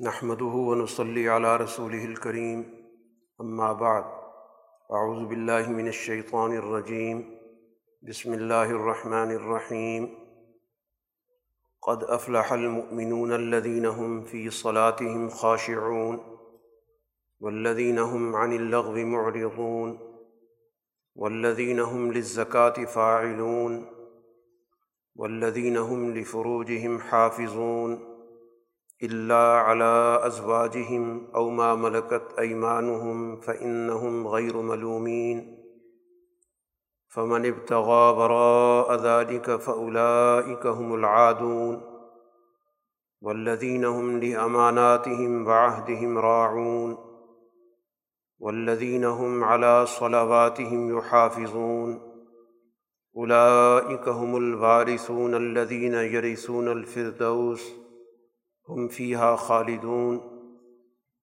نحمده ونصلي على رسوله الكريم. أما بعد، أعوذ بالله من الشيطان الرجيم. بسم الله الرحمن الرحيم. قد أفلح المؤمنون الذين هم في صلاتهم خاشعون، والذين هم عن اللغو معرضون، والذين هم للزكاة فاعلون، والذين هم لفروجهم حافظون. إلا على أزواجهم أو ما ملكت أيمانهم فإنهم غير ملومين فمن ابتغى وراء ذلك فأولئك هم العادون والذين هم لأماناتهم وعهدهم راعون والذين هم على صلواتهم يحافظون أولئك هم الوارثون الذين يرثون الفردوس هم فيها خالدون۔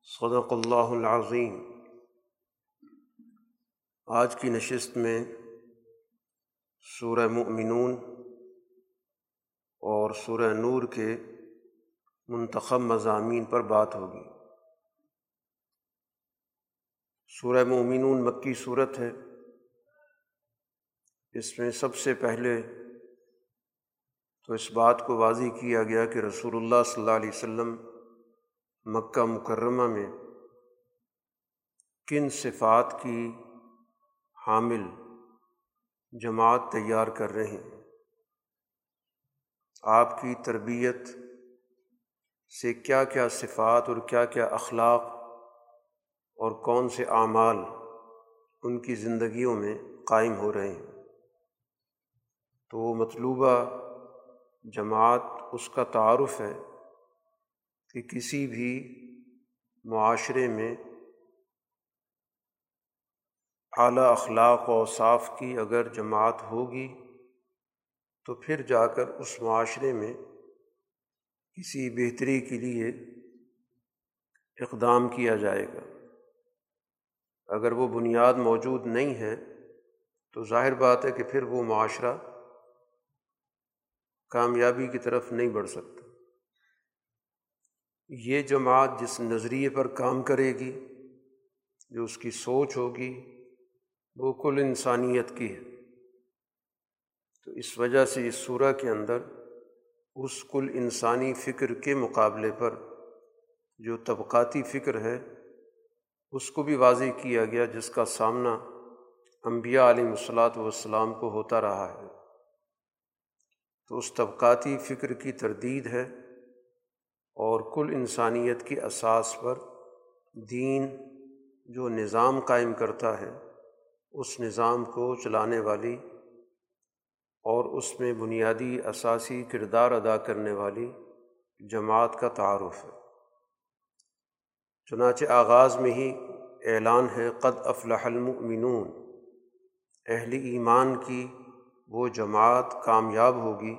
صدق اللہ العظیم۔ آج کی نشست میں سورہ مؤمنون اور سورہ نور کے منتخب مضامین پر بات ہوگی۔ سورہ مؤمنون مکی صورت ہے۔ اس میں سب سے پہلے تو اس بات کو واضح کیا گیا کہ رسول اللہ صلی اللہ علیہ وسلم مکہ مکرمہ میں کن صفات کی حامل جماعت تیار کر رہے ہیں؟ آپ کی تربیت سے کیا کیا صفات اور کیا کیا اخلاق اور کون سے اعمال ان کی زندگیوں میں قائم ہو رہے ہیں؟ تو وہ مطلوبہ جماعت اس کا تعارف ہے کہ کسی بھی معاشرے میں اعلیٰ اخلاق و صاف کی اگر جماعت ہوگی تو پھر جا کر اس معاشرے میں کسی بہتری کے لیے اقدام کیا جائے گا۔ اگر وہ بنیاد موجود نہیں ہے تو ظاہر بات ہے کہ پھر وہ معاشرہ کامیابی کی طرف نہیں بڑھ سکتا۔ یہ جماعت جس نظریے پر کام کرے گی، جو اس کی سوچ ہوگی، وہ کل انسانیت کی ہے۔ تو اس وجہ سے اس صورح کے اندر اس کل انسانی فکر کے مقابلے پر جو طبقاتی فکر ہے، اس کو بھی واضح کیا گیا، جس کا سامنا انبیاء علیہ الصلاۃ والسلام کو ہوتا رہا ہے۔ تو اس طبقاتی فکر کی تردید ہے اور کل انسانیت کی اساس پر دین جو نظام قائم کرتا ہے، اس نظام کو چلانے والی اور اس میں بنیادی اساسی کردار ادا کرنے والی جماعت کا تعارف ہے۔ چنانچہ آغاز میں ہی اعلان ہے، قد افلح المؤمنون، اہل ایمان کی وہ جماعت کامیاب ہوگی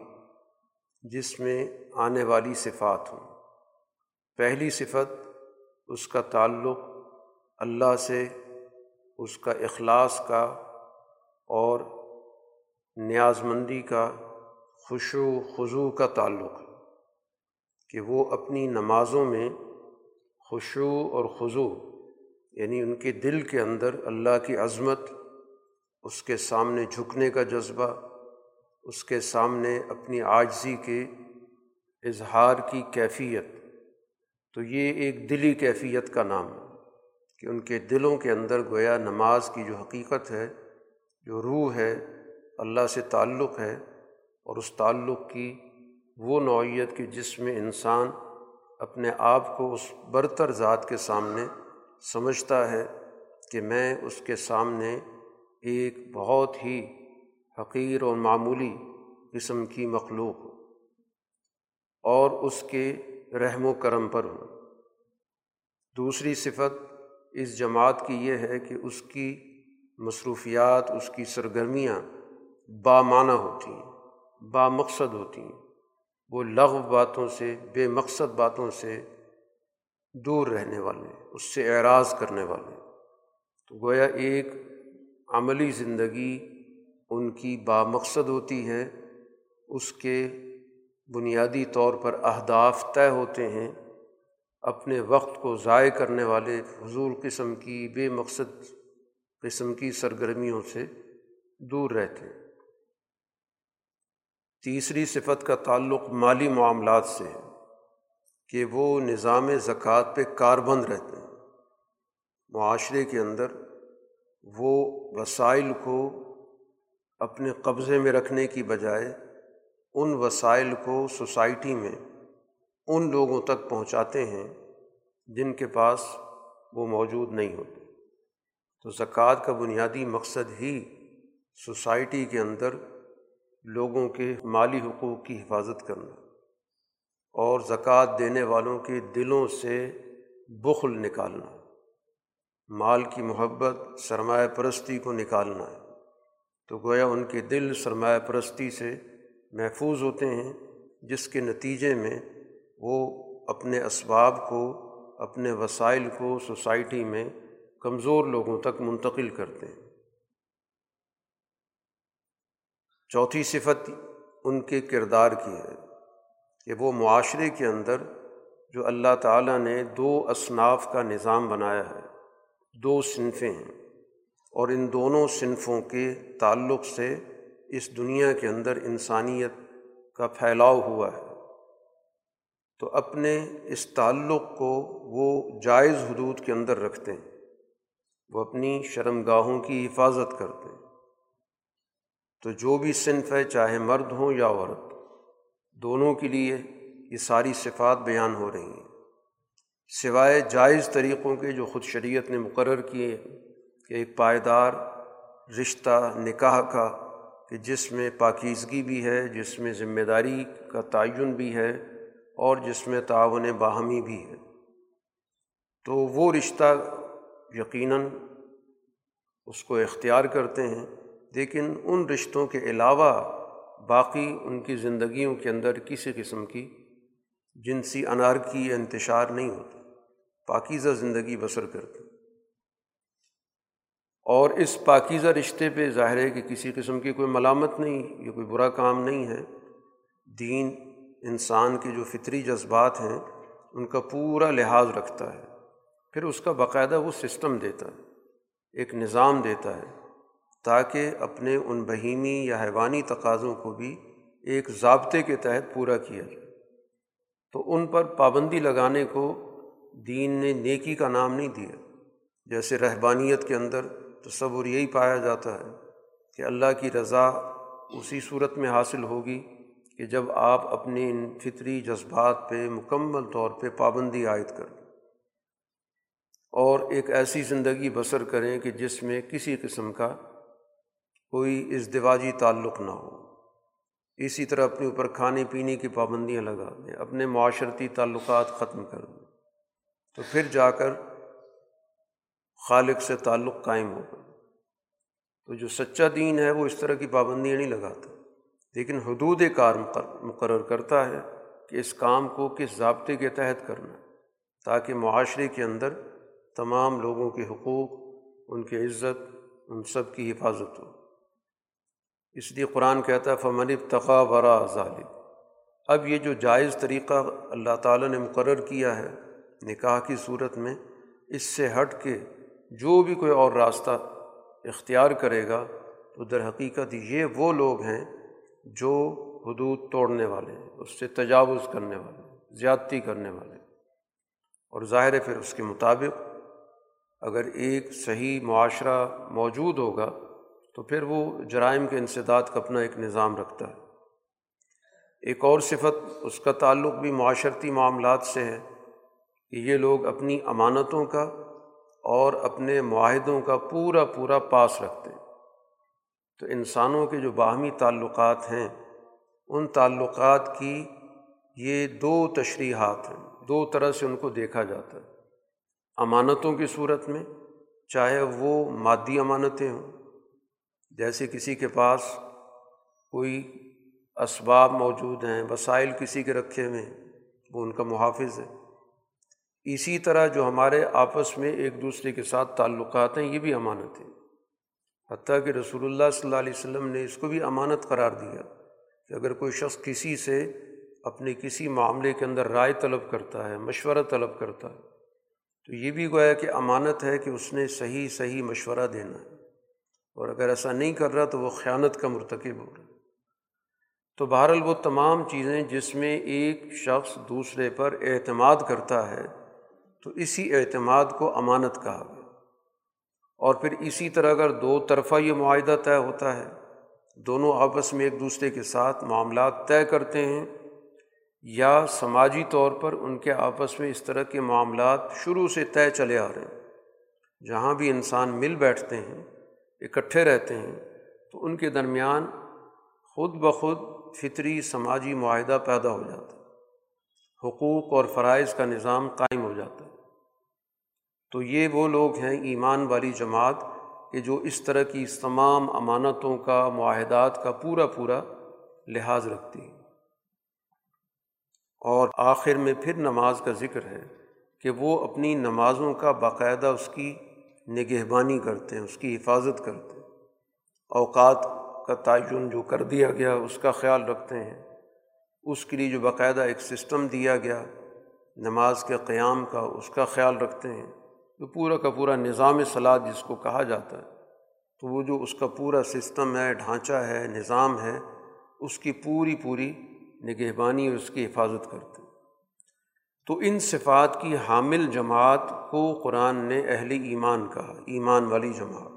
جس میں آنے والی صفات ہوں۔ پہلی صفت، اس کا تعلق اللہ سے، اس کا اخلاص کا اور نیاز مندی کا، خوشو خضو کا تعلق ہے کہ وہ اپنی نمازوں میں خوشو اور خضو یعنی ان کے دل کے اندر اللہ کی عظمت اس کے سامنے جھکنے کا جذبہ، اس کے سامنے اپنی عاجزی کے اظہار کی کیفیت۔ تو یہ ایک دلی کیفیت کا نام ہے کہ ان کے دلوں کے اندر گویا نماز کی جو حقیقت ہے، جو روح ہے، اللہ سے تعلق ہے اور اس تعلق کی وہ نوعیت کی جس میں انسان اپنے آپ کو اس برتر ذات کے سامنے سمجھتا ہے کہ میں اس کے سامنے ایک بہت ہی حقیر اور معمولی قسم کی مخلوق ہوں اور اس کے رحم و کرم پر ہوں دوسری صفت اس جماعت کی یہ ہے کہ اس کی مصروفیات، اس کی سرگرمیاں بامانہ ہوتی ہیں، با مقصد ہوتی ہیں۔ وہ لغو باتوں سے، بے مقصد باتوں سے دور رہنے والے، اس سے اعراض کرنے والے۔ تو گویا ایک عملی زندگی ان کی با مقصد ہوتی ہے اس کے بنیادی طور پر اہداف طے ہوتے ہیں۔ اپنے وقت کو ضائع کرنے والے حضور قسم کی، بے مقصد قسم کی سرگرمیوں سے دور رہتے ہیں۔ تیسری صفت کا تعلق مالی معاملات سے ہے کہ وہ نظام زکوٰۃ پہ کاربند رہتے ہیں۔ معاشرے کے اندر وہ وسائل کو اپنے قبضے میں رکھنے کی بجائے ان وسائل کو سوسائٹی میں ان لوگوں تک پہنچاتے ہیں جن کے پاس وہ موجود نہیں ہوتے۔ تو زکوٰۃ کا بنیادی مقصد ہی سوسائٹی کے اندر لوگوں کے مالی حقوق کی حفاظت کرنا اور زکوٰۃ دینے والوں کے دلوں سے بخل نکالنا۔ مال کی محبت، سرمایہ پرستی کو نکالنا ہے۔ تو گویا ان کے دل سرمایہ پرستی سے محفوظ ہوتے ہیں، جس کے نتیجے میں وہ اپنے اسباب کو، اپنے وسائل کو سوسائٹی میں کمزور لوگوں تک منتقل کرتے ہیں۔ چوتھی صفت ان کے کردار کی ہے کہ وہ معاشرے کے اندر جو اللہ تعالیٰ نے دو اصناف کا نظام بنایا ہے۔ دو صنفیں ہیں۔ اور ان دونوں صنفوں کے تعلق سے اس دنیا کے اندر انسانیت کا پھیلاؤ ہوا ہے۔ تو اپنے اس تعلق کو وہ جائز حدود کے اندر رکھتے ہیں۔ وہ اپنی شرم گاہوں کی حفاظت کرتے ہیں۔ تو جو بھی صنف ہے، چاہے مرد ہوں یا عورت، دونوں کے لیے یہ ساری صفات بیان ہو رہی ہیں۔ سوائے جائز طریقوں کے جو خود شریعت نے مقرر کیے، کہ ایک پائیدار رشتہ نکاح کا، کہ جس میں پاکیزگی بھی ہے، جس میں ذمہ داری کا تعین بھی ہے، اور جس میں تعاون باہمی بھی ہے۔ تو وہ رشتہ یقیناً اس کو اختیار کرتے ہیں، لیکن ان رشتوں کے علاوہ باقی ان کی زندگیوں کے اندر کسی قسم کی جنسی انارکی یا انتشار نہیں ہوتا۔ پاکیزہ زندگی بسر کرتے اور اس پاکیزہ رشتے پہ ظاہر ہے کہ کسی قسم کی کوئی ملامت نہیں، یہ کوئی برا کام نہیں ہے۔ دین انسان کے جو فطری جذبات ہیں، ان کا پورا لحاظ رکھتا ہے۔ پھر اس کا باقاعدہ وہ سسٹم دیتا ہے، ایک نظام دیتا ہے، تاکہ اپنے ان بہیمی یا حیوانی تقاضوں کو بھی ایک ضابطے کے تحت پورا کیا جائے۔ تو ان پر پابندی لگانے کو دین نے نیکی کا نام نہیں دیا۔ جیسے رہبانیت کے اندر تصور یہی پایا جاتا ہے کہ اللہ کی رضا اسی صورت میں حاصل ہوگی کہ جب آپ اپنے ان فطری جذبات پہ مکمل طور پہ پابندی عائد کریں۔ اور ایک ایسی زندگی بسر کریں کہ جس میں کسی قسم کا کوئی ازدواجی تعلق نہ ہو۔ اسی طرح اپنے اوپر کھانے پینے کی پابندیاں لگا دیں، اپنے معاشرتی تعلقات ختم کر دیں۔ تو پھر جا کر خالق سے تعلق قائم ہوگا۔ تو جو سچا دین ہے وہ اس طرح کی پابندیاں نہیں لگاتا، لیکن حدود کار مقرر کرتا ہے کہ اس کام کو کس ضابطے کے تحت کرنا تاکہ معاشرے کے اندر تمام لوگوں کے حقوق، ان کی عزت، ان سب کی حفاظت ہو۔ اس لیے قرآن کہتا ہے، فمن ابتقا ورا ظالم۔ اب یہ جو جائز طریقہ اللہ تعالیٰ نے مقرر کیا ہے نکاح کی صورت میں اس سے ہٹ کے جو بھی کوئی اور راستہ اختیار کرے گا، تو در حقیقت یہ وہ لوگ ہیں جو حدود توڑنے والے ہیں، اس سے تجاوز کرنے والے زیادتی کرنے والے اور ظاہر ہے پھر اس کے مطابق اگر ایک صحیح معاشرہ موجود ہوگا، تو پھر وہ جرائم کے انسداد کا اپنا ایک نظام رکھتا ہے۔ ایک اور صفت، اس کا تعلق بھی معاشرتی معاملات سے ہے۔ کہ یہ لوگ اپنی امانتوں کا اور اپنے معاہدوں کا پورا پورا پاس رکھتے ہیں۔ تو انسانوں کے جو باہمی تعلقات ہیں، ان تعلقات کی یہ دو تشریحات ہیں، دو طرح سے ان کو دیکھا جاتا ہے۔ امانتوں کی صورت میں چاہے وہ مادی امانتیں ہوں، جیسے کسی کے پاس کوئی اسباب موجود ہیں، وسائل کسی کے رکھے ہوئے ہیں، وہ ان کا محافظ ہے۔ اسی طرح جو ہمارے آپس میں ایک دوسرے کے ساتھ تعلقات ہیں، یہ بھی امانت ہیں۔ حتیٰ کہ رسول اللہ صلی اللہ علیہ وسلم نے اس کو بھی امانت قرار دیا کہ اگر کوئی شخص کسی سے اپنے کسی معاملے کے اندر رائے طلب کرتا ہے، مشورہ طلب کرتا ہے، تو یہ بھی گویا کہ امانت ہے کہ اس نے صحیح صحیح مشورہ دینا ہے۔ اور اگر ایسا نہیں کر رہا تو وہ خیانت کا مرتکب ہو رہا تو بہرحال وہ تمام چیزیں جس میں ایک شخص دوسرے پر اعتماد کرتا ہے تو اسی اعتماد کو امانت کہا گیا۔ اور پھر اسی طرح اگر دو طرفہ یہ معاہدہ طے ہوتا ہے، دونوں آپس میں ایک دوسرے کے ساتھ معاملات طے کرتے ہیں، یا سماجی طور پر ان کے آپس میں اس طرح کے معاملات شروع سے طے چلے آ رہے ہیں۔ جہاں بھی انسان مل بیٹھتے ہیں، اکٹھے رہتے ہیں، تو ان کے درمیان خود بخود فطری سماجی معاہدہ پیدا ہو جاتا ہے۔ حقوق اور فرائض کا نظام قائم ہو جاتا ہے۔ تو یہ وہ لوگ ہیں ایمان والی جماعت کہ جو اس طرح کی اس تمام امانتوں کا، معاہدات کا پورا پورا لحاظ رکھتی ہے اور آخر میں پھر نماز کا ذکر ہے کہ وہ اپنی نمازوں کا باقاعدہ اس کی نگہبانی کرتے ہیں، اس کی حفاظت کرتے ہیں۔ اوقات کا تعین جو کر دیا گیا، اس کا خیال رکھتے ہیں۔ اس کے لیے جو باقاعدہ ایک سسٹم دیا گیا نماز کے قیام کا، اس کا خیال رکھتے ہیں۔ جو پورا کا پورا نظام سلاد جس کو کہا جاتا ہے، تو وہ جو اس کا پورا سسٹم ہے، ڈھانچہ ہے، نظام ہے، اس کی پوری پوری نگہبانی اور اس کی حفاظت کرتے تو ان صفات کی حامل جماعت کو قرآن نے اہل ایمان کہا، ایمان والی جماعت۔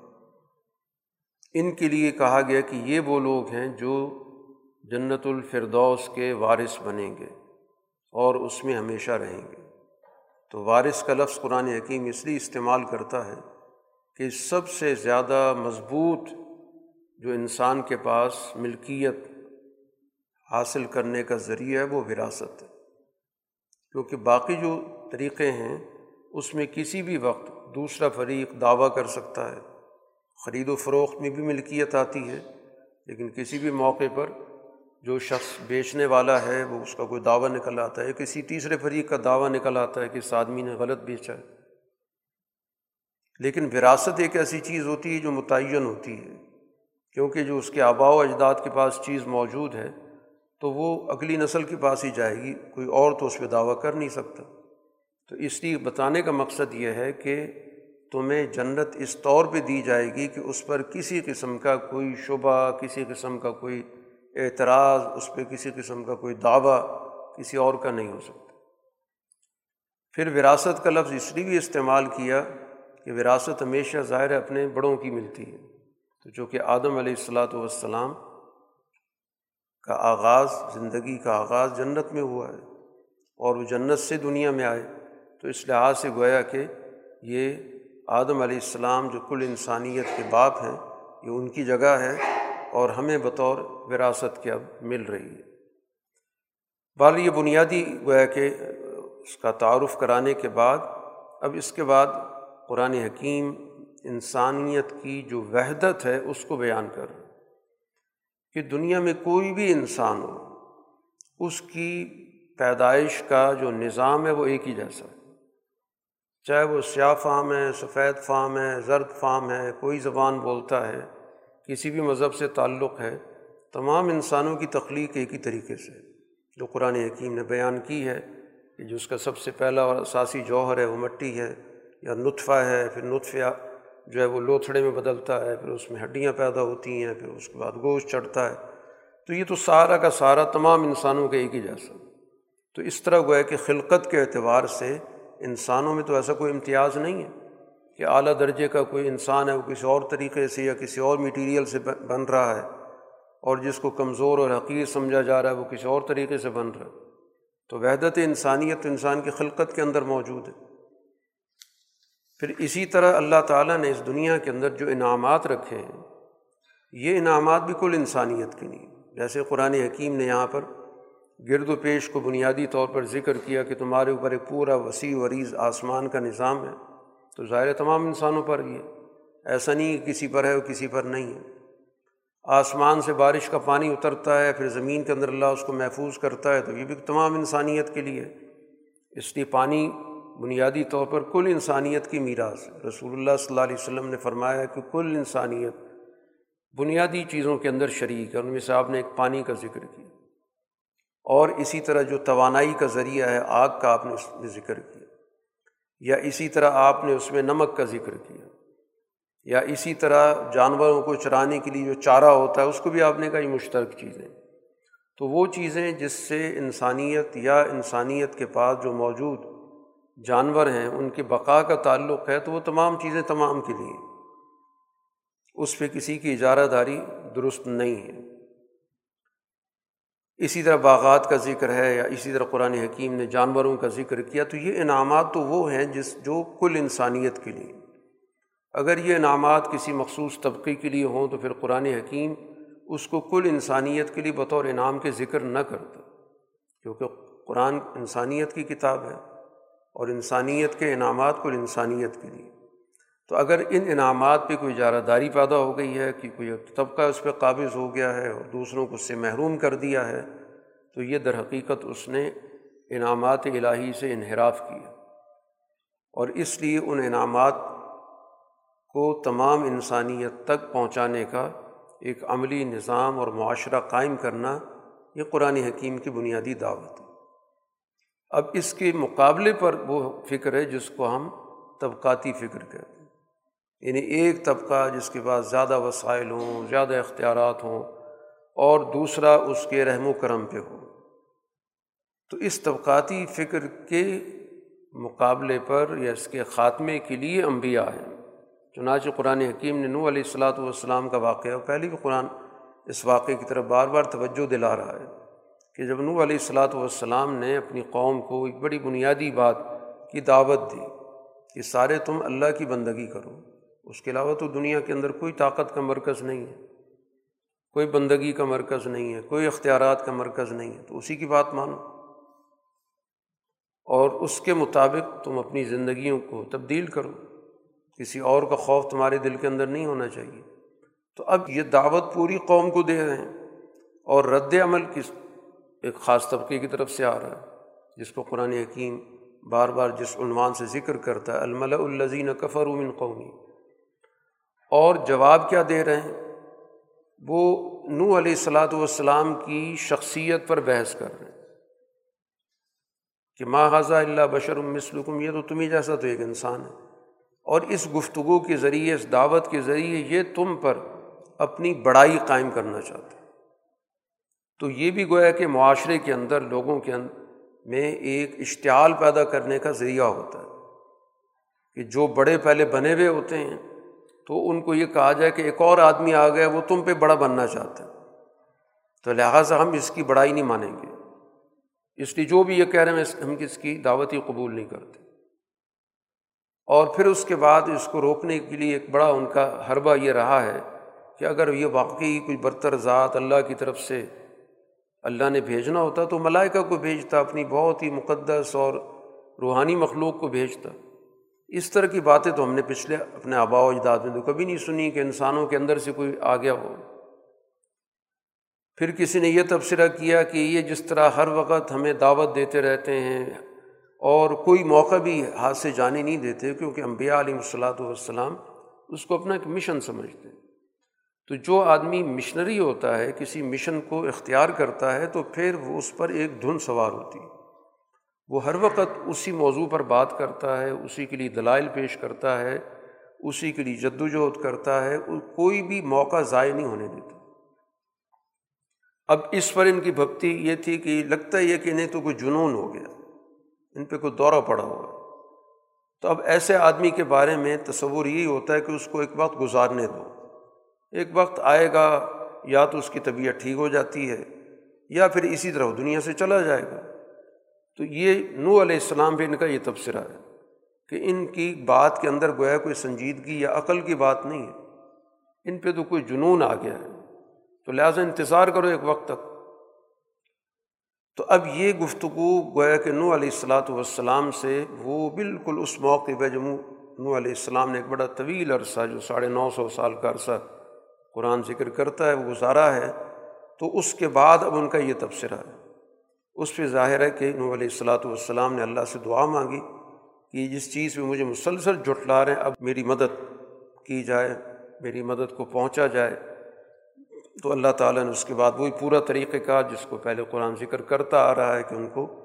ان کے لیے کہا گیا کہ یہ وہ لوگ ہیں جو جنت الفردوس کے وارث بنیں گے اور اس میں ہمیشہ رہیں گے۔ تو وارث کا لفظ قرآن حکیم اس لیے استعمال کرتا ہے کہ سب سے زیادہ مضبوط جو انسان کے پاس ملکیت حاصل کرنے کا ذریعہ ہے وہ وراثت ہے۔ کیونکہ باقی جو طریقے ہیں، اس میں کسی بھی وقت دوسرا فریق دعویٰ کر سکتا ہے۔ خرید و فروخت میں بھی ملکیت آتی ہے، لیکن کسی بھی موقع پر جو شخص بیچنے والا ہے، وہ اس کا کوئی دعویٰ نکل آتا ہے، کسی تیسرے فریق کا دعویٰ نکل آتا ہے کہ اس آدمی نے غلط بیچا ہے۔ لیکن وراثت ایک ایسی چیز ہوتی ہے جو متعین ہوتی ہے، کیونکہ جو اس کے آبا و اجداد کے پاس چیز موجود ہے، تو وہ اگلی نسل کے پاس ہی جائے گی، کوئی اور تو اس پہ دعویٰ کر نہیں سکتا۔ تو اس لیے بتانے کا مقصد یہ ہے کہ تمہیں جنت اس طور پہ دی جائے گی کہ اس پر کسی قسم کا کوئی شبہ، کسی قسم کا کوئی اعتراض، اس پہ کسی قسم کا کوئی دعویٰ کسی اور کا نہیں ہو سکتا۔ پھر وراثت کا لفظ اس لیے بھی استعمال کیا کہ وراثت ہمیشہ ظاہر اپنے بڑوں کی ملتی ہے۔ تو چونکہ آدم علیہ الصلاۃ والسلام کا آغاز، زندگی کا آغاز جنت میں ہوا ہے اور وہ جنت سے دنیا میں آئے، تو اس لحاظ سے گویا کہ یہ آدم علیہ السلام جو کل انسانیت کے باپ ہیں، یہ ان کی جگہ ہے اور ہمیں بطور وراثت کے اب مل رہی ہے۔ بال یہ بنیادی گویا کہ اس کا تعارف کرانے کے بعد، اب اس کے بعد قرآن حکیم انسانیت کی جو وحدت ہے اس کو بیان کر کہ دنیا میں کوئی بھی انسان ہو، اس کی پیدائش کا جو نظام ہے وہ ایک ہی جیسا ہے۔ چاہے وہ سیاہ فام ہے، سفید فام ہے، زرد فام ہے، کوئی زبان بولتا ہے، کسی بھی مذہب سے تعلق ہے تمام انسانوں کی تخلیق ایک ہی طریقے سے جو قرآن حکیم نے بیان کی ہے کہ جو اس کا سب سے پہلا اور اساسی جوہر ہے وہ مٹی ہے یا نطفہ ہے، پھر نطفہ جو ہے وہ لوتھڑے میں بدلتا ہے، پھر اس میں ہڈیاں پیدا ہوتی ہیں، پھر اس کے بعد گوشت چڑھتا ہے۔ تو یہ تو سارا کا سارا تمام انسانوں کے ایک ہی جیسا۔ تو اس طرح گویا کہ خلقت کے اعتبار سے انسانوں میں تو ایسا کوئی امتیاز نہیں ہے کہ اعلیٰ درجے کا کوئی انسان ہے، وہ کسی اور طریقے سے یا کسی اور میٹیریل سے بن رہا ہے۔ اور جس کو کمزور اور حقیر سمجھا جا رہا ہے، وہ کسی اور طریقے سے بن رہا ہے۔ تو وحدت انسانیت انسان کی خلقت کے اندر موجود ہے۔ پھر اسی طرح اللہ تعالیٰ نے اس دنیا کے اندر جو انعامات رکھے ہیں، یہ انعامات بھی کل انسانیت کے نہیں جیسے قرآن حکیم نے یہاں پر گرد و پیش کو بنیادی طور پر ذکر کیا کہ تمہارے اوپر ایک پورا وسیع وریض آسمان کا نظام ہے۔ تو ظاہر تمام انسانوں پر یہ ایسا نہیں کہ کسی پر ہے اور کسی پر نہیں ہے۔ آسمان سے بارش کا پانی اترتا ہے، پھر زمین کے اندر اللہ اس کو محفوظ کرتا ہے، تو یہ بھی تمام انسانیت کے لیے اس لیے پانی بنیادی طور پر کل انسانیت کی میراث رسول اللہ صلی اللہ علیہ وسلم نے فرمایا کہ کل انسانیت بنیادی چیزوں کے اندر شریک ہے، ان میں سے آپ نے ایک پانی کا ذکر کیا۔ اور اسی طرح جو توانائی کا ذریعہ ہے، آگ کا آپ نے اس میں ذکر کیا۔ یا اسی طرح آپ نے اس میں نمک کا ذکر کیا۔ یا اسی طرح جانوروں کو چرانے کے لیے جو چارہ ہوتا ہے، اس کو بھی آپ نے کہا یہ مشترک چیزیں۔ تو وہ چیزیں جس سے انسانیت یا انسانیت کے پاس جو موجود جانور ہیں، ان کے بقا کا تعلق ہے، تو وہ تمام چیزیں تمام کے لیے۔ اس پہ کسی کی اجارہ داری درست نہیں ہے۔ اسی طرح باغات کا ذکر ہے یا اسی طرح قرآن حکیم نے جانوروں کا ذکر کیا، تو یہ انعامات تو وہ ہیں جس، جو کل انسانیت کے لیے۔ اگر یہ انعامات کسی مخصوص طبقے کے لیے ہوں تو پھر قرآن حکیم اس کو کل انسانیت کے لیے بطور انعام کے ذکر نہ کرتا، کیونکہ قرآن انسانیت کی کتاب ہے اور انسانیت کے انعامات کل انسانیت کے لیے۔ تو اگر ان انعامات پہ کوئی اجارہ داری پیدا ہو گئی ہے کہ کوئی طبقہ اس پہ قابض ہو گیا ہے اور دوسروں کو اس سے محروم کر دیا ہے، تو یہ در حقیقت اس نے انعامات الہی سے انحراف کیا۔ اور اس لیے ان انعامات کو تمام انسانیت تک پہنچانے کا ایک عملی نظام اور معاشرہ قائم کرنا یہ قرآن حکیم کی بنیادی دعوت ہے۔ اب اس کے مقابلے پر وہ فکر ہے جس کو ہم طبقاتی فکر کہتے ہیں۔ یعنی ایک طبقہ جس کے پاس زیادہ وسائل ہوں، زیادہ اختیارات ہوں اور دوسرا اس کے رحم و کرم پہ ہو۔ تو اس طبقاتی فکر کے مقابلے پر یا اس کے خاتمے کے لیے انبیاء ہیں۔ چنانچہ قرآن حکیم نے نو علیہ الصلاۃ والسلام کا واقعہ پہلے بھی قرآن اس واقعے کی طرف بار بار توجہ دلا رہا ہے کہ جب نو علیہ الصلاۃ والسلام نے اپنی قوم کو ایک بڑی بنیادی بات کی دعوت دی کہ سارے تم اللہ کی بندگی کرو، اس کے علاوہ تو دنیا کے اندر کوئی طاقت کا مرکز نہیں ہے، کوئی بندگی کا مرکز نہیں ہے، کوئی اختیارات کا مرکز نہیں ہے، تو اسی کی بات مانو۔ اور اس کے مطابق تم اپنی زندگیوں کو تبدیل کرو۔ کسی اور کا خوف تمہارے دل کے اندر نہیں ہونا چاہیے۔ تو اب یہ دعوت پوری قوم کو دے رہے ہیں اور رد عمل کس ایک خاص طبقے کی طرف سے آ رہا ہے، جس کو قرآن حکیم بار بار جس عنوان سے ذکر کرتا ہے الملا الزین کفر من قومی۔ اور جواب کیا دے رہے ہیں؟ وہ نو علیہ السلاۃ والسلام کی شخصیت پر بحث کر رہے ہیں کہ ماں حضا اللہ بشر مسلکم یہ تو تمہیں جیسا تو ایک انسان ہے۔ اور اس گفتگو کے ذریعے، اس دعوت کے ذریعے یہ تم پر اپنی بڑائی قائم کرنا چاہتے تو یہ بھی گویا کہ معاشرے کے اندر، لوگوں کے اندر میں ایک اشتعال پیدا کرنے کا ذریعہ ہوتا ہے کہ جو بڑے پہلے بنے ہوئے ہوتے ہیں، تو ان کو یہ کہا جائے کہ ایک اور آدمی آ گیا، وہ تم پہ بڑا بننا چاہتا ہے۔ تو لہٰذا ہم اس کی بڑائی نہیں مانیں گے۔ اس لیے جو بھی یہ کہہ رہے ہیں، ہم اس کی؟ دعوتی قبول نہیں کرتے۔ اور پھر اس کے بعد اس کو روکنے کے لیے ایک بڑا ان کا حربہ یہ رہا ہے کہ اگر یہ واقعی کوئی برتر ذات اللہ کی طرف سے اللہ نے بھیجنا ہوتا تو ملائکہ کو بھیجتا، اپنی بہت ہی مقدس اور روحانی مخلوق کو بھیجتا۔ اس طرح کی باتیں تو ہم نے پچھلے اپنے آبا و اجداد میں تو کبھی نہیں سنی کہ انسانوں کے اندر سے کوئی آ گیا ہو۔ پھر کسی نے یہ تبصرہ کیا کہ یہ جس طرح ہر وقت ہمیں دعوت دیتے رہتے ہیں اور کوئی موقع بھی ہاتھ سے جانے نہیں دیتے کیونکہ امبیا علیہ الصلاۃ والسلام اس کو اپنا ایک مشن سمجھتے ہیں۔ تو جو آدمی مشنری ہوتا ہے، کسی مشن کو اختیار کرتا ہے، تو پھر وہ اس پر ایک دھن سوار ہوتی ہے۔ وہ ہر وقت اسی موضوع پر بات کرتا ہے، اسی کے لیے دلائل پیش کرتا ہے، اسی کے لیے جد وجہد کرتا ہے کوئی بھی موقع ضائع نہیں ہونے دیتا۔ اب اس پر ان کی بھکتی یہ تھی کہ لگتا ہے یہ کہ انہیں تو کوئی جنون ہو گیا۔ ان پہ کوئی دورہ پڑا ہوا تو اب ایسے آدمی کے بارے میں تصور یہی ہوتا ہے کہ اس کو ایک وقت گزارنے دو۔ ایک وقت آئے گا، یا تو اس کی طبیعت ٹھیک ہو جاتی ہے، یا پھر اسی طرح دنیا سے چلا جائے گا۔ تو یہ نو علیہ السلام بھی ان کا یہ تبصرہ ہے کہ ان کی بات کے اندر گویا کوئی سنجیدگی یا عقل کی بات نہیں ہے۔ ان پہ تو کوئی جنون آ گیا ہے۔ تو لہٰذا انتظار کرو ایک وقت تک۔ تو اب یہ گفتگو گویا کہ نو علیہ السلاۃ والسلام سے وہ بالکل اس موقع پہ جو نو علیہ السلام نے ایک بڑا طویل عرصہ جو ساڑھے نو سو سال کا عرصہ قرآن ذکر کرتا ہے، وہ گزارا ہے۔ تو اس کے بعد اب ان کا یہ تبصرہ ہے۔ اس پہ ظاہر ہے کہ نو علیہ السلاۃ والسلام نے اللہ سے دعا مانگی کہ جس چیز پہ مجھے مسلسل جٹلا رہے ہیں، اب میری مدد کی جائے، میری مدد کو پہنچا جائے۔ تو اللہ تعالیٰ نے اس کے بعد وہی پورا طریقہ کہا جس کو پہلے قرآن ذکر کرتا آ رہا ہے کہ ان کو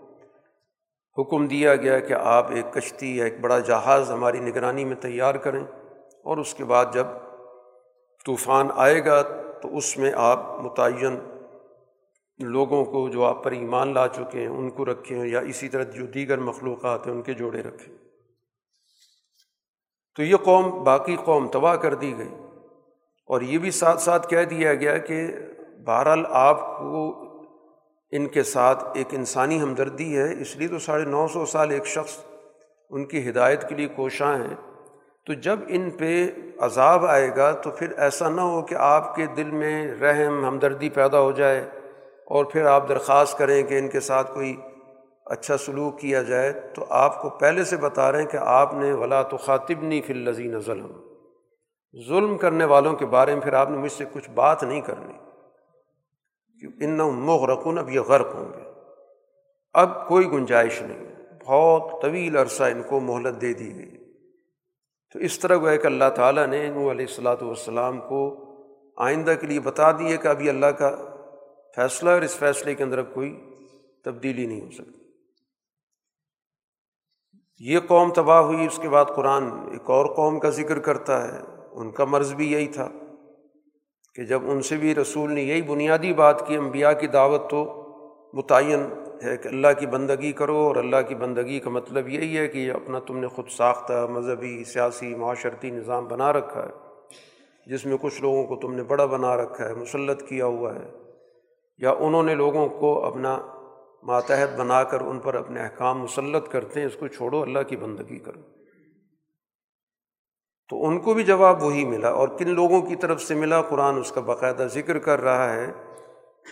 حکم دیا گیا کہ آپ ایک کشتی یا ایک بڑا جہاز ہماری نگرانی میں تیار کریں اور اس کے بعد جب طوفان آئے گا تو اس میں آپ متعین لوگوں کو جو آپ پر ایمان لا چکے ہیں، ان کو رکھیں یا اسی طرح جو دیگر مخلوقات ہیں، ان کے جوڑے رکھیں۔ تو یہ قوم، باقی قوم تباہ کر دی گئی۔ اور یہ بھی ساتھ ساتھ کہہ دیا گیا کہ بہرحال آپ کو ان کے ساتھ ایک انسانی ہمدردی ہے، اس لیے تو ساڑھے نو سو سال ایک شخص ان کی ہدایت کے لیے کوشاں ہیں۔ تو جب ان پہ عذاب آئے گا تو پھر ایسا نہ ہو کہ آپ کے دل میں رحم، ہمدردی پیدا ہو جائے اور پھر آپ درخواست کریں کہ ان کے ساتھ کوئی اچھا سلوک کیا جائے۔ تو آپ کو پہلے سے بتا رہے ہیں کہ آپ نے ولا تو خاطب نہیں فی الزین ظلم ظلم کرنے والوں کے بارے میں پھر آپ نے مجھ سے کچھ بات نہیں کرنی۔ کہ ان مغرقن اب یہ غرق ہوں گے۔ اب کوئی گنجائش نہیں۔ بہت طویل عرصہ ان کو مہلت دے دی گئی۔ تو اس طرح وہ کہ اللہ تعالیٰ نے نو علیہ السلاۃ والسلام کو آئندہ کے لیے بتا دیے کہ ابھی اللہ کا فیصلہ اور اس فیصلے کے اندر اب کوئی تبدیلی نہیں ہو سکتی۔ یہ قوم تباہ ہوئی، اس کے بعد قرآن ایک اور قوم کا ذکر کرتا ہے۔ ان کا مرض بھی یہی تھا کہ جب ان سے بھی رسول نے یہی بنیادی بات کی، انبیاء کی دعوت تو متعین ہے کہ اللہ کی بندگی کرو اور اللہ کی بندگی کا مطلب یہی ہے کہ اپنا تم نے خود ساختہ مذہبی، سیاسی، معاشرتی نظام بنا رکھا ہے، جس میں کچھ لوگوں کو تم نے بڑا بنا رکھا ہے، مسلط کیا ہوا ہے، یا انہوں نے لوگوں کو اپنا ماتحت بنا کر ان پر اپنے احکام مسلط کرتے ہیں، اس کو چھوڑو، اللہ کی بندگی کرو۔ تو ان کو بھی جواب وہی ملا اور کن لوگوں کی طرف سے ملا؟ قرآن اس کا باقاعدہ ذکر کر رہا ہے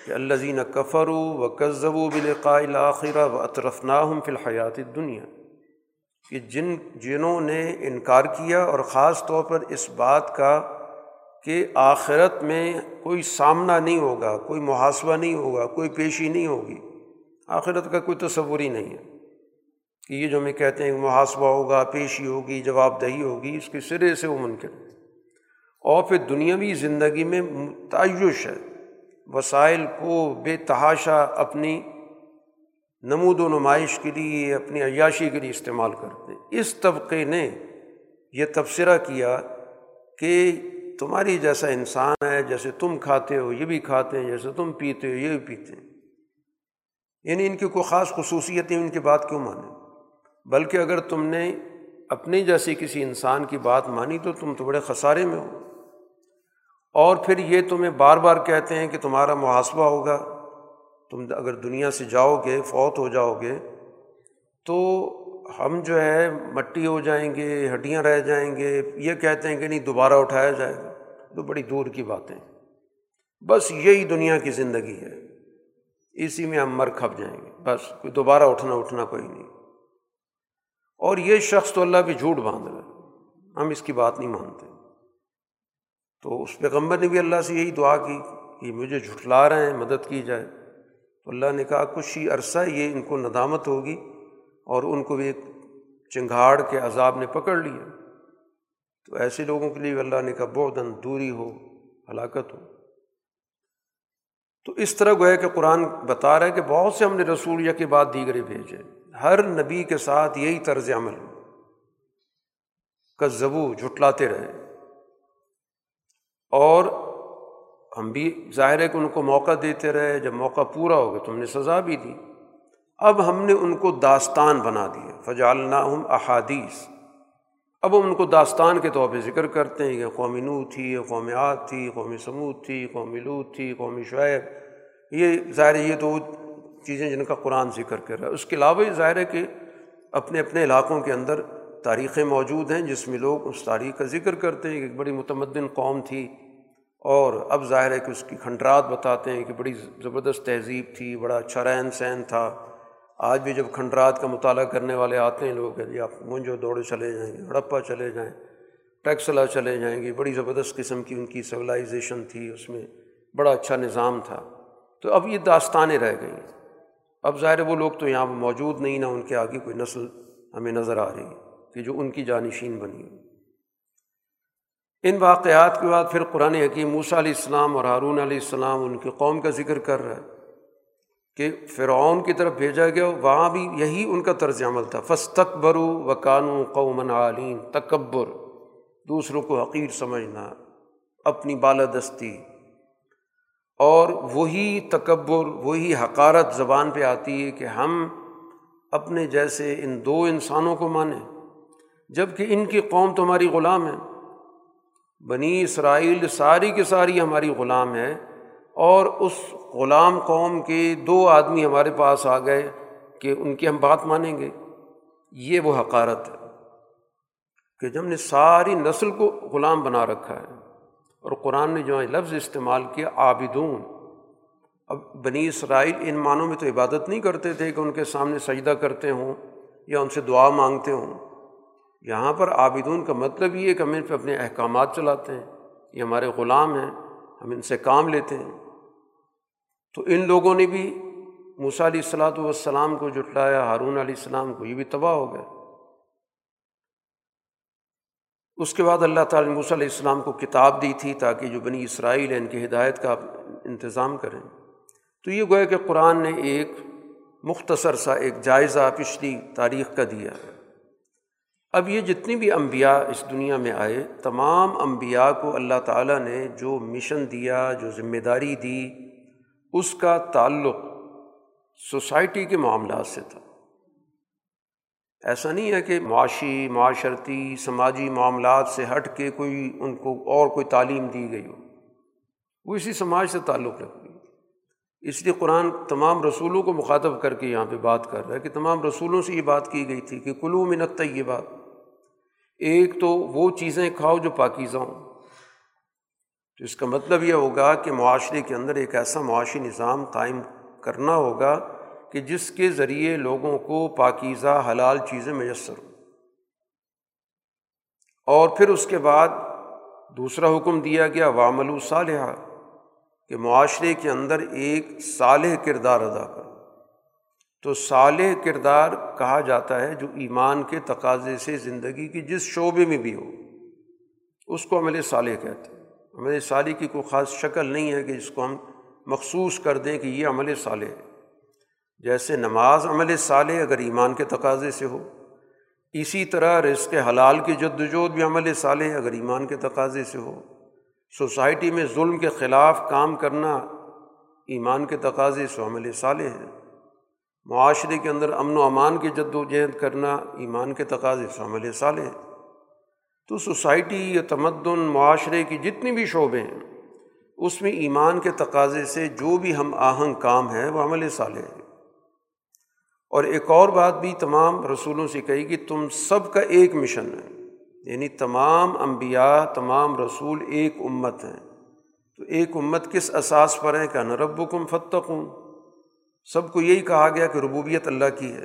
کہ اللہ زین کفر و قزب و بلقائل آخرہ و اطرف ناہم فی الحیات دنیا کہ جن جنہوں نے انکار کیا اور خاص طور پر اس بات کا کہ آخرت میں کوئی سامنا نہیں ہوگا، کوئی محاسبہ نہیں ہوگا، کوئی پیشی نہیں ہوگی۔ آخرت کا کوئی تصور ہی نہیں ہے۔ کہ یہ جو ہمیں کہتے ہیں محاسبہ ہوگا، پیشی ہوگی جواب دہی ہوگی، اس کے سرے سے وہ ممکن اور پھر دنیاوی زندگی میں تعیش ہے۔ وسائل کو بے تحاشا اپنی نمود و نمائش کے لیے، اپنی عیاشی کے لیے استعمال کرتے ہیں۔ اس طبقے نے یہ تبصرہ کیا کہ تمہاری جیسا انسان ہے، جیسے تم کھاتے ہو، یہ بھی کھاتے ہیں، جیسے تم پیتے ہو، یہ بھی پیتے ہیں۔ یعنی ان کی کوئی خاص خصوصیتیں ان کی بات کیوں مانیں؟ بلکہ اگر تم نے اپنی جیسی کسی انسان کی بات مانی تو تم تو بڑے خسارے میں ہو۔ اور پھر یہ تمہیں بار بار کہتے ہیں کہ تمہارا محاسبہ ہوگا۔ تم اگر دنیا سے جاؤ گے، فوت ہو جاؤ گے، تو ہم جو ہے مٹی ہو جائیں گے، ہڈیاں رہ جائیں گے۔ یہ کہتے ہیں کہ نہیں، دوبارہ اٹھایا جائے گا۔ تو بڑی دور کی باتیں۔ بس یہی دنیا کی زندگی ہے۔ اسی میں ہم مر کھپ جائیں گے۔ بس، کوئی دوبارہ اٹھنا اٹھنا کوئی نہیں۔ اور یہ شخص تو اللہ پہ جھوٹ باندھ رہا ہے۔ ہم اس کی بات نہیں مانتے۔ تو اس پیغمبر نے بھی اللہ سے یہی دعا کی کہ مجھے جھٹلا رہے ہیں، مدد کی جائے۔ تو اللہ نے کہا، کچھ ہی عرصہ یہ ان کو ندامت ہوگی اور ان کو بھی ایک چنگھاڑ کے عذاب نے پکڑ لیا۔ تو ایسے لوگوں کے لیے اللہ نے کہا بودن دوری ہو، ہلاکت ہو۔ تو اس طرح گویا کہ قرآن بتا رہا ہے کہ بہت سے ہم نے رسول یا کے بعد دیگرے بھیجے۔ ہر نبی کے ساتھ یہی طرز عمل کا زبو جھٹلاتے رہے۔ اور ہم بھی ظاہر ہے کہ ان کو موقع دیتے رہے، جب موقع پورا ہو گیا تو ہم نے سزا بھی دی۔ اب ہم نے ان کو داستان بنا دیا فجالنا ہم احادیث۔ اب ہم ان کو داستان کے طور پہ ذکر کرتے ہیں کہ قومی نو تھی قومی عاد تھی قومی سمود تھی قومی لوت تھی قومی شعیب۔ یہ ظاہر یہ تو چیزیں جن کا قرآن ذکر کر رہا ہے۔ اس کے علاوہ یہ ظاہر ہے کہ اپنے اپنے علاقوں کے اندر تاریخیں موجود ہیں جس میں لوگ اس تاریخ کا ذکر کرتے ہیں کہ ایک بڑی متمدن قوم تھی۔ اور اب ظاہر ہے کہ اس کی کھنڈرات بتاتے ہیں کہ بڑی زبردست تہذیب تھی، بڑا اچھا رہن سہن تھا۔ آج بھی جب کھنڈرات کا مطالعہ کرنے والے آتے ہیں لوگ جی آپ مونجو دوڑے چلے جائیں گے، ہڑپا چلے جائیں، ٹیکسلا چلے جائیں گے، بڑی زبردست قسم کی ان کی سویلائزیشن تھی، اس میں بڑا اچھا نظام تھا۔ تو اب یہ داستانیں رہ گئیں اب ظاہر وہ لوگ تو یہاں موجود نہیں، نہ ان کے آگے کوئی نسل ہمیں نظر آ رہی ہے کہ جو ان کی جانشین بنی ان واقعات کے بعد پھر قرآن حکیم موسیٰ علیہ السلام اور ہارون علیہ السلام ان کی قوم کا ذکر کر رہا ہے کہ فرعون کی طرف بھیجا گیا، وہاں بھی یہی ان کا طرز عمل تھا۔ فس تکبر و قانو قومن عالین، تکبر، دوسروں کو حقیر سمجھنا، اپنی بالادستی اور وہی تکبر، وہی حقارت زبان پہ آتی ہے کہ ہم اپنے جیسے ان دو انسانوں کو مانیں۔ جبکہ ان کی قوم تو ہماری غلام ہے۔ بنی اسرائیل ساری کی ساری ہماری غلام ہے اور اس غلام قوم کے دو آدمی ہمارے پاس آ گئے کہ ان کی ہم بات مانیں گے۔ یہ وہ حقارت ہے کہ جب نے ساری نسل کو غلام بنا رکھا ہے۔ اور قرآن نے جو ہے لفظ استعمال کیا، عابدون۔ اب بنی اسرائیل ان معنوں میں تو عبادت نہیں کرتے تھے کہ ان کے سامنے سجدہ کرتے ہوں یا ان سے دعا مانگتے ہوں۔ یہاں پر عابدون کا مطلب یہ ہے کہ ہم ان پہ اپنے احکامات چلاتے ہیں، یہ ہمارے غلام ہیں، ہم ان سے کام لیتے ہیں۔ تو ان لوگوں نے بھی موسیٰ علیہ السلاۃ والسلام کو جٹلایا ہارون علیہ السلام کو، یہ بھی تباہ ہو گئے۔ اس کے بعد اللہ تعالیٰ نے موسیٰ علیہ السلام کو کتاب دی تھی تاکہ جو بنی اسرائیل ہے ان کی ہدایت کا انتظام کریں۔ تو یہ گویا کہ قرآن نے ایک مختصر سا، ایک جائزہ پچھلی تاریخ کا دیا۔ ہے اب یہ جتنی بھی انبیاء اس دنیا میں آئے، تمام انبیاء کو اللہ تعالیٰ نے جو مشن دیا، جو ذمہ داری دی، اس کا تعلق سوسائٹی کے معاملات سے تھا۔ ایسا نہیں ہے کہ معاشی، معاشرتی، سماجی معاملات سے ہٹ کے کوئی ان کو اور کوئی تعلیم دی گئی ہو۔ وہ اسی سماج سے تعلق رکھ گئی اس لیے قرآن تمام رسولوں کو مخاطب کر کے یہاں پہ بات کر رہا ہے کہ تمام رسولوں سے یہ بات کی گئی تھی کہ کلو منت یہ بات ایک تو وہ چیزیں کھاؤ جو پاکیزہ ہوں۔ تو اس کا مطلب یہ ہوگا کہ معاشرے کے اندر ایک ایسا معاشی نظام قائم کرنا ہوگا کہ جس کے ذریعے لوگوں کو پاکیزہ حلال چیزیں میسر ہوں۔ اور پھر اس کے بعد دوسرا حکم دیا گیا وامل صالحہ کہ معاشرے کے اندر ایک صالح کردار ادا کرو۔ تو صالح کردار کہا جاتا ہے جو ایمان کے تقاضے سے زندگی کی جس شعبے میں بھی ہو، اس کو عمل صالح کہتے ہیں۔ عمل صالح کی کوئی خاص شکل نہیں ہے کہ جس کو ہم مخصوص کر دیں کہ یہ عمل صالح ہے۔ جیسے نماز عمل صالح اگر ایمان کے تقاضے سے ہو، اسی طرح رزق حلال کی جد وجہد بھی عمل صالح اگر ایمان کے تقاضے سے ہو۔ سوسائٹی میں ظلم کے خلاف کام کرنا ایمان کے تقاضے سے عمل صالح ہے۔ معاشرے کے اندر امن و امان کی جد و جہد کرنا ایمان کے تقاضے سے عمل صالح ہے۔ تو سوسائٹی یا تمدن معاشرے کی جتنی بھی شعبے ہیں، اس میں ایمان کے تقاضے سے جو بھی ہم آہنگ کام ہے وہ عمل صالح ہے اور ایک اور بات بھی تمام رسولوں سے کہی کہ تم سب کا ایک مشن ہے یعنی تمام انبیاء، تمام رسول ایک امت ہیں۔ تو ایک امت کس اساس پر ہے کہ نرب کم فتقوں سب کو یہی کہا گیا کہ ربوبیت اللہ کی ہے۔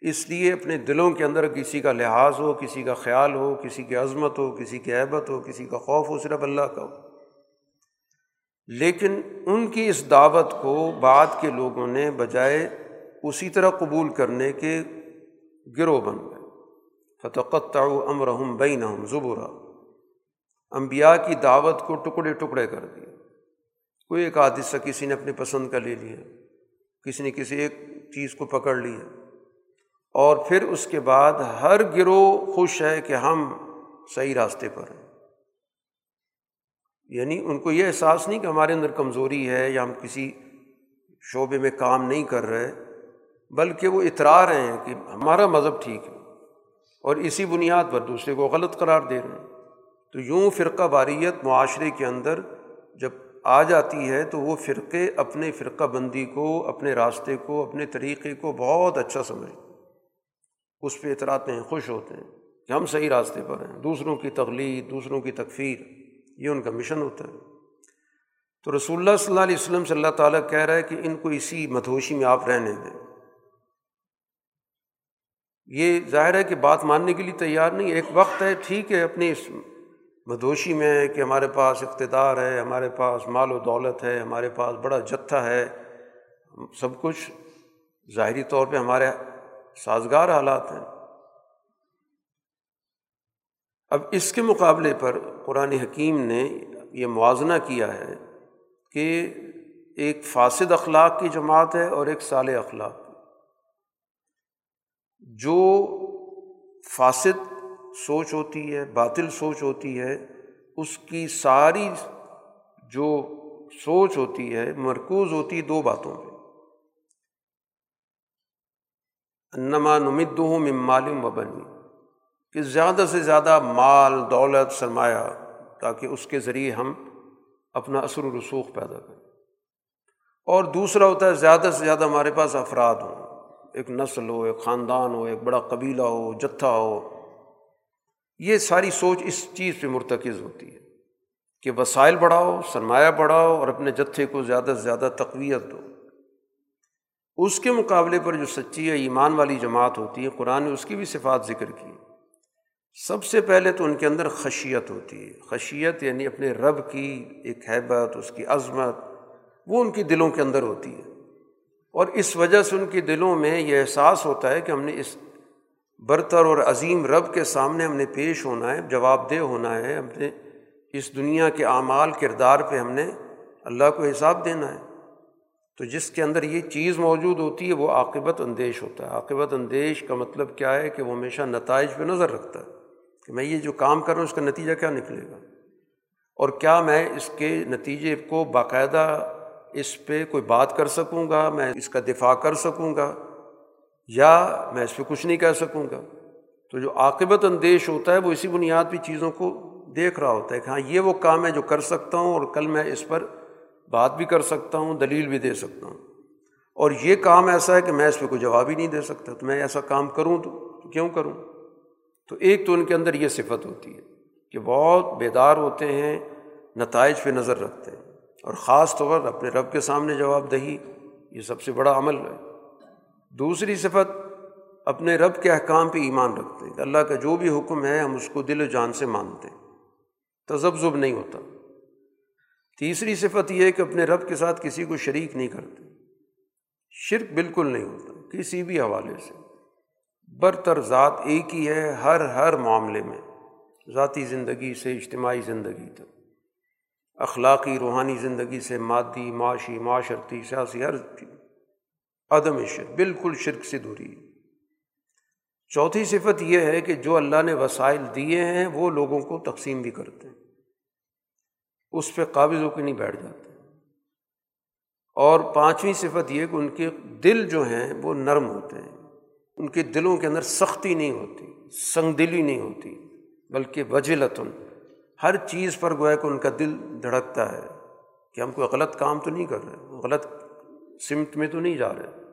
اس لیے اپنے دلوں کے اندر کسی کا لحاظ ہو، کسی کا خیال ہو، کسی کی عظمت ہو، کسی کی عیبت ہو، کسی کا خوف ہو، صرف اللہ کا ہو۔ لیکن ان کی اس دعوت کو بعد کے لوگوں نے بجائے اسی طرح قبول کرنے کے گروہ بن گئے۔ فتقت امرحم بین زبرا۔ امبیا کی دعوت کو ٹکڑے ٹکڑے کر دیے۔ کوئی ایک حادثہ کسی نے اپنے پسند کا لے لیا، کسی نے کسی ایک چیز کو پکڑ لیا۔ اور پھر اس کے بعد ہر گروہ خوش ہے کہ ہم صحیح راستے پر ہیں۔ یعنی ان کو یہ احساس نہیں کہ ہمارے اندر کمزوری ہے یا ہم کسی شعبے میں کام نہیں کر رہے۔ بلکہ وہ اترا رہے ہیں کہ ہمارا مذہب ٹھیک ہے اور اسی بنیاد پر دوسرے کو غلط قرار دے رہے ہیں۔ تو یوں فرقہ واریت معاشرے کے اندر جب آ جاتی ہے تو وہ فرقے اپنے فرقہ بندی کو، اپنے راستے کو، اپنے طریقے کو بہت اچھا سمجھ اس پہ اطراعات ہیں خوش ہوتے ہیں کہ ہم صحیح راستے پر ہیں، دوسروں کی تغلیق دوسروں کی تکفیر، یہ ان کا مشن ہوتا ہے۔ تو رسول اللہ صلی اللہ علیہ وسلم صلی اللہ تعالیٰ کہہ رہا ہے کہ ان کو اسی مدھوشی میں آپ رہنے دیں۔ یہ ظاہر ہے کہ بات ماننے کے لیے تیار نہیں، ایک وقت ہے، ٹھیک ہے، اپنی اس مدوشی میں ہے کہ ہمارے پاس اقتدار ہے، ہمارے پاس مال و دولت ہے، ہمارے پاس بڑا جتھا ہے، سب کچھ ظاہری طور پہ ہمارے سازگار حالات ہیں۔ اب اس کے مقابلے پر قرآن حکیم نے یہ موازنہ کیا ہے کہ ایک فاسد اخلاق کی جماعت ہے اور ایک سال اخلاق۔ جو فاسد سوچ ہوتی ہے، باطل سوچ ہوتی ہے، اس کی ساری جو سوچ ہوتی ہے، مرکوز ہوتی ہے دو باتوں پہ۔ انما نمد ہوں ممالم و بنی کہ زیادہ سے زیادہ مال، دولت، سرمایہ، تاکہ اس کے ذریعے ہم اپنا اثر و رسوخ پیدا کریں۔ اور دوسرا ہوتا ہے، زیادہ سے زیادہ ہمارے پاس افراد ہوں۔ ایک نسل ہو، ایک خاندان ہو، ایک بڑا قبیلہ ہو، جتھا ہو، یہ ساری سوچ اس چیز پہ مرتکز ہوتی ہے کہ وسائل بڑھاؤ، سرمایہ بڑھاؤ اور اپنے جتھے کو زیادہ سے زیادہ تقویت دو۔ اس کے مقابلے پر جو سچی ہے ایمان والی جماعت ہوتی ہے، قرآن نے اس کی بھی صفات ذکر کی۔ سب سے پہلے تو ان کے اندر خشیت ہوتی ہے۔ خشیت یعنی اپنے رب کی ایک حیبت، اس کی عظمت، وہ ان کی دلوں کے اندر ہوتی ہے۔ اور اس وجہ سے ان کی دلوں میں یہ احساس ہوتا ہے کہ ہم نے اس برتر اور عظیم رب کے سامنے ہم نے پیش ہونا ہے، جواب دہ ہونا ہے، ہم نے اس دنیا کے اعمال کردار پہ ہم نے اللہ کو حساب دینا ہے۔ تو جس کے اندر یہ چیز موجود ہوتی ہے، وہ عاقبت اندیش ہوتا ہے۔ عاقبت اندیش کا مطلب کیا ہے؟ کہ وہ ہمیشہ نتائج پہ نظر رکھتا ہے کہ میں یہ جو کام کر رہا ہوں، اس کا نتیجہ کیا نکلے گا؟ اور کیا میں اس کے نتیجے کو باقاعدہ اس پہ کوئی بات کر سکوں گا، میں اس کا دفاع کر سکوں گا، یا میں اس پہ کچھ نہیں کہہ سکوں گا۔ تو جو عاقبت اندیش ہوتا ہے، وہ اسی بنیاد پہ چیزوں کو دیکھ رہا ہوتا ہے کہ ہاں یہ وہ کام ہے جو کر سکتا ہوں اور کل میں اس پر بات بھی کر سکتا ہوں، دلیل بھی دے سکتا ہوں۔ اور یہ کام ایسا ہے کہ میں اس پہ کوئی جواب ہی نہیں دے سکتا، تو میں ایسا کام کروں تو کیوں کروں؟ تو ایک تو ان کے اندر یہ صفت ہوتی ہے کہ بہت بیدار ہوتے ہیں، نتائج پہ نظر رکھتے ہیں۔ اور خاص طور پر اپنے رب کے سامنے جواب دہی، یہ سب سے بڑا عمل ہے۔ دوسری صفت، اپنے رب کے احکام پہ ایمان رکھتے ہیں۔ اللہ کا جو بھی حکم ہے، ہم اس کو دل و جان سے مانتے ہیں۔ تذبذب نہیں ہوتا۔ تیسری صفت یہ ہے کہ اپنے رب کے ساتھ کسی کو شریک نہیں کرتے۔ شرک بالکل نہیں ہوتا، کسی بھی حوالے سے۔ برتر ذات ایک ہی ہے، ہر ہر معاملے میں، ذاتی زندگی سے اجتماعی زندگی تک۔ اخلاقی روحانی زندگی سے مادی، معاشی، معاشرتی، سیاسی، ہر عدم شرک، بالکل شرک سے دوری۔ چوتھی صفت یہ ہے کہ جو اللہ نے وسائل دیے ہیں، وہ لوگوں کو تقسیم بھی کرتے ہیں۔ اس پہ قابض ہو کے نہیں بیٹھ جاتے۔ اور پانچویں صفت یہ کہ ان کے دل جو ہیں، وہ نرم ہوتے ہیں۔ ان کے دلوں کے اندر سختی نہیں ہوتی سنگ دلی نہیں ہوتی، بلکہ وجلتن۔ ہر چیز پر گویا کہ ان کا دل دھڑکتا ہے کہ ہم کوئی غلط کام تو نہیں کر رہے غلط سمت میں تو نہیں جا رہے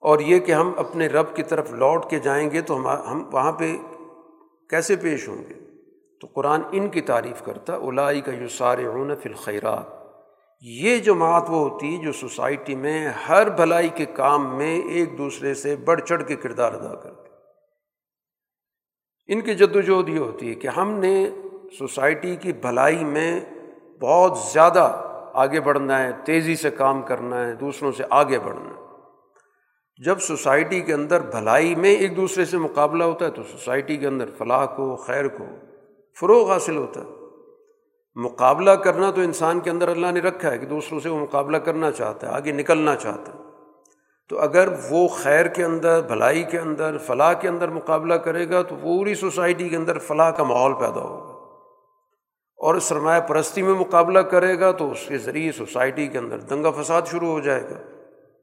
اور یہ کہ ہم اپنے رب کی طرف لوٹ کے جائیں گے تو ہم ہم وہاں پہ کیسے پیش ہوں گے؟ تو قرآن ان کی تعریف کرتا الائی کا یو سارے فی الخیرات۔ یہ جماعت وہ ہوتی جو سوسائٹی میں ہر بھلائی کے کام میں ایک دوسرے سے بڑھ چڑھ کے کردار ادا کرتے ان کی جد وجہد یہ ہوتی ہے کہ ہم نے سوسائٹی کی بھلائی میں بہت زیادہ آگے بڑھنا ہے، تیزی سے کام کرنا ہے، دوسروں سے آگے بڑھنا ہے۔ جب سوسائٹی کے اندر بھلائی میں ایک دوسرے سے مقابلہ ہوتا ہے تو سوسائٹی کے اندر فلاح کو، خیر کو فروغ حاصل ہوتا ہے۔ مقابلہ کرنا تو انسان کے اندر اللہ نے رکھا ہے کہ دوسروں سے وہ مقابلہ کرنا چاہتا ہے، آگے نکلنا چاہتا ہے۔ تو اگر وہ خیر کے اندر، بھلائی کے اندر، فلاح کے اندر مقابلہ کرے گا تو پوری سوسائٹی کے اندر فلاح کا ماحول پیدا ہوگا۔ اور سرمایہ پرستی میں مقابلہ کرے گا تو اس کے ذریعے سوسائٹی کے اندر دنگا فساد شروع ہو جائے گا،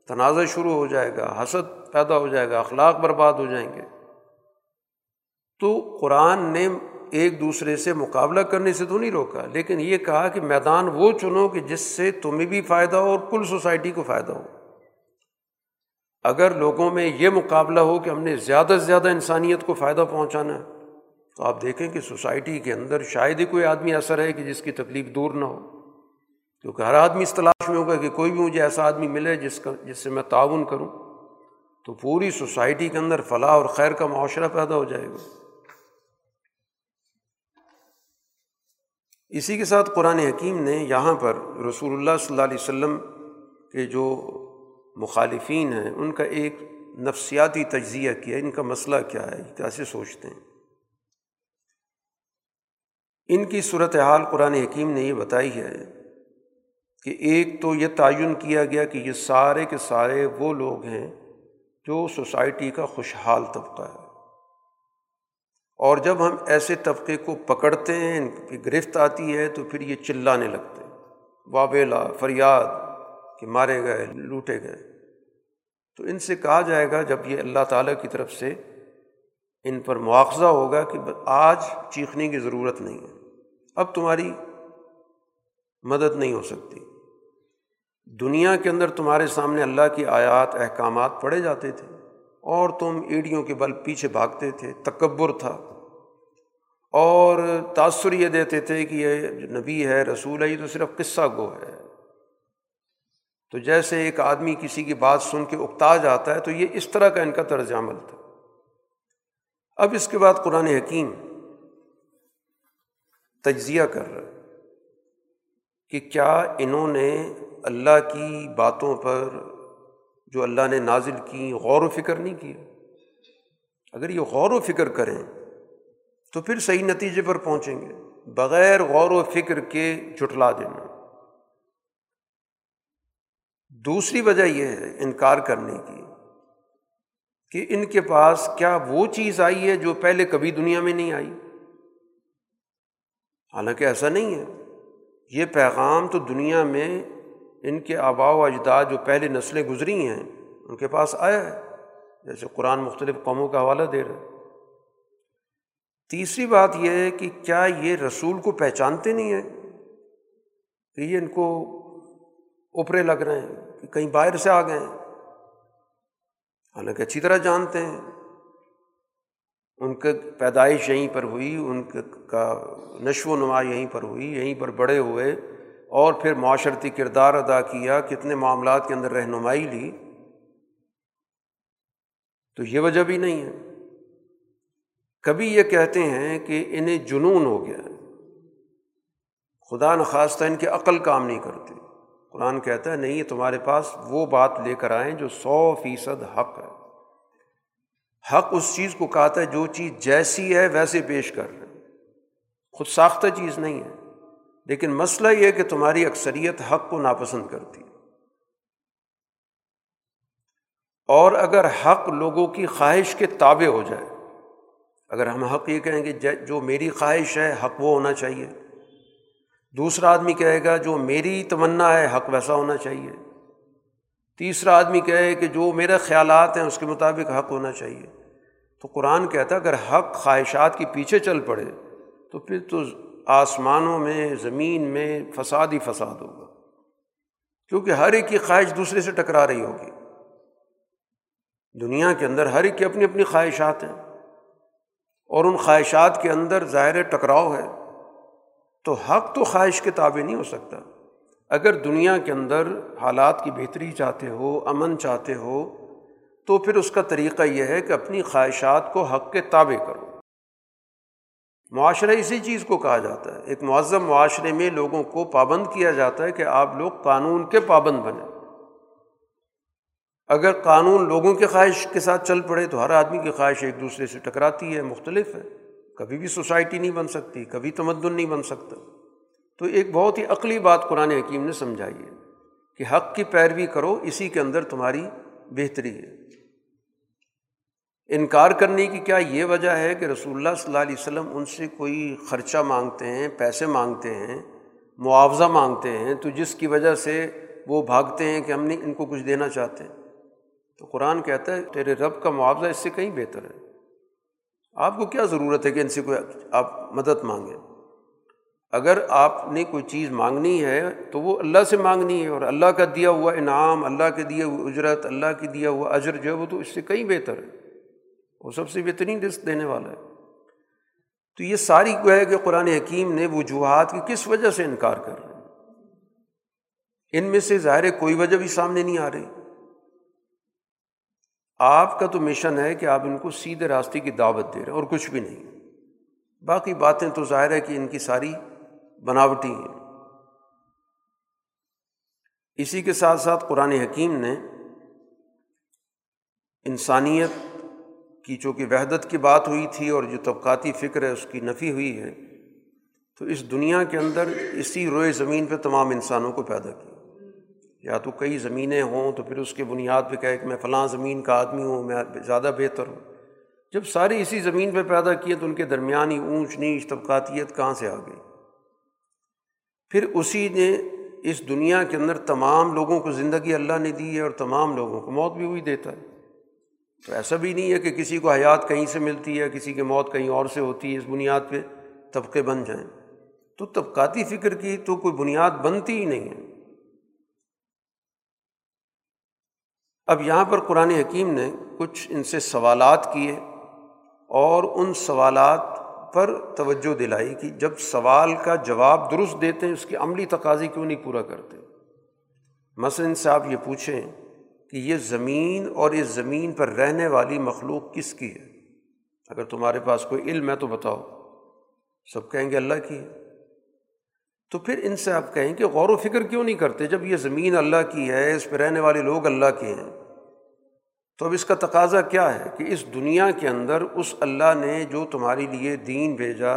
تنازع شروع ہو جائے گا، حسد پیدا ہو جائے گا، اخلاق برباد ہو جائیں گے۔ تو قرآن نے ایک دوسرے سے مقابلہ کرنے سے تو نہیں روکا، لیکن یہ کہا کہ میدان وہ چنو کہ جس سے تمہیں بھی فائدہ ہو اور کل سوسائٹی کو فائدہ ہو۔ اگر لوگوں میں یہ مقابلہ ہو کہ ہم نے زیادہ سے زیادہ انسانیت کو فائدہ پہنچانا ہے، تو آپ دیکھیں کہ سوسائٹی کے اندر شاید ہی کوئی آدمی ایسا رہے کہ جس کی تکلیف دور نہ ہو۔ کیونکہ ہر آدمی اس تلاش میں ہوگا کہ کوئی بھی مجھے ایسا آدمی ملے جس کا جس سے میں تعاون کروں۔ تو پوری سوسائٹی کے اندر فلاح اور خیر کا معاشرہ پیدا ہو جائے گا۔ اسی کے ساتھ قرآن حکیم نے یہاں پر رسول اللہ صلی اللہ علیہ وسلم کے جو مخالفین ہیں، ان کا ایک نفسیاتی تجزیہ کیا، ان کا مسئلہ کیا ہے کیسے سوچتے ہیں؟ ان کی صورت حال قرآن حکیم نے یہ بتائی ہے کہ ایک تو یہ تعین کیا گیا کہ یہ سارے کے سارے وہ لوگ ہیں جو سوسائٹی کا خوشحال طبقہ ہے۔ اور جب ہم ایسے طبقے کو پکڑتے ہیں، ان کی گرفت آتی ہے تو پھر یہ چلانے لگتے ہیں۔ وابیلا فریاد کہ مارے گئے، لوٹے گئے۔ تو ان سے کہا جائے گا، جب یہ اللہ تعالیٰ کی طرف سے ان پر مواخذہ ہوگا کہ آج چیخنے کی ضرورت نہیں ہے، اب تمہاری مدد نہیں ہو سکتی۔ دنیا کے اندر تمہارے سامنے اللہ کی آیات، احکامات پڑھے جاتے تھے، اور تم ایڑیوں کے بل پیچھے بھاگتے تھے، تکبر تھا۔ اور تاثر یہ دیتے تھے کہ یہ نبی ہے، رسول ہے، یہ تو صرف قصہ گو ہے۔ تو جیسے ایک آدمی کسی کی بات سن کے اکتا جاتا ہے، تو یہ اس طرح کا ان کا طرز عمل تھا۔ اب اس کے بعد قرآن حکیم تجزیہ کر رہا کہ کیا انہوں نے اللہ کی باتوں پر جو اللہ نے نازل کی غور و فکر نہیں کیا اگر یہ غور و فکر کریں تو پھر صحیح نتیجے پر پہنچیں گے، بغیر غور و فکر کے جٹلا دینا۔ دوسری وجہ یہ ہے انکار کرنے کی کہ ان کے پاس کیا وہ چیز آئی ہے جو پہلے کبھی دنیا میں نہیں آئی؟ حالانکہ ایسا نہیں ہے۔ یہ پیغام تو دنیا میں ان کے آبا و اجداد جو پہلے نسلیں گزری ہیں، ان کے پاس آیا ہے، جیسے قرآن مختلف قوموں کا حوالہ دے رہے تیسری بات یہ ہے کہ کیا یہ رسول کو پہچانتے نہیں ہیں کہ یہ ان کو اوپرے لگ رہے ہیں؟ کہ کہیں باہر سے آ گئے ہیں۔ حالانکہ اچھی طرح جانتے ہیں۔ ان کے پیدائش یہیں پر ہوئی، ان کا نشو و نما یہیں پر ہوئی، یہیں پر بڑے ہوئے۔ اور پھر معاشرتی کردار ادا کیا کتنے معاملات کے اندر رہنمائی لی۔ تو یہ وجہ بھی نہیں ہے۔ کبھی یہ کہتے ہیں کہ انہیں جنون ہو گیا خدا نخواستہ ان کی عقل کام نہیں کرتی قرآن کہتا ہے، نہیں تمہارے پاس وہ بات لے کر آئیں جو سو فیصد حق ہے۔ حق اس چیز کو کہتا ہے، جو چیز جیسی ہے ویسے پیش کر رہے خود ساختہ چیز نہیں ہے۔ لیکن مسئلہ یہ کہ تمہاری اکثریت حق کو ناپسند کرتی اور اگر حق لوگوں کی خواہش کے تابع ہو جائے، اگر ہم حق یہ کہیں کہ جو میری خواہش ہے، حق وہ ہونا چاہیے۔ دوسرا آدمی کہے گا جو میری تمنا ہے، حق ویسا ہونا چاہیے۔ تیسرا آدمی کہے کہ جو میرے خیالات ہیں، اس کے مطابق حق ہونا چاہیے۔ تو قرآن کہتا ہے، اگر حق خواہشات کے پیچھے چل پڑے، تو پھر تو آسمانوں میں، زمین میں فساد ہی فساد ہوگا۔ کیونکہ ہر ایک کی خواہش دوسرے سے ٹکرا رہی ہوگی۔ دنیا کے اندر ہر ایک کی اپنی اپنی خواہشات ہیں۔ اور ان خواہشات کے اندر ظاہر ٹکراؤ ہے۔ تو حق تو خواہش کے تابع نہیں ہو سکتا۔ اگر دنیا کے اندر حالات کی بہتری چاہتے ہو، امن چاہتے ہو، تو پھر اس کا طریقہ یہ ہے کہ اپنی خواہشات کو حق کے تابع کرو۔ معاشرہ اسی چیز کو کہا جاتا ہے۔ ایک معذم معاشرے میں لوگوں کو پابند کیا جاتا ہے کہ آپ لوگ قانون کے پابند بنیں۔ اگر قانون لوگوں کے خواہش کے ساتھ چل پڑے تو ہر آدمی کی خواہش ایک دوسرے سے ٹکراتی ہے، مختلف ہے۔ کبھی بھی سوسائٹی نہیں بن سکتی، کبھی تمدن نہیں بن سکتا۔ تو ایک بہت ہی عقلی بات قرآن حکیم نے سمجھائی ہے کہ حق کی پیروی کرو، اسی کے اندر تمہاری بہتری ہے۔ انکار کرنے کی کیا یہ وجہ ہے کہ رسول اللہ صلی اللہ علیہ وسلم ان سے کوئی خرچہ مانگتے ہیں، پیسے مانگتے ہیں، معاوضہ مانگتے ہیں، تو جس کی وجہ سے وہ بھاگتے ہیں کہ ہم نہیں، ان کو کچھ دینا چاہتے۔ ہیں تو قرآن کہتا ہے، تیرے رب کا معاوضہ اس سے کہیں بہتر ہے۔ آپ کو کیا ضرورت ہے کہ ان سے کوئی آپ مدد مانگیں؟ اگر آپ نے کوئی چیز مانگنی ہے تو وہ اللہ سے مانگنی ہے اور اللہ کا دیا ہوا انعام، اللہ کے دیا ہوا اجرت، اللہ کے دیا ہوا اجر جو ہے وہ تو اس سے کہیں بہتر ہے۔ وہ سب سے بہترین رزق دینے والا ہے۔ تو یہ ساری کو ہے کہ قرآن حکیم نے وجوہات کی کس وجہ سے انکار کر رہے ہیں؟ ان میں سے ظاہر کوئی وجہ بھی سامنے نہیں آ رہی۔ آپ کا تو مشن ہے کہ آپ ان کو سیدھے راستے کی دعوت دے رہے ہیں اور کچھ بھی نہیں۔ باقی باتیں تو ظاہر ہے کہ ان کی ساری بناوٹی ہیں۔ اسی کے ساتھ ساتھ قرآن حکیم نے انسانیت کی چونکہ وحدت کی بات ہوئی تھی اور جو طبقاتی فکر ہے اس کی نفی ہوئی ہے، تو اس دنیا کے اندر اسی روئے زمین پہ تمام انسانوں کو پیدا کیا۔ یا تو کئی زمینیں ہوں تو پھر اس کے بنیاد پہ کہے کہ میں فلاں زمین کا آدمی ہوں، میں زیادہ بہتر ہوں۔ جب ساری اسی زمین پہ پیدا کیے تو ان کے درمیانی اونچ نیچ طبقاتیت کہاں سے آ گئی؟ پھر اسی نے اس دنیا کے اندر تمام لوگوں کو زندگی اللہ نے دی ہے اور تمام لوگوں کو موت بھی وہی دیتا ہے۔ تو ایسا بھی نہیں ہے کہ کسی کو حیات کہیں سے ملتی ہے، کسی کی موت کہیں اور سے ہوتی ہے، اس بنیاد پہ طبقے بن جائیں۔ تو طبقاتی فکر کی تو کوئی بنیاد بنتی ہی نہیں ہے۔ اب یہاں پر قرآن حکیم نے کچھ ان سے سوالات کیے اور ان سوالات پر توجہ دلائی کہ جب سوال کا جواب درست دیتے ہیں، اس کی عملی تقاضی کیوں نہیں پورا کرتے؟ مثلاً سے آپ یہ پوچھیں کہ یہ زمین اور اس زمین پر رہنے والی مخلوق کس کی ہے؟ اگر تمہارے پاس کوئی علم ہے تو بتاؤ۔ سب کہیں گے اللہ کی۔ ہے تو پھر ان سے آپ کہیں کہ غور و فکر کیوں نہیں کرتے؟ جب یہ زمین اللہ کی ہے، اس پہ رہنے والے لوگ اللہ کے ہیں۔ تو اب اس کا تقاضا کیا ہے کہ اس دنیا کے اندر اس اللہ نے جو تمہارے لیے دین بھیجا،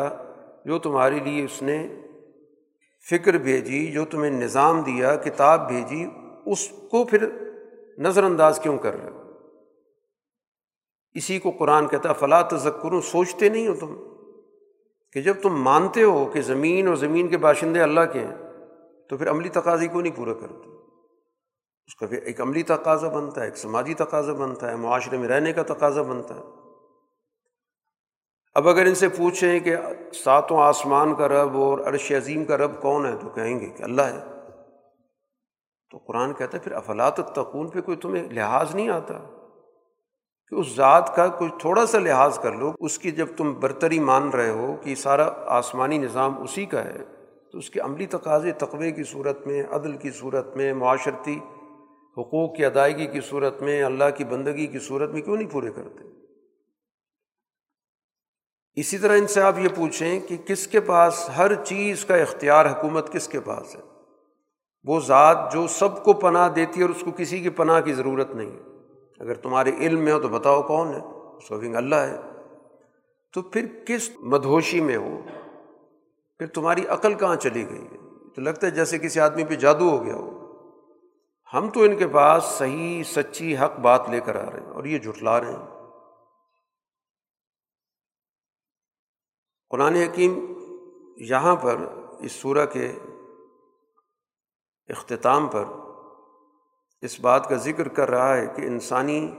جو تمہارے لیے اس نے فکر بھیجی، جو تمہیں نظام دیا، کتاب بھیجی، اس کو پھر نظر انداز کیوں کر رہے ہو؟ اسی کو قرآن کہتا ہے فلاں تذکروں سوچتے نہیں ہو تم کہ جب تم مانتے ہو کہ زمین اور زمین کے باشندے اللہ کے ہیں، تو پھر عملی تقاضی کو نہیں پورا کرتے؟ اس کا پھر ایک عملی تقاضا بنتا ہے، ایک سماجی تقاضا بنتا ہے، معاشرے میں رہنے کا تقاضا بنتا ہے۔ اب اگر ان سے پوچھیں کہ ساتوں آسمان کا رب اور عرش عظیم کا رب کون ہے، تو کہیں گے کہ اللہ ہے۔ تو قرآن کہتا ہے، پھر افلاط تقون پہ کوئی تمہیں لحاظ نہیں آتا کہ اس ذات کا کوئی تھوڑا سا لحاظ کر لو۔ اس کی جب تم برتری مان رہے ہو کہ سارا آسمانی نظام اسی کا ہے، تو اس کے عملی تقاضے تقوے کی صورت میں، عدل کی صورت میں، معاشرتی حقوق کی ادائیگی کی صورت میں، اللہ کی بندگی کی صورت میں کیوں نہیں پورے کرتے؟ اسی طرح ان سے آپ یہ پوچھیں کہ کس کے پاس، ہر چیز کا اختیار حکومت کس کے پاس ہے؟ وہ ذات جو سب کو پناہ دیتی ہے اور اس کو کسی کی پناہ کی ضرورت نہیں ہے۔ اگر تمہارے علم میں ہو تو بتاؤ کون ہے؟ سوفنگ اللہ ہے۔ تو پھر کس مدھوشی میں ہو؟ پھر تمہاری عقل کہاں چلی گئی ہے؟ تو لگتا ہے جیسے کسی آدمی پہ جادو ہو گیا ہو۔ ہم تو ان کے پاس صحیح سچی حق بات لے کر آ رہے ہیں اور یہ جھٹلا رہے ہیں۔ قرآن حکیم یہاں پر اس سورہ کے اختتام پر اس بات کا ذکر کر رہا ہے کہ انسانی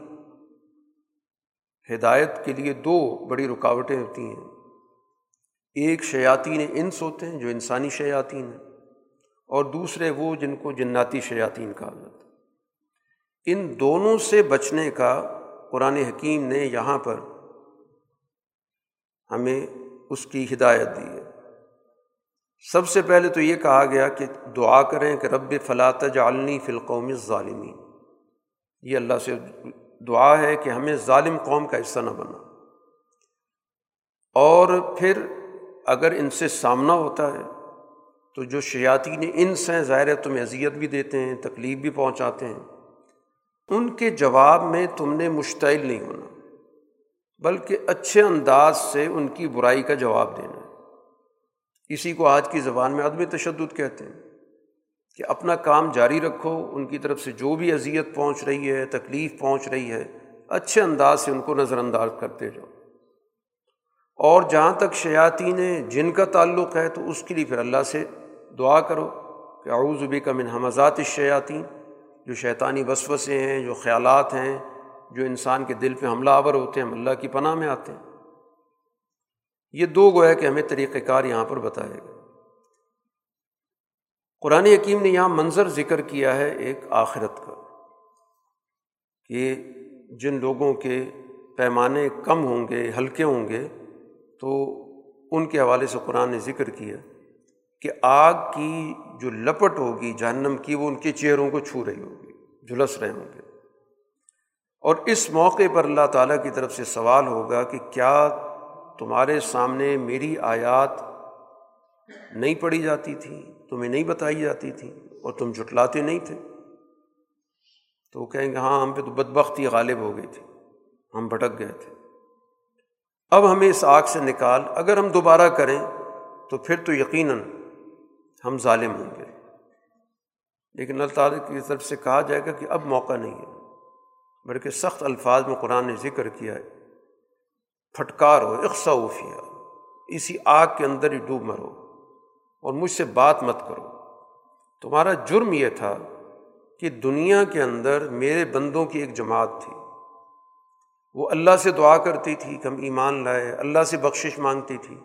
ہدایت کے لیے دو بڑی رکاوٹیں ہوتی ہیں۔ ایک شیاطین انس ہوتے ہیں جو انسانی شیاطین ہیں۔ اور دوسرے وہ جن کو جناتی شیاطین کہا جاتا ان دونوں سے بچنے کا قرآن حکیم نے یہاں پر ہمیں اس کی ہدایت دی ہے۔ سب سے پہلے تو یہ کہا گیا کہ دعا کریں کہ رب فلاط جالنی فلقوم ظالمین یہ اللہ سے دعا ہے کہ ہمیں ظالم قوم کا حصہ نہ بنا۔ اور پھر اگر ان سے سامنا ہوتا ہے تو جو شیاتی نے ان ظاہر ہے تمہیں اذیت بھی دیتے ہیں، تکلیف بھی پہنچاتے ہیں۔ ان کے جواب میں تم نے مشتعل نہیں ہونا، بلکہ اچھے انداز سے ان کی برائی کا جواب دینا۔ اسی کو آج کی زبان میں عدم تشدد کہتے ہیں کہ اپنا کام جاری رکھو، ان کی طرف سے جو بھی اذیت پہنچ رہی ہے، تکلیف پہنچ رہی ہے، اچھے انداز سے ان کو نظر انداز کرتے جاؤ۔ اور جہاں تک شیاطین جن کا تعلق ہے، تو اس کے لیے پھر اللہ سے دعا کرو کہ اعوذ کا من حمزات الشیاطین، جو شیطانی وسوسے ہیں، جو خیالات ہیں، جو انسان کے دل پہ حملہ آور ہوتے ہیں، ہم اللہ کی پناہ میں آتے ہیں۔ یہ دو گویا کہ ہمیں طریقۂ کار یہاں پر بتائے گا قرآن حکیم نے یہاں منظر ذکر کیا ہے ایک آخرت کا، کہ جن لوگوں کے پیمانے کم ہوں گے، ہلکے ہوں گے، تو ان کے حوالے سے قرآن نے ذکر کیا۔ کہ آگ کی جو لپٹ ہوگی جہنم کی وہ ان کے چہروں کو چھو رہی ہوگی، جھلس رہے ہوں گے۔ اور اس موقع پر اللہ تعالیٰ کی طرف سے سوال ہوگا کہ کیا تمہارے سامنے میری آیات نہیں پڑھی جاتی تھی، تمہیں نہیں بتائی جاتی تھی اور تم جٹلاتے نہیں تھے؟ تو وہ کہیں گے ہاں ہم پہ تو بدبختی غالب ہو گئی تھی، ہم بھٹک گئے تھے۔ اب ہمیں اس آگ سے نکال، اگر ہم دوبارہ کریں تو پھر تو یقیناً ہم ظالم ہوں گے۔ لیکن اللہ تعالیٰ کی طرف سے کہا جائے گا کہ اب موقع نہیں ہے۔ بلکہ سخت الفاظ میں قرآن نے ذکر کیا ہے۔ پھٹکار ہو اقسا اسی آگ کے اندر ہی ڈوب مرو اور مجھ سے بات مت کرو۔ تمہارا جرم یہ تھا کہ دنیا کے اندر میرے بندوں کی ایک جماعت تھی۔ وہ اللہ سے دعا کرتی تھی کہ ہم ایمان لائے، اللہ سے بخشش مانگتی تھی۔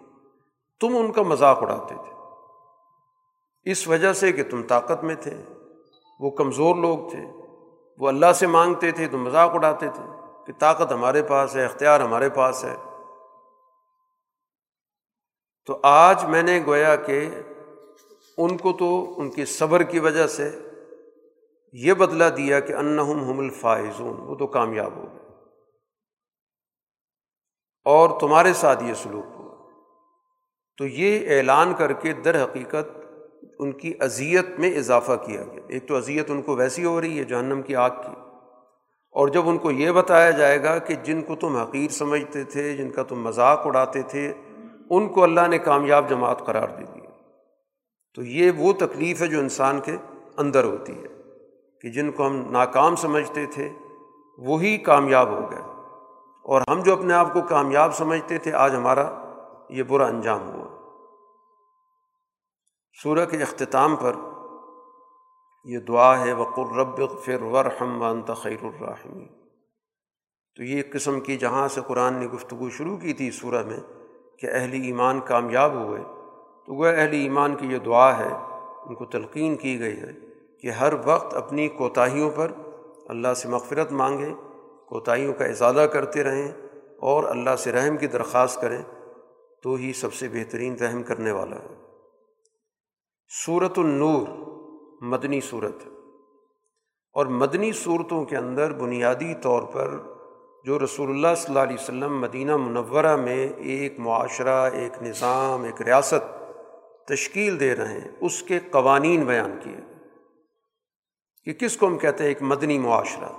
تم ان کا مذاق اڑاتے تھے۔ اس وجہ سے کہ تم طاقت میں تھے، وہ کمزور لوگ تھے، وہ اللہ سے مانگتے تھے تو مذاق اڑاتے تھے کہ طاقت ہمارے پاس ہے، اختیار ہمارے پاس ہے۔ تو آج میں نے گویا کہ ان کو تو ان کی صبر کی وجہ سے یہ بدلا دیا کہ انہم ہم الفائزون، وہ تو کامیاب ہو گئے۔ اور تمہارے ساتھ یہ سلوک ہوا۔ تو یہ اعلان کر کے در حقیقت ان کی اذیت میں اضافہ کیا گیا۔ ایک تو اذیت ان کو ویسی ہو رہی ہے جہنم کی آگ کی، اور جب ان کو یہ بتایا جائے گا کہ جن کو تم حقیر سمجھتے تھے، جن کا تم مذاق اڑاتے تھے، ان کو اللہ نے کامیاب جماعت قرار دے دی۔ تو یہ وہ تکلیف ہے جو انسان کے اندر ہوتی ہے کہ جن کو ہم ناکام سمجھتے تھے، وہی کامیاب ہو گئے۔ اور ہم جو اپنے آپ کو کامیاب سمجھتے تھے، آج ہمارا یہ برا انجام ہوا سورہ کے اختتام پر یہ دعا ہے وقر رب فر ورحم وانت خیر الرحمی تو یہ ایک قسم کی جہاں سے قرآن نے گفتگو شروع کی تھی سورہ میں کہ اہل ایمان کامیاب ہوئے۔ تو وہ اہل ایمان کی یہ دعا ہے، ان کو تلقین کی گئی ہے کہ ہر وقت اپنی کوتاہیوں پر اللہ سے مغفرت مانگیں کوتاہیوں کا ازادہ کرتے رہیں اور اللہ سے رحم کی درخواست کریں۔ تو ہی سب سے بہترین رحم کرنے والا ہے۔ صورت النور، مدنی صورت اور مدنی صورتوں کے اندر بنیادی طور پر جو رسول اللہ صلی اللہ علیہ وسلم مدینہ منورہ میں ایک معاشرہ، ایک نظام، ایک ریاست تشکیل دے رہے ہیں، اس کے قوانین بیان کیے۔ کہ کس کو ہم کہتے ہیں؟ ایک مدنی معاشرہ۔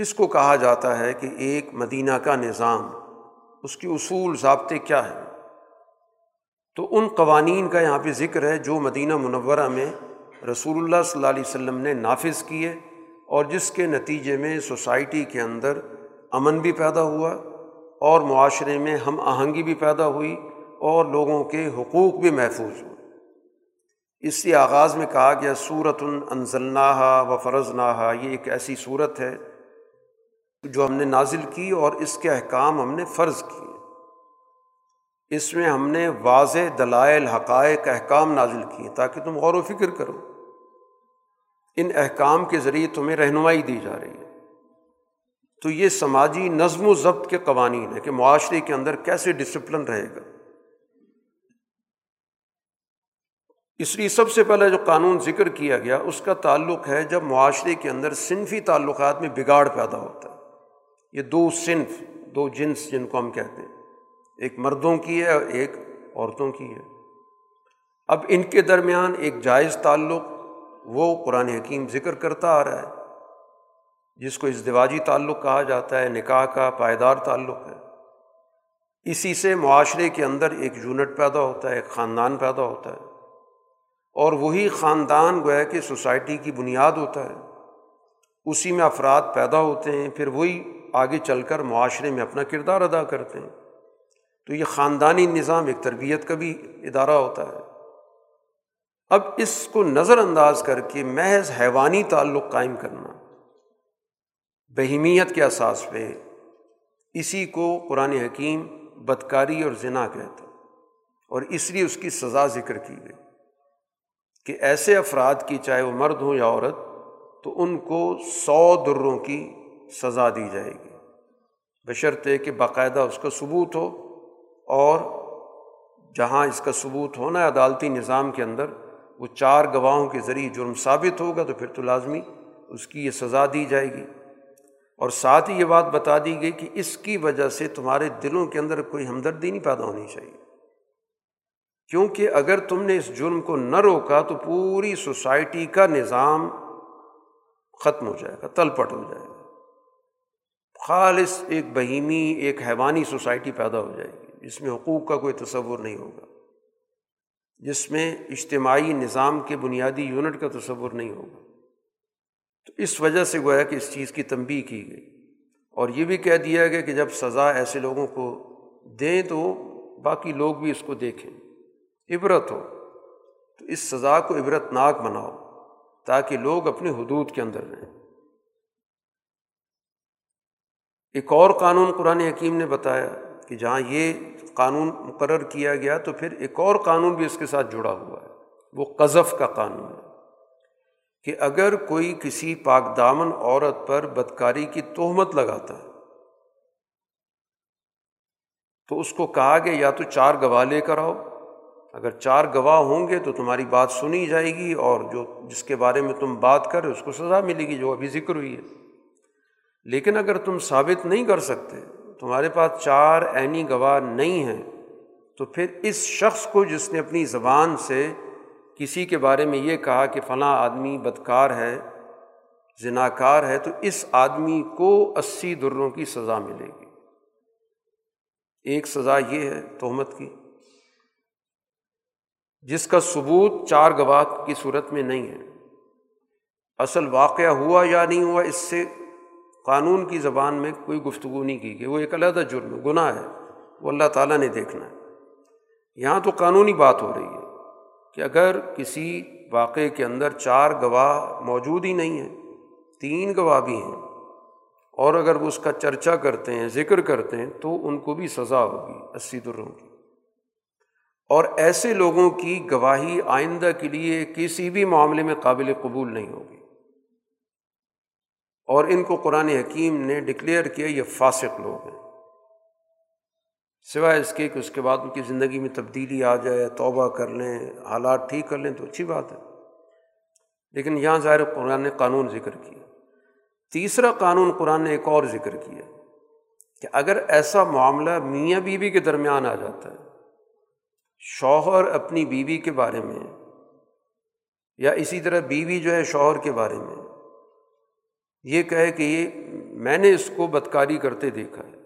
کس کو کہا جاتا ہے کہ ایک مدینہ کا نظام، اس کی اصول، ضابطے کیا ہیں؟ تو ان قوانین کا یہاں پہ ذکر ہے جو مدینہ منورہ میں رسول اللہ صلی اللہ علیہ وسلم نے نافذ کیے اور جس کے نتیجے میں سوسائٹی کے اندر امن بھی پیدا ہوا اور معاشرے میں ہم آہنگی بھی پیدا ہوئی اور لوگوں کے حقوق بھی محفوظ ہوئے۔ اس سے آغاز میں کہا گیا صورت انزلناہا و فرض نہا یہ ایک ایسی صورت ہے جو ہم نے نازل کی اور اس کے احکام ہم نے فرض کیے۔ اس میں ہم نے واضح دلائل، حقائق، احکام نازل کیے تاکہ تم غور و فکر کرو۔ ان احکام کے ذریعے تمہیں رہنمائی دی جا رہی ہے۔ تو یہ سماجی نظم و ضبط کے قوانین ہے کہ معاشرے کے اندر کیسے ڈسپلن رہے گا۔ اس لیے سب سے پہلے جو قانون ذکر کیا گیا، اس کا تعلق ہے جب معاشرے کے اندر صنفی تعلقات میں بگاڑ پیدا ہوتا ہے۔ یہ دو صنف، دو جنس جن کو ہم کہتے ہیں۔ ایک مردوں کی ہے اور ایک عورتوں کی ہے۔ اب ان کے درمیان ایک جائز تعلق وہ قرآن حکیم ذکر کرتا آ رہا ہے، جس کو ازدواجی تعلق کہا جاتا ہے، نکاح کا پائیدار تعلق ہے۔ اسی سے معاشرے کے اندر ایک یونٹ پیدا ہوتا ہے، ایک خاندان پیدا ہوتا ہے۔ اور وہی خاندان گویا کہ سوسائٹی کی بنیاد ہوتا ہے۔ اسی میں افراد پیدا ہوتے ہیں، پھر وہی آگے چل کر معاشرے میں اپنا کردار ادا کرتے ہیں۔ تو یہ خاندانی نظام ایک تربیت کا بھی ادارہ ہوتا ہے۔ اب اس کو نظر انداز کر کے محض حیوانی تعلق قائم کرنا، بہیمیت کے اساس پہ اسی کو قرآن حکیم بدکاری اور ذنا کہتا اور اس لیے اس کی سزا ذکر کی گئی کہ ایسے افراد کی چاہے وہ مرد ہوں یا عورت، تو ان کو سو دروں کی سزا دی جائے گی۔ بشرطے کہ باقاعدہ اس کا ثبوت ہو۔ اور جہاں اس کا ثبوت ہونا ہے عدالتی نظام کے اندر، وہ چار گواہوں کے ذریعے جرم ثابت ہوگا تو پھر تو لازمی اس کی یہ سزا دی جائے گی۔ اور ساتھ ہی یہ بات بتا دی گئی کہ اس کی وجہ سے تمہارے دلوں کے اندر کوئی ہمدردی نہیں پیدا ہونی چاہیے۔ کیونکہ اگر تم نے اس جرم کو نہ روکا تو پوری سوسائٹی کا نظام ختم ہو جائے گا، تل پٹ ہو جائے گا۔ خالص ایک بہیمی، ایک حیوانی سوسائٹی پیدا ہو جائے گی۔ جس میں حقوق کا کوئی تصور نہیں ہوگا۔ جس میں اجتماعی نظام کے بنیادی یونٹ کا تصور نہیں ہوگا۔ تو اس وجہ سے گویا کہ اس چیز کی تنبی کی گئی۔ اور یہ بھی کہہ دیا گیا کہ جب سزا ایسے لوگوں کو دیں تو باقی لوگ بھی اس کو دیکھیں۔ عبرت ہو۔ تو اس سزا کو عبرت ناک بناؤ تاکہ لوگ اپنے حدود کے اندر رہیں۔ ایک اور قانون قرآن حکیم نے بتایا کہ جہاں یہ قانون مقرر کیا گیا تو پھر ایک اور قانون بھی اس کے ساتھ جڑا ہوا ہے۔ وہ قذف کا قانون ہے کہ اگر کوئی کسی پاک دامن عورت پر بدکاری کی تہمت لگاتا ہے تو اس کو کہا کہ یا تو چار گواہ لے کر آؤ۔ اگر چار گواہ ہوں گے تو تمہاری بات سنی جائے گی اور جو جس کے بارے میں تم بات کر اس کو سزا ملے گی جو ابھی ذکر ہوئی ہے۔ لیکن اگر تم ثابت نہیں کر سکتے تمہارے پاس چار عینی گواہ نہیں ہیں، تو پھر اس شخص کو جس نے اپنی زبان سے کسی کے بارے میں یہ کہا کہ فلاں آدمی بدکار ہے ذناکار ہے، تو اس آدمی کو اسی دروں کی سزا ملے گی۔ ایک سزا یہ ہے تہمت کی، جس کا ثبوت چار گواہ کی صورت میں نہیں ہے۔ اصل واقعہ ہوا یا نہیں ہوا، اس سے قانون کی زبان میں کوئی گفتگو نہیں کی گئی وہ ایک علیحدہ جرم گناہ ہے، وہ اللہ تعالیٰ نے دیکھنا ہے۔ یہاں تو قانونی بات ہو رہی ہے کہ اگر کسی واقعے کے اندر چار گواہ موجود ہی نہیں ہیں، تین گواہ بھی ہیں، اور اگر وہ اس کا چرچا کرتے ہیں، ذکر کرتے ہیں، تو ان کو بھی سزا ہوگی اسی دروں کی۔ اور ایسے لوگوں کی گواہی آئندہ کے لیے کسی بھی معاملے میں قابل قبول نہیں ہوگی۔ اور ان کو قرآن حکیم نے ڈکلیئر کیا یہ فاسق لوگ ہیں۔ سوائے اس کے کہ اس کے بعد ان کی زندگی میں تبدیلی آ جائے، توبہ کر لیں، حالات ٹھیک کر لیں تو اچھی بات ہے۔ لیکن یہاں ظاہر قرآن نے قانون ذکر کیا۔ تیسرا قانون قرآن نے ایک اور ذکر کیا کہ اگر ایسا معاملہ میاں بیوی کے درمیان آ جاتا ہے، شوہر اپنی بیوی کے بارے میں یا اسی طرح بیوی جو ہے شوہر کے بارے میں یہ کہے کہ یہ میں نے اس کو بدکاری کرتے دیکھا ہے۔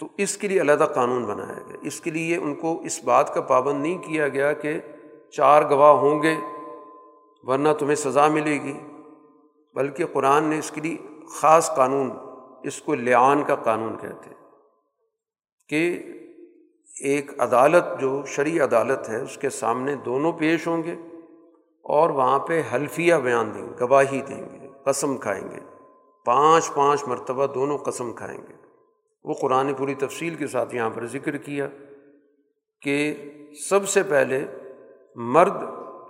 تو اس کے لیے علیحدہ قانون بنایا گیا۔ اس کے لیے ان کو اس بات کا پابند نہیں کیا گیا کہ چار گواہ ہوں گے ورنہ تمہیں سزا ملے گی۔ بلکہ قرآن نے اس کے لیے خاص قانون، اس کو لیان کا قانون کہتے کہ ایک عدالت، جو شرعی عدالت ہے، اس کے سامنے دونوں پیش ہوں گے اور وہاں پہ حلفیہ بیان دیں گے، گواہی دیں گے۔ قسم کھائیں گے۔ پانچ پانچ مرتبہ دونوں قسم کھائیں گے۔ وہ قرآن پوری تفصیل کے ساتھ یہاں پر ذکر کیا کہ سب سے پہلے مرد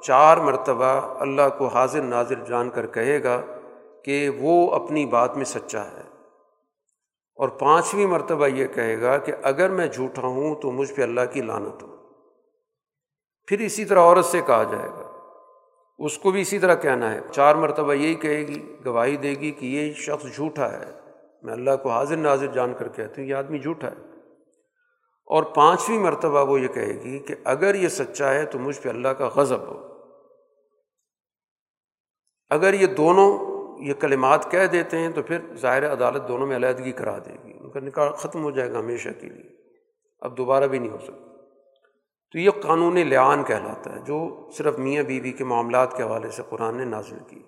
چار مرتبہ اللہ کو حاضر نازر جان کر کہے گا کہ وہ اپنی بات میں سچا ہے۔ اور پانچویں مرتبہ یہ کہے گا کہ اگر میں جھوٹا ہوں تو مجھ پہ اللہ کی لانت ہو۔ پھر اسی طرح عورت سے کہا جائے گا اس کو بھی اسی طرح کہنا ہے۔ چار مرتبہ یہی کہے گی، گواہی دے گی کہ یہ شخص جھوٹا ہے۔ میں اللہ کو حاضر ناظر جان کر کہتی ہوں، یہ آدمی جھوٹا ہے۔ اور پانچویں مرتبہ وہ یہ کہے گی کہ اگر یہ سچا ہے تو مجھ پہ اللہ کا غضب ہو۔ اگر یہ دونوں یہ کلمات کہہ دیتے ہیں تو پھر ظاہر عدالت دونوں میں علیحدگی کرا دے گی۔ ان کا نکاح ختم ہو جائے گا ہمیشہ کے لیے۔ اب دوبارہ بھی نہیں ہو سکتا۔ تو یہ قانون لعان کہلاتا ہے، جو صرف میاں بیوی کے معاملات کے حوالے سے قرآن نے نازل کی۔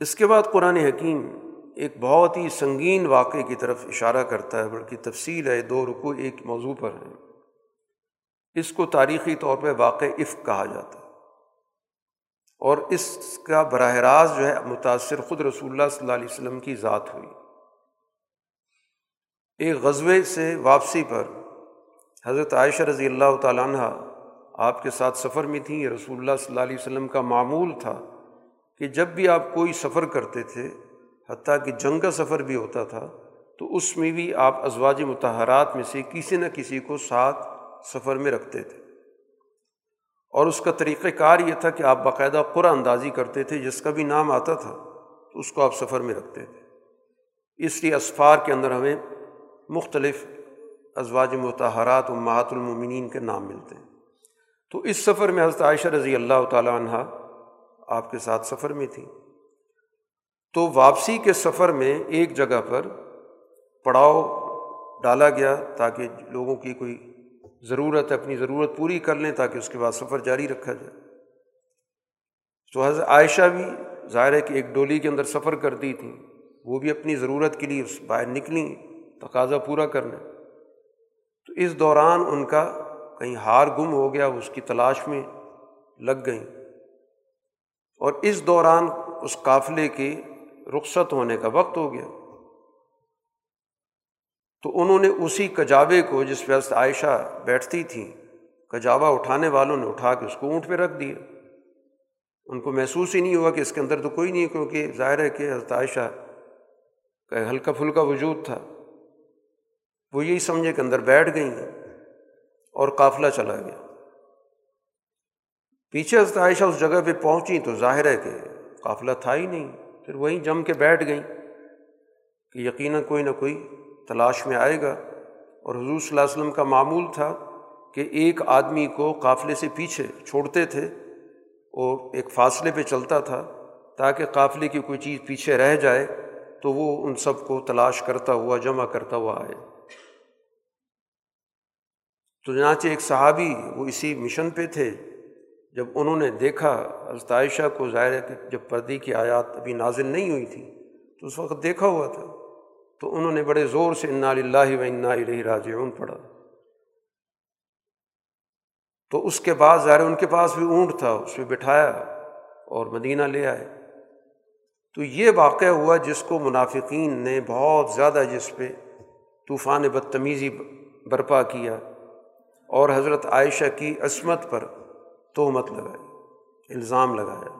اس کے بعد قرآن حکیم ایک بہت ہی سنگین واقعے کی طرف اشارہ کرتا ہے، بلکہ تفصیل ہے، دو رکو ایک موضوع پر ہے اس کو تاریخی طور پہ واقع عفق کہا جاتا ہے۔ اور اس کا براہ راست جو ہے، متاثر خود رسول اللہ صلی اللہ علیہ وسلم کی ذات ہوئی۔ ایک غزبے سے واپسی پر حضرت عائشہ رضی اللہ تعالیٰ عنہ آپ کے ساتھ سفر میں تھیں۔ رسول اللہ صلی اللہ علیہ وسلم کا معمول تھا کہ جب بھی آپ کوئی سفر کرتے تھے، حتیٰ کہ جنگ کا سفر بھی ہوتا تھا، تو اس میں بھی آپ ازواج متحرات میں سے کسی نہ کسی کو ساتھ سفر میں رکھتے تھے۔ اور اس کا طریقۂ کار یہ تھا کہ آپ باقاعدہ قرآن اندازی کرتے تھے، جس کا بھی نام آتا تھا، تو اس کو آپ سفر میں رکھتے تھے۔ اس لیے اسفار کے اندر ہمیں مختلف ازواج متحرات و محات المومنین کے نام ملتے ہیں۔ تو اس سفر میں حضرت عائشہ رضی اللہ تعالیٰ عنہ آپ کے ساتھ سفر میں تھی تو واپسی کے سفر میں ایک جگہ پر پڑاؤ ڈالا گیا تاکہ لوگوں کی کوئی ضرورت ہے، اپنی ضرورت پوری کر لیں تاکہ اس کے بعد سفر جاری رکھا جائے۔ تو حضرت عائشہ بھی ظاہر ہے کہ ایک ڈولی کے اندر سفر کرتی تھی وہ بھی اپنی ضرورت کے لیے اس باہر نکلیں، تقاضا پورا کرنے۔ تو اس دوران ان کا کہیں ہار گم ہو گیا اس کی تلاش میں لگ گئیں۔ اور اس دوران اس قافلے کے رخصت ہونے کا وقت ہو گیا۔ تو انہوں نے اسی کجاوے کو جس پہ عائشہ بیٹھتی تھیں، کجاوا اٹھانے والوں نے اٹھا کے اس کو اونٹ پہ رکھ دیا۔ ان کو محسوس ہی نہیں ہوا کہ اس کے اندر تو کوئی نہیں کیونکہ ظاہر ہے کہ حضرت عائشہ کا ہلکا پھلکا وجود تھا۔ وہ یہی سمجھے کہ اندر بیٹھ گئی ہیں اور قافلہ چلا گیا۔ پیچھے حضرت عائشہ اس جگہ پہ پہنچی تو ظاہر ہے کہ قافلہ تھا ہی نہیں، پھر وہیں جم کے بیٹھ گئیں کہ یقیناً کوئی نہ کوئی تلاش میں آئے گا۔ اور حضور صلی اللہ علیہ وسلم کا معمول تھا کہ ایک آدمی کو قافلے سے پیچھے چھوڑتے تھے اور ایک فاصلے پہ چلتا تھا تاکہ قافلے کی کوئی چیز پیچھے رہ جائے تو وہ ان سب کو تلاش کرتا ہوا، جمع کرتا ہوا آئے۔ تو چنانچہ ایک صحابی وہ اسی مشن پہ تھے، جب انہوں نے دیکھا حضرت عائشہ کو ظاہر ہے کہ جب پردی کی آیات ابھی نازل نہیں ہوئی تھی، تو اس وقت دیکھا ہوا تھا۔ تو انہوں نے بڑے زور سے انا اللہ و انا الیہ راجعون پڑھا۔ تو اس کے بعد ظاہر ان کے پاس بھی اونٹ تھا، اس پہ بٹھایا اور مدینہ لے آئے۔ تو یہ واقعہ ہوا جس کو منافقین نے بہت زیادہ جس پہ طوفان بدتمیزی برپا کیا۔ اور حضرت عائشہ کی عصمت پر تہمت لگائی، الزام لگایا۔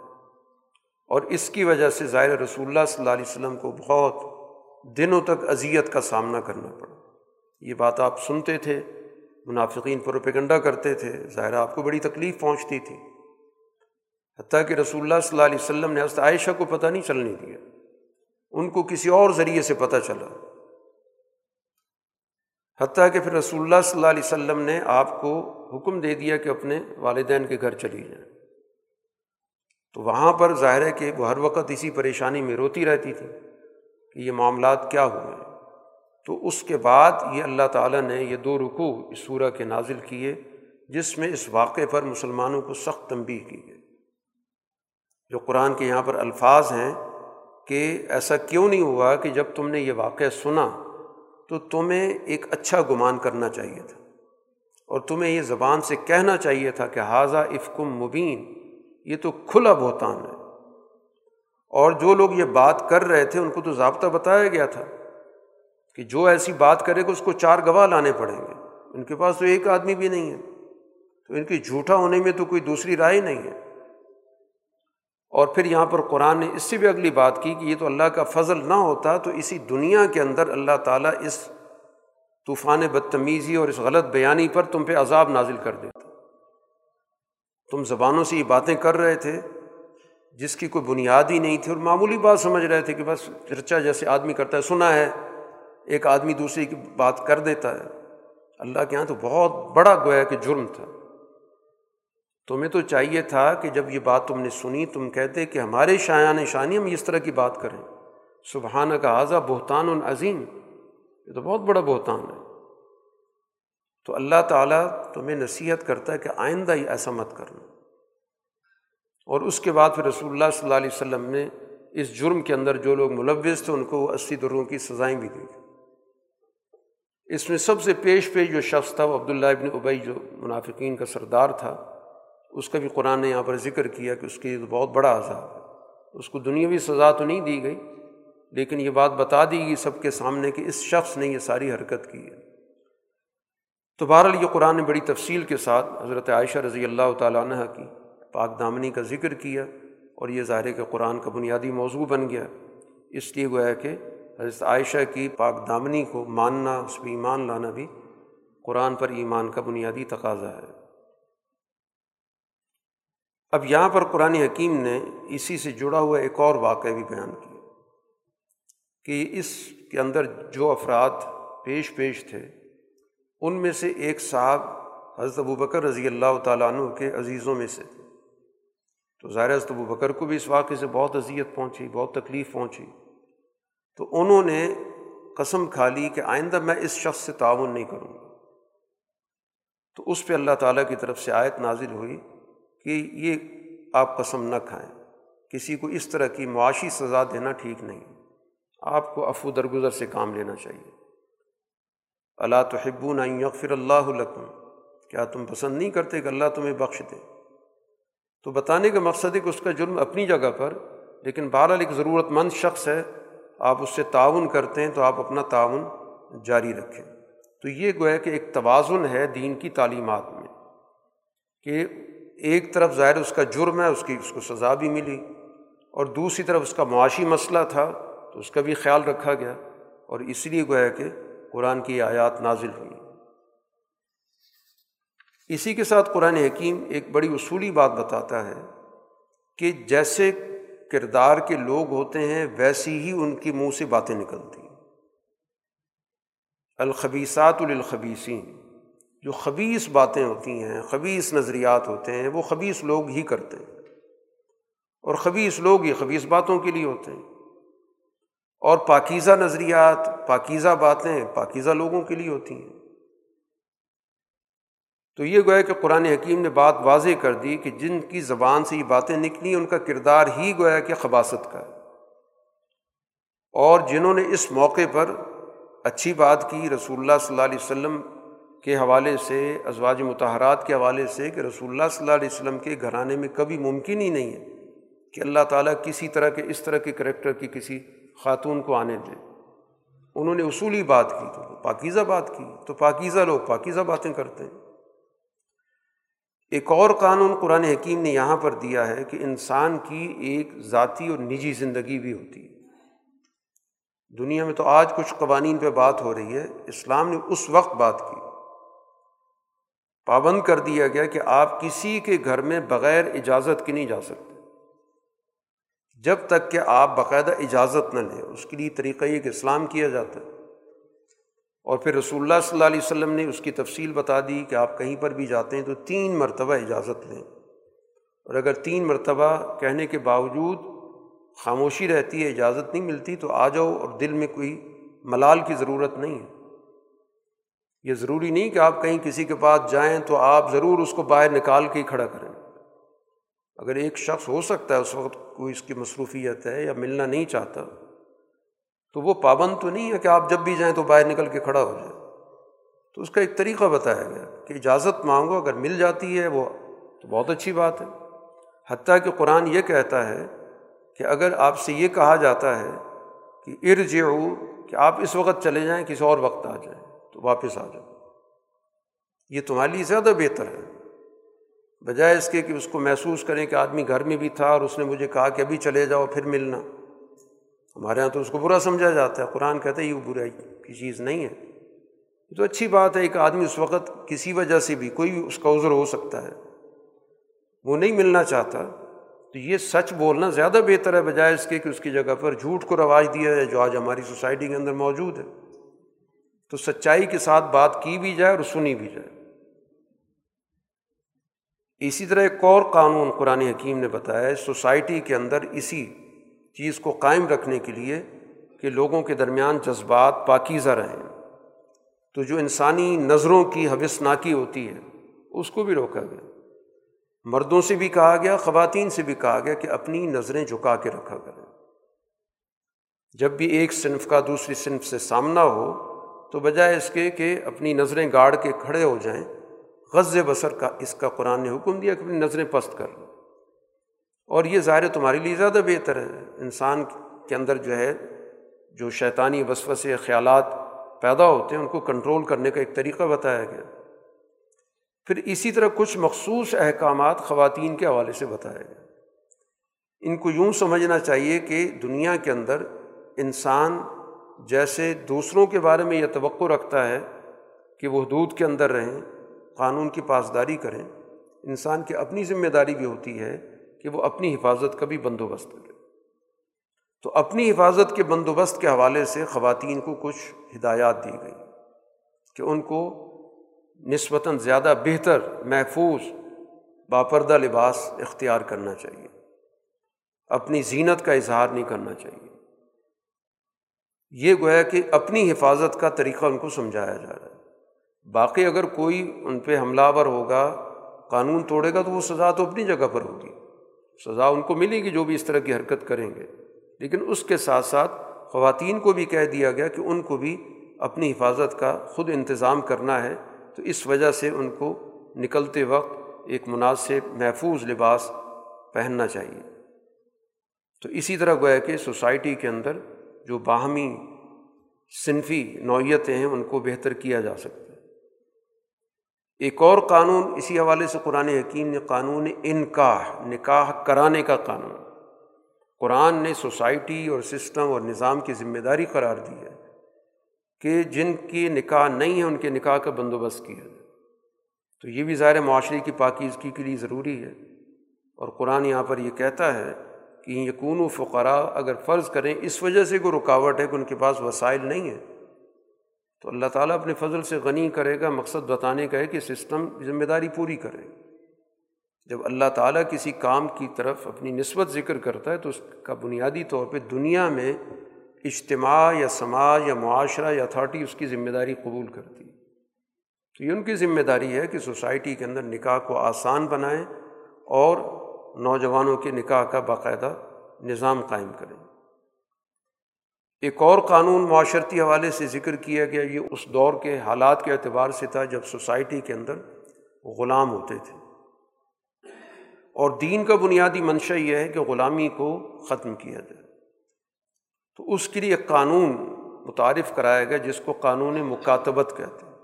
اور اس کی وجہ سے ظاہر رسول اللہ صلی اللہ علیہ وسلم کو بہت دنوں تک اذیت کا سامنا کرنا پڑا۔ یہ بات آپ سنتے تھے، منافقین پروپیگنڈا کرتے تھے، ظاہر آپ کو بڑی تکلیف پہنچتی تھی۔ حتیٰ کہ رسول اللہ صلی اللہ علیہ وسلم نے حضرت عائشہ کو پتہ نہیں چلنے دیا۔ ان کو کسی اور ذریعے سے پتہ چلا۔ حتیٰ کہ پھر رسول اللہ صلی اللہ علیہ وسلم نے آپ کو حکم دے دیا کہ اپنے والدین کے گھر چلی جائیں۔ تو وہاں پر ظاہر ہے کہ وہ ہر وقت اسی پریشانی میں روتی رہتی تھی کہ یہ معاملات کیا ہوئے تو اس کے بعد یہ اللہ تعالیٰ نے یہ دو رکوع اس سورہ کے نازل کیے، جس میں اس واقعے پر مسلمانوں کو سخت تنبیہ کی گئی۔ جو قرآن کے یہاں پر الفاظ ہیں کہ ایسا کیوں نہیں ہوا کہ جب تم نے یہ واقعہ سنا تو تمہیں ایک اچھا گمان کرنا چاہیے تھا۔ اور تمہیں یہ زبان سے کہنا چاہیے تھا کہ حاضہ افکم مبین، یہ تو کھلا بہتان ہے۔ اور جو لوگ یہ بات کر رہے تھے، ان کو تو ضابطہ بتایا گیا تھا کہ جو ایسی بات کرے گا، اس کو چار گواہ لانے پڑیں گے۔ ان کے پاس تو ایک آدمی بھی نہیں ہے۔ تو ان کی جھوٹا ہونے میں تو کوئی دوسری رائے نہیں ہے۔ اور پھر یہاں پر قرآن نے اس سے بھی اگلی بات کی کہ یہ تو اللہ کا فضل نہ ہوتا تو اسی دنیا کے اندر اللہ تعالیٰ اس طوفان بدتمیزی اور اس غلط بیانی پر تم پہ عذاب نازل کر دیتا۔ تم زبانوں سے یہ باتیں کر رہے تھے جس کی کوئی بنیاد ہی نہیں تھی اور معمولی بات سمجھ رہے تھے کہ بس چرچا جیسے آدمی کرتا ہے، سنا ہے، ایک آدمی دوسرے کی بات کر دیتا ہے۔ اللہ کے یہاں تو بہت بڑا گویا کہ جرم تھا۔ تمہیں تو چاہیے تھا کہ جب یہ بات تم نے سنی، تم کہتے کہ ہمارے شایان شانی ہم اس طرح کی بات کریں۔ سبحانہ کا اعضا بہتان العظیم یہ تو بہت بڑا بہتان ہے۔ تو اللہ تعالیٰ تمہیں نصیحت کرتا ہے کہ آئندہ ہی ایسا مت کرنا۔ اور اس کے بعد پھر رسول اللہ صلی اللہ علیہ وسلم نے اس جرم کے اندر جو لوگ ملوث تھے، ان کو اسی دروں کی سزائیں بھی دی اس میں سب سے پیش پیش جو شخص تھا وہ عبداللہ ابن ابئی جو منافقین کا سردار تھا۔ اس کا بھی قرآن نے یہاں پر ذکر کیا کہ اس کی بہت بڑا عذاب ہے۔ اس کو دنیاوی سزا تو نہیں دی گئی، لیکن یہ بات بتا دی گئی سب کے سامنے کہ اس شخص نے یہ ساری حرکت کی ہے۔ تو بہرحال یہ قرآن نے بڑی تفصیل کے ساتھ حضرت عائشہ رضی اللہ تعالیٰ عنہ کی پاک دامنی کا ذکر کیا اور یہ ظاہر کہ قرآن کا بنیادی موضوع بن گیا۔ اس لیے گویا کہ حضرت عائشہ کی پاک دامنی کو ماننا، اس پہ ایمان لانا بھی قرآن پر ایمان کا بنیادی تقاضا ہے۔ اب یہاں پر قرآن حکیم نے اسی سے جڑا ہوا ایک اور واقعہ بھی بیان کیا کہ اس کے اندر جو افراد پیش پیش تھے، ان میں سے ایک صاحب حضرت ابو بکر رضی اللہ تعالیٰ عنہ کے عزیزوں میں سے تو ظاہر حضرت ابو بکر کو بھی اس واقعے سے بہت اذیت پہنچی، بہت تکلیف پہنچی۔ تو انہوں نے قسم کھا لی کہ آئندہ میں اس شخص سے تعاون نہیں کروں گا۔ تو اس پہ اللہ تعالیٰ کی طرف سے آیت نازل ہوئی۔ کہ یہ آپ قسم نہ کھائیں۔ کسی کو اس طرح کی معاشی سزا دینا ٹھیک نہیں۔ آپ کو افو درگزر سے کام لینا چاہیے۔ اللہ تو حبو یغفر اللہ لکم۔ کیا تم پسند نہیں کرتے کہ اللہ تمہیں بخش دے؟ تو بتانے کا مقصد ہے کہ اس کا جرم اپنی جگہ پر، لیکن بہرحال ایک ضرورت مند شخص ہے۔ آپ اس سے تعاون کرتے ہیں تو آپ اپنا تعاون جاری رکھیں۔ تو یہ گویا کہ ایک توازن ہے دین کی تعلیمات میں کہ ایک طرف ظاہر اس کا جرم ہے، اس کی اس کو سزا بھی ملی، اور دوسری طرف اس کا معاشی مسئلہ تھا، تو اس کا بھی خیال رکھا گیا، اور اس لیے گویا کہ قرآن کی آیات نازل ہوئی۔ اسی کے ساتھ قرآن حکیم ایک بڑی اصولی بات بتاتا ہے کہ جیسے کردار کے لوگ ہوتے ہیں، ویسی ہی ان کی منہ سے باتیں نکلتی۔ الخبیسات الخبیسین جو خبیص باتیں ہوتی ہیں خبیص نظریات ہوتے ہیں، وہ خبیص لوگ ہی کرتے ہیں۔ اور خبیص لوگ ہی خبیص باتوں کے لیے ہوتے ہیں۔ اور پاکیزہ نظریات، پاکیزہ باتیں پاکیزہ لوگوں کے لیے ہوتی ہیں۔ تو یہ گویا کہ قرآن حکیم نے بات واضح کر دی کہ جن کی زبان سے یہ باتیں نکلی، ان کا کردار ہی گویا کہ خباصت کا اور جنہوں نے اس موقع پر اچھی بات کی، رسول اللہ صلی اللہ علیہ وسلم کے حوالے سے، ازواج متحرات کے حوالے سے کہ رسول اللہ صلی اللہ علیہ وسلم کے گھرانے میں کبھی ممکن ہی نہیں ہے کہ اللہ تعالیٰ کسی طرح کے، اس طرح کے کریکٹر کی کسی خاتون کو آنے دے۔ انہوں نے اصولی بات کی تو، پاکیزہ بات کی تو پاکیزہ لوگ پاکیزہ باتیں کرتے ہیں۔ ایک اور قانون قرآن حکیم نے یہاں پر دیا ہے کہ انسان کی ایک ذاتی اور نجی زندگی بھی ہوتی ہے۔ دنیا میں تو آج کچھ قوانین پہ بات ہو رہی ہے، اسلام نے اس وقت بات کی پابند کر دیا گیا کہ آپ کسی کے گھر میں بغیر اجازت کی نہیں جا سکتے۔ جب تک کہ آپ باقاعدہ اجازت نہ لیں، اس کے لیے طریقہ یہ کہ اسلام کیا جاتا ہے۔ اور پھر رسول اللہ صلی اللہ علیہ وسلم نے اس کی تفصیل بتا دی کہ آپ کہیں پر بھی جاتے ہیں تو تین مرتبہ اجازت لیں۔ اور اگر تین مرتبہ کہنے کے باوجود خاموشی رہتی ہے، اجازت نہیں ملتی، تو آ جاؤ اور دل میں کوئی ملال کی ضرورت نہیں ہے۔ یہ ضروری نہیں کہ آپ کہیں کسی کے پاس جائیں تو آپ ضرور اس کو باہر نکال کے ہی کھڑا کریں۔ اگر ایک شخص ہو سکتا ہے اس وقت کوئی اس کی مصروفیت ہے یا ملنا نہیں چاہتا، تو وہ پابند تو نہیں ہے کہ آپ جب بھی جائیں تو باہر نکل کے کھڑا ہو جائے تو اس کا ایک طریقہ بتایا گیا کہ اجازت مانگو، اگر مل جاتی ہے وہ، تو بہت اچھی بات ہے۔ حتیٰ کہ قرآن یہ کہتا ہے کہ اگر آپ سے یہ کہا جاتا ہے کہ ارج ہو کہ آپ اس وقت چلے جائیں، کسی اور وقت آ جائیں۔ واپس آ جاؤ۔ یہ تمہارے لیے زیادہ بہتر ہے۔ بجائے اس کے کہ اس کو محسوس کریں کہ آدمی گھر میں بھی تھا اور اس نے مجھے کہا کہ ابھی چلے جاؤ پھر ملنا۔ ہمارے یہاں تو اس کو برا سمجھا جاتا ہے۔ قرآن کہتے ہیں یہ برائی کی چیز نہیں ہے۔ یہ تو اچھی بات ہے، ایک آدمی اس وقت کسی وجہ سے بھی کوئی اس کا عذر ہو سکتا ہے۔ وہ نہیں ملنا چاہتا۔ تو یہ سچ بولنا زیادہ بہتر ہے، بجائے اس کے کہ اس کی جگہ پر جھوٹ کو رواج دیا ہے جو آج ہماری سوسائٹی کے اندر موجود ہے۔ تو سچائی کے ساتھ بات کی بھی جائے اور سنی بھی جائے۔ اسی طرح ایک اور قانون قرآن حکیم نے بتایا ہے، سوسائٹی کے اندر اسی چیز کو قائم رکھنے کے لیے کہ لوگوں کے درمیان جذبات پاکیزہ رہیں۔ تو جو انسانی نظروں کی حوث ناکی ہوتی ہے، اس کو بھی روکا گیا۔ مردوں سے بھی کہا گیا، خواتین سے بھی کہا گیا کہ اپنی نظریں جھکا کے رکھا کریں۔ جب بھی ایک صنف کا دوسری صنف سے سامنا ہو تو بجائے اس کے کہ اپنی نظریں گاڑ کے کھڑے ہو جائیں غز بسر کا اس کا قرآن نے حکم دیا کہ اپنی نظریں پست کر لو۔ اور یہ ظاہر تمہارے لیے زیادہ بہتر ہے۔ انسان کے اندر جو ہے، جو شیطانی وصف سے خیالات پیدا ہوتے ہیں، ان کو کنٹرول کرنے کا ایک طریقہ بتایا گیا۔ پھر اسی طرح کچھ مخصوص احکامات خواتین کے حوالے سے بتایا گیا۔ ان کو یوں سمجھنا چاہیے کہ دنیا کے اندر انسان جیسے دوسروں کے بارے میں یہ توقع رکھتا ہے کہ وہ حدود کے اندر رہیں، قانون کی پاسداری کریں، انسان کی اپنی ذمہ داری بھی ہوتی ہے کہ وہ اپنی حفاظت کا بھی بندوبست کرے۔ تو اپنی حفاظت کے بندوبست کے حوالے سے خواتین کو کچھ ہدایات دی گئی کہ ان کو نسبتاً زیادہ بہتر، محفوظ، باپردہ لباس اختیار کرنا چاہیے۔ اپنی زینت کا اظہار نہیں کرنا چاہیے۔ یہ گویا کہ اپنی حفاظت کا طریقہ ان کو سمجھایا جا رہا ہے۔ باقی اگر کوئی ان پہ حملہ ور ہوگا، قانون توڑے گا تو وہ سزا تو اپنی جگہ پر ہوگی۔ سزا ان کو ملے گی جو بھی اس طرح کی حرکت کریں گے۔ لیکن اس کے ساتھ ساتھ خواتین کو بھی کہہ دیا گیا کہ ان کو بھی اپنی حفاظت کا خود انتظام کرنا ہے۔ تو اس وجہ سے ان کو نکلتے وقت ایک مناسب محفوظ لباس پہننا چاہیے۔ تو اسی طرح گویا کہ سوسائٹی کے اندر جو باہمی صنفی نوعیتیں ہیں، ان کو بہتر کیا جا سکتا ہے۔ ایک اور قانون اسی حوالے سے قرآن حکیم نے قانون انکاح، نکاح کرانے کا قانون۔ قرآن نے سوسائٹی اور سسٹم اور نظام کی ذمہ داری قرار دی ہے کہ جن کی نکاح نہیں ہے ان کے نکاح کا بندوبست کیا جائے۔ تو یہ بھی ظاہر معاشرے کی پاکیزگی کے لیے ضروری ہے۔ اور قرآن یہاں پر یہ کہتا ہے کہ یقون و فقراء اگر فرض کریں اس وجہ سے کوئی رکاوٹ ہے کہ ان کے پاس وسائل نہیں ہے تو اللہ تعالیٰ اپنے فضل سے غنی کرے گا، مقصد بتانے کا ہے کہ سسٹم ذمہ داری پوری کرے۔ جب اللہ تعالیٰ کسی کام کی طرف اپنی نسبت ذکر کرتا ہے تو اس کا بنیادی طور پہ دنیا میں اجتماع یا سماج یا معاشرہ یا اتھارٹی اس کی ذمہ داری قبول کرتی تو یہ ان کی ذمہ داری ہے کہ سوسائٹی کے اندر نکاح کو آسان بنائیں اور نوجوانوں کے نکاح کا باقاعدہ نظام قائم کریں۔ ایک اور قانون معاشرتی حوالے سے ذکر کیا گیا، یہ اس دور کے حالات کے اعتبار سے تھا جب سوسائٹی کے اندر غلام ہوتے تھے۔ اور دین کا بنیادی منشا یہ ہے کہ غلامی کو ختم کیا جائے۔ تو اس کے لیے ایک قانون متعارف کرایا گیا، جس کو قانون مکاتبت کہتے ہیں۔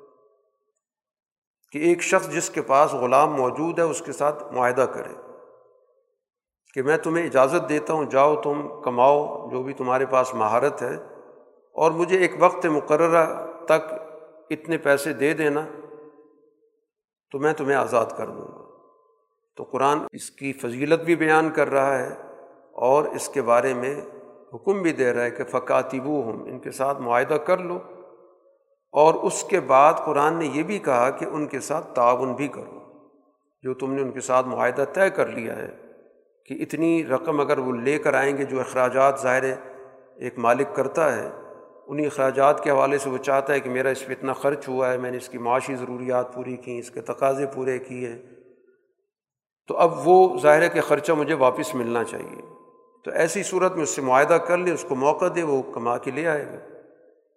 کہ ایک شخص جس کے پاس غلام موجود ہے، اس کے ساتھ معاہدہ کرے۔ کہ میں تمہیں اجازت دیتا ہوں، جاؤ تم کماؤ جو بھی تمہارے پاس مہارت ہے، اور مجھے ایک وقت مقررہ تک اتنے پیسے دے دینا تو میں تمہیں آزاد کر دوں گا۔ تو قرآن اس کی فضیلت بھی بیان کر رہا ہے اور اس کے بارے میں حکم بھی دے رہا ہے کہ فقاتبو ہم ان کے ساتھ معاہدہ کر لو۔ اور اس کے بعد قرآن نے یہ بھی کہا کہ ان کے ساتھ تعاون بھی کرو جو تم نے ان کے ساتھ معاہدہ طے کر لیا ہے کہ اتنی رقم اگر وہ لے کر آئیں گے جو اخراجات ظاہر ایک مالک کرتا ہے انہیں اخراجات کے حوالے سے وہ چاہتا ہے کہ میرا اس پہ اتنا خرچ ہوا ہے، میں نے اس کی معاشی ضروریات پوری کی اس کے تقاضے پورے کیے۔ تو اب وہ ظاہر ہے کہ خرچہ مجھے واپس ملنا چاہیے۔ تو ایسی صورت میں اس سے معاہدہ کر لے، اس کو موقع دے، وہ کما کے لے آئے گا۔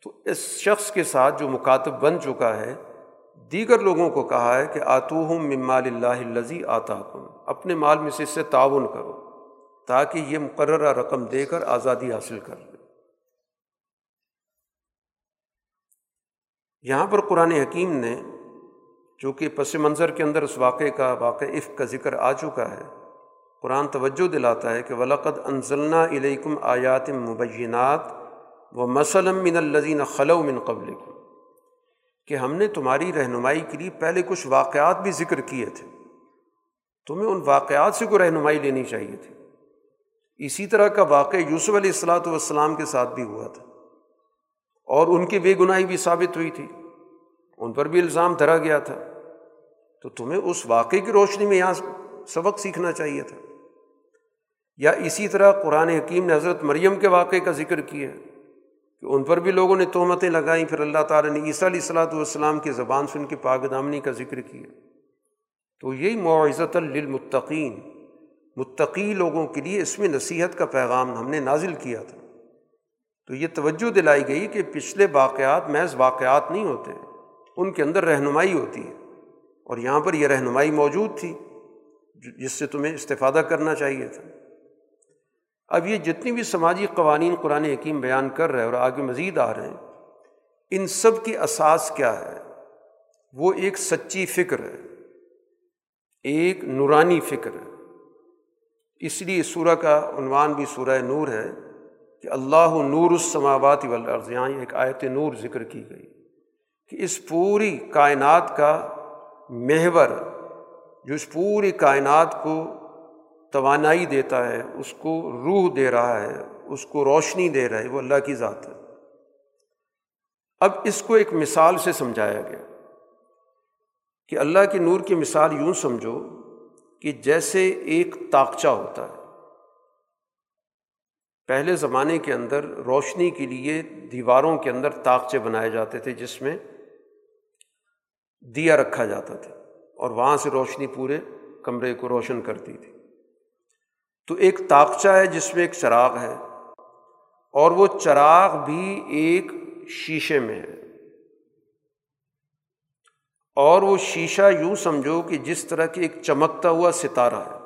تو اس شخص کے ساتھ جو مکاتب بن چکا ہے دیگر لوگوں کو کہا ہے کہ آتو ہوں ممال اللہ لذی آتا کم اپنے مال میں سے اس سے تعاون کرو تاکہ یہ مقررہ رقم دے کر آزادی حاصل کر لے۔ یہاں پر قرآن حکیم نے چونکہ پس منظر کے اندر اس واقعے کا واقع عفق کا ذکر آ چکا ہے، قرآن توجہ دلاتا ہے کہ ولاقد انزلنا علیکم آیات مبینات و مسلم من الزین خلو من قبل کہ ہم نے تمہاری رہنمائی کے لیے پہلے کچھ واقعات بھی ذکر کیے تھے۔ تمہیں ان واقعات سے کوئی رہنمائی لینی چاہیے تھی۔ اسی طرح کا واقع یوسف علیہ السلاۃ والسلام کے ساتھ بھی ہوا تھا۔ اور ان کی بے گناہی بھی ثابت ہوئی تھی۔ ان پر بھی الزام دھرا گیا تھا۔ تو تمہیں اس واقعے کی روشنی میں یہاں سبق سیکھنا چاہیے تھا۔ یا اسی طرح قرآن حکیم نے حضرت مریم کے واقعے کا ذکر کیا۔ کہ ان پر بھی لوگوں نے تہمتیں لگائیں، پھر اللہ تعالیٰ نے عیسیٰ علیہ السلاۃ والسلام کی زبان سے ان کی پاک دامنی کا ذکر کیا۔ تو یہی معزت للمتقین، متقی لوگوں کے لیے اس میں نصیحت کا پیغام ہم نے نازل کیا تھا۔ تو یہ توجہ دلائی گئی کہ پچھلے واقعات محض واقعات نہیں ہوتے، ان کے اندر رہنمائی ہوتی ہے۔ اور یہاں پر یہ رہنمائی موجود تھی، جس سے تمہیں استفادہ کرنا چاہیے تھا۔ اب یہ جتنی بھی سماجی قوانین قرآن حکیم بیان کر رہے ہیں اور آگے مزید آ رہے ہیں، ان سب کی اساس کیا ہے؟ وہ ایک سچی فکر ہے، ایک نورانی فکر ہے۔ اس لیے سورہ کا عنوان بھی سورہ نور ہے کہ اللہ نور السماوات والارض، یہاں ایک آیت نور ذکر کی گئی کہ اس پوری کائنات کا محور، جو اس پوری کائنات کو توانائی دیتا ہے، اس کو روح دے رہا ہے، اس کو روشنی دے رہا ہے، وہ اللہ کی ذات ہے۔ اب اس کو ایک مثال سے سمجھایا گیا کہ اللہ کے نور کی مثال یوں سمجھو کہ جیسے ایک تاکچہ ہوتا ہے۔ پہلے زمانے کے اندر روشنی کے لیے دیواروں کے اندر طاقچے بنائے جاتے تھے، جس میں دیا رکھا جاتا تھا اور وہاں سے روشنی پورے کمرے کو روشن کرتی تھی۔ تو ایک طاقچہ ہے جس میں ایک چراغ ہے اور وہ چراغ بھی ایک شیشے میں ہے۔ اور وہ شیشہ یوں سمجھو کہ جس طرح کہ ایک چمکتا ہوا ستارہ ہے۔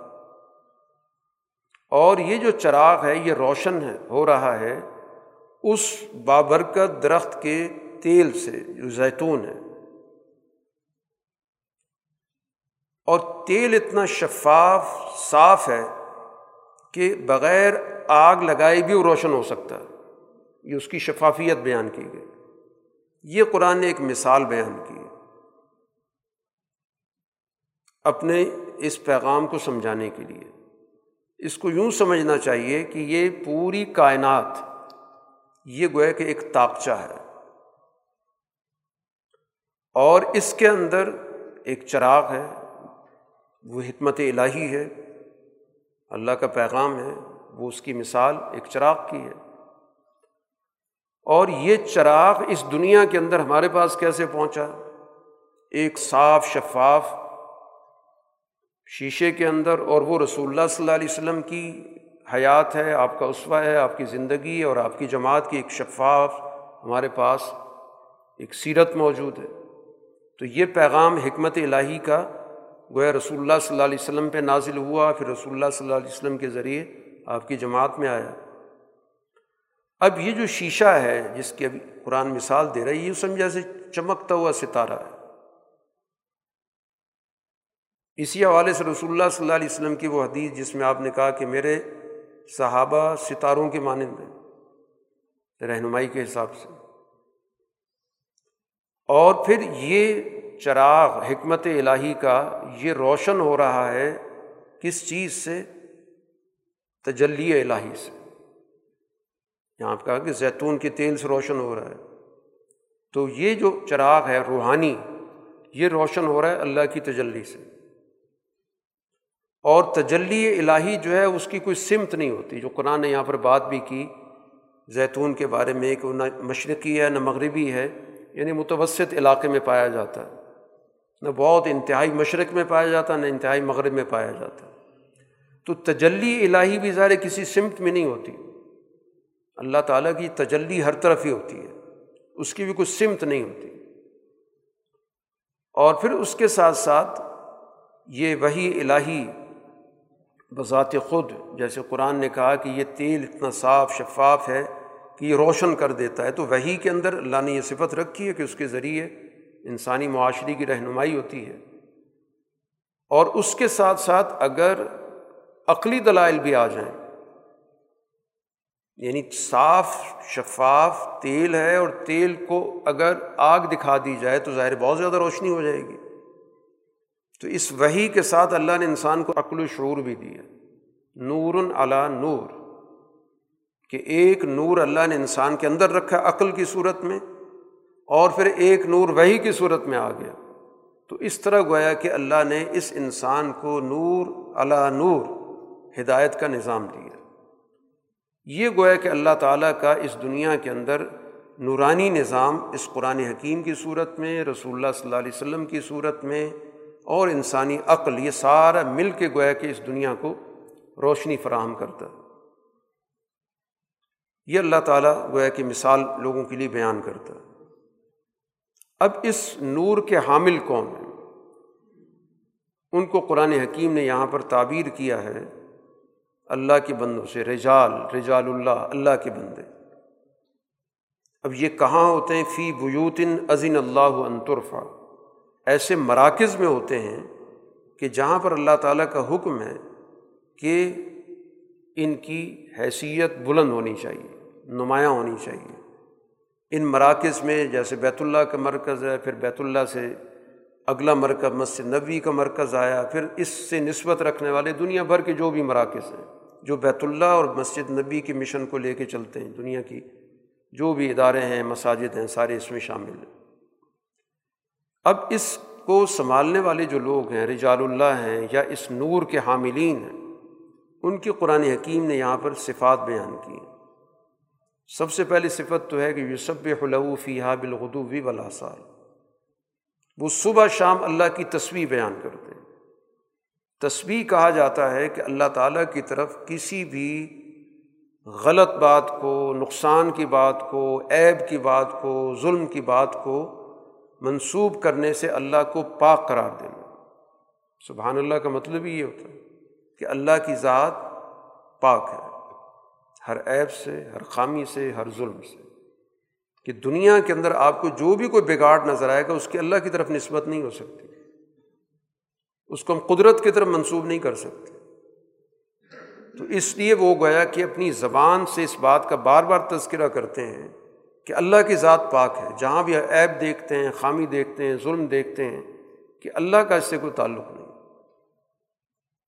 اور یہ جو چراغ ہے، یہ روشن ہے، ہو رہا ہے، اس بابرکت درخت کے تیل سے، جو زیتون ہے۔ اور تیل اتنا شفاف، صاف ہے کہ بغیر آگ لگائے بھی وہ روشن ہو سکتا ہے۔ یہ اس کی شفافیت بیان کی گئی۔ یہ قرآن نے ایک مثال بیان کی۔ اپنے اس پیغام کو سمجھانے کے لیے۔ اس کو یوں سمجھنا چاہیے کہ یہ پوری کائنات، یہ گویا کہ ایک تاکچہ ہے۔ اور اس کے اندر ایک چراغ ہے، وہ حکمت الہی ہے۔ اللہ کا پیغام ہے، وہ اس کی مثال ایک چراغ کی ہے۔ اور یہ چراغ اس دنیا کے اندر ہمارے پاس کیسے پہنچا؟ ایک صاف شفاف شیشے کے اندر، اور وہ رسول اللہ صلی اللہ علیہ وسلم کی حیات ہے، آپ کا اسوا ہے، آپ کی زندگی اور آپ کی جماعت کی ایک شفاف ہمارے پاس ایک سیرت موجود ہے۔ تو یہ پیغام حکمت الہی کا گویا رسول اللہ صلی اللہ علیہ وسلم پہ نازل ہوا، پھر رسول اللہ صلی اللہ علیہ وسلم کے ذریعے آپ کی جماعت میں آیا۔ اب یہ جو شیشہ ہے، جس کی ابھی قرآن مثال دے رہا ہے، یہ سمجھا سے چمکتا ہوا ستارہ ہے۔ اسی حوالے سے رسول اللہ صلی اللہ علیہ وسلم کی وہ حدیث، جس میں آپ نے کہا کہ میرے صحابہ ستاروں کے مانند ہیں، رہنمائی کے حساب سے۔ اور پھر یہ چراغ، حکمت الہی کا یہ روشن ہو رہا ہے کس چیز سے؟ تجلی الہی سے۔ یہاں آپ کہا کہ زیتون کے تیل سے روشن ہو رہا ہے۔ تو یہ جو چراغ ہے روحانی، یہ روشن ہو رہا ہے اللہ کی تجلی سے۔ اور تجلی الہی جو ہے اس کی کوئی سمت نہیں ہوتی، جو قرآن نے یہاں پر بات بھی کی۔ زیتون کے بارے میں کہ نہ مشرقی ہے نہ مغربی ہے یعنی متوسط علاقے میں پایا جاتا ہے۔ نہ بہت انتہائی مشرق میں پایا جاتا، نہ انتہائی مغرب میں پایا جاتا۔ تو تجلی الہی بھی ظاہر کسی سمت میں نہیں ہوتی۔ اللہ تعالیٰ کی تجلی ہر طرف ہی ہوتی ہے، اس کی بھی کوئی سمت نہیں ہوتی۔ اور پھر اس کے ساتھ ساتھ یہ وہی الہی بذات خود، جیسے قرآن نے کہا کہ یہ تیل اتنا صاف شفاف ہے کہ یہ روشن کر دیتا ہے، تو وہی کے اندر اللہ نے یہ صفت رکھی ہے کہ اس کے ذریعے انسانی معاشرے کی رہنمائی ہوتی ہے۔ اور اس کے ساتھ ساتھ اگر عقلی دلائل بھی آ جائیں یعنی صاف، شفاف تیل ہے اور تیل کو اگر آگ دکھا دی جائے تو ظاہر بہت زیادہ روشنی ہو جائے گی۔ تو اس وہی کے ساتھ اللہ نے انسان کو عقل و شعور بھی دیا۔ نور علا نور، کہ ایک نور اللہ نے انسان کے اندر رکھا عقل کی صورت میں۔ اور پھر ایک نور وہی کی صورت میں آ گیا۔ تو اس طرح گویا کہ اللہ نے اس انسان کو نور علا نور ہدایت کا نظام دیا۔ یہ گویا کہ اللہ تعالیٰ کا اس دنیا کے اندر نورانی نظام اس قرآن حکیم کی صورت میں، رسول اللہ صلی اللہ علیہ وسلم کی صورت میں اور انسانی عقل، یہ سارا مل کے گویا کہ اس دنیا کو روشنی فراہم کرتا۔ ہے یہ اللہ تعالیٰ گویا کہ مثال لوگوں کے لیے بیان کرتا۔ ہے اب اس نور کے حامل کون ہیں۔ ان کو قرآن حکیم نے یہاں پر تعبیر کیا ہے، اللہ کے بندوں سے، رجال رجال اللہ اللہ کے بندے۔ اب یہ کہاں ہوتے ہیں؟ فی بیوتن عظین اللہ انطرفا ایسے مراکز میں ہوتے ہیں کہ جہاں پر اللہ تعالیٰ کا حکم ہے کہ ان کی حیثیت بلند ہونی چاہیے، نمایاں ہونی چاہیے۔ ان مراکز میں جیسے بیت اللہ کا مرکز ہے، پھر بیت اللہ سے اگلا مرکز مسجد نبی کا مرکز آیا، پھر اس سے نسبت رکھنے والے دنیا بھر کے جو بھی مراکز ہیں، جو بیت اللہ اور مسجد نبی کے مشن کو لے کے چلتے ہیں، دنیا کی جو بھی ادارے ہیں، مساجد ہیں، سارے اس میں شامل ہیں۔ اب اس کو سنبھالنے والے جو لوگ ہیں، رجال اللہ ہیں یا اس نور کے حاملین ہیں، ان کی قرآن حکیم نے یہاں پر صفات بیان کی سب سے پہلی صفت تو ہے کہ یوسف حلو فی بالغدوی ولاسال وہ صبح شام اللہ کی تصویر بیان کرتے ہیں۔ تصویر کہا جاتا ہے کہ اللہ تعالیٰ کی طرف کسی بھی غلط بات کو، نقصان کی بات کو، عیب کی بات کو، ظلم کی بات کو منسوب کرنے سے اللہ کو پاک قرار دینا۔ سبحان اللہ کا مطلب ہی یہ ہوتا ہے کہ اللہ کی ذات پاک ہے۔ ہر عیب سے، ہر خامی سے، ہر ظلم سے۔ کہ دنیا کے اندر آپ کو جو بھی کوئی بگاڑ نظر آئے گا، اس کی اللہ کی طرف نسبت نہیں ہو سکتی۔ اس کو ہم قدرت کی طرف منسوب نہیں کر سکتے۔ تو اس لیے وہ گویا کہ اپنی زبان سے اس بات کا بار بار تذکرہ کرتے ہیں کہ اللہ کی ذات پاک ہے۔ جہاں بھی عیب دیکھتے ہیں، خامی دیکھتے ہیں، ظلم دیکھتے ہیں، کہ اللہ کا اس سے کوئی تعلق نہیں۔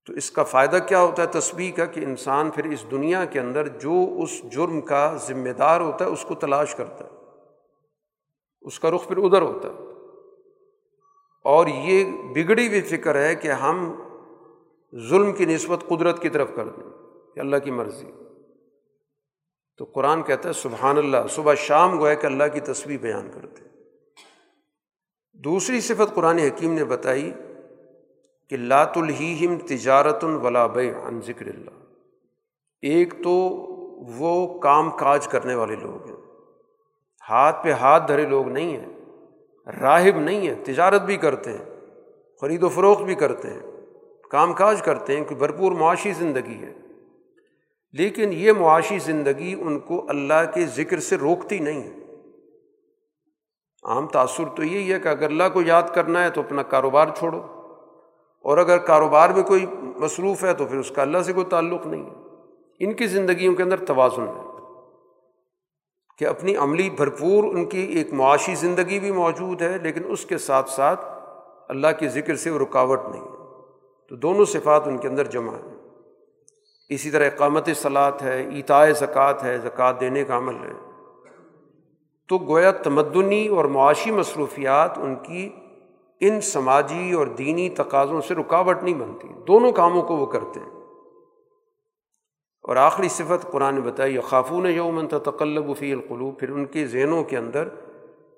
تو اس کا فائدہ کیا ہوتا ہے؟ تصویر کا کہ انسان پھر اس دنیا کے اندر جو اس جرم کا ذمہ دار ہوتا ہے، اس کو تلاش کرتا ہے۔ اس کا رخ پھر ادھر ہوتا ہے۔ اور یہ بگڑی ہوئی فکر ہے کہ ہم ظلم کی نسبت قدرت کی طرف کر دیں۔ کہ اللہ کی مرضی۔ تو قرآن کہتا ہے، سبحان اللہ، صبح شام گویا کہ اللہ کی تصویر بیان کرتے۔ دوسری صفت قرآن حکیم نے بتائی کہ لات الہیم تجارت الولا عن ذکر اللہ۔ ایک تو وہ کام کاج کرنے والے لوگ ہیں۔ ہاتھ پہ ہاتھ دھرے لوگ نہیں ہیں۔ راہب نہیں ہیں، تجارت بھی کرتے ہیں، خرید و فروخت بھی کرتے ہیں، کام کاج کرتے ہیں کہ بھرپور معاشی زندگی ہے۔ لیکن یہ معاشی زندگی ان کو اللہ کے ذکر سے روکتی نہیں ہے۔ عام تاثر تو یہی ہے کہ اگر اللہ کو یاد کرنا ہے تو اپنا کاروبار چھوڑو۔ اور اگر کاروبار میں کوئی مصروف ہے تو پھر اس کا اللہ سے کوئی تعلق نہیں ہے۔ ان کی زندگیوں کے اندر توازن ہے کہ اپنی عملی بھرپور ان کی ایک معاشی زندگی بھی موجود ہے، لیکن اس کے ساتھ ساتھ اللہ کے ذکر سے وہ رکاوٹ نہیں ہے۔ تو دونوں صفات ان کے اندر جمع ہیں۔ اسی طرح اقامت صلاحت ہے ایتائے زکوٰۃ ہے، زکوٰۃ دینے کا عمل ہے۔ تو گویا تمدنی اور معاشی مصروفیات ان کی ان سماجی اور دینی تقاضوں سے رکاوٹ نہیں بنتی۔ دونوں کاموں کو وہ کرتے ہیں۔ اور آخری صفت قرآن بتائی خافون یومن تقلب فی القلوب۔ پھر ان کے ذہنوں کے اندر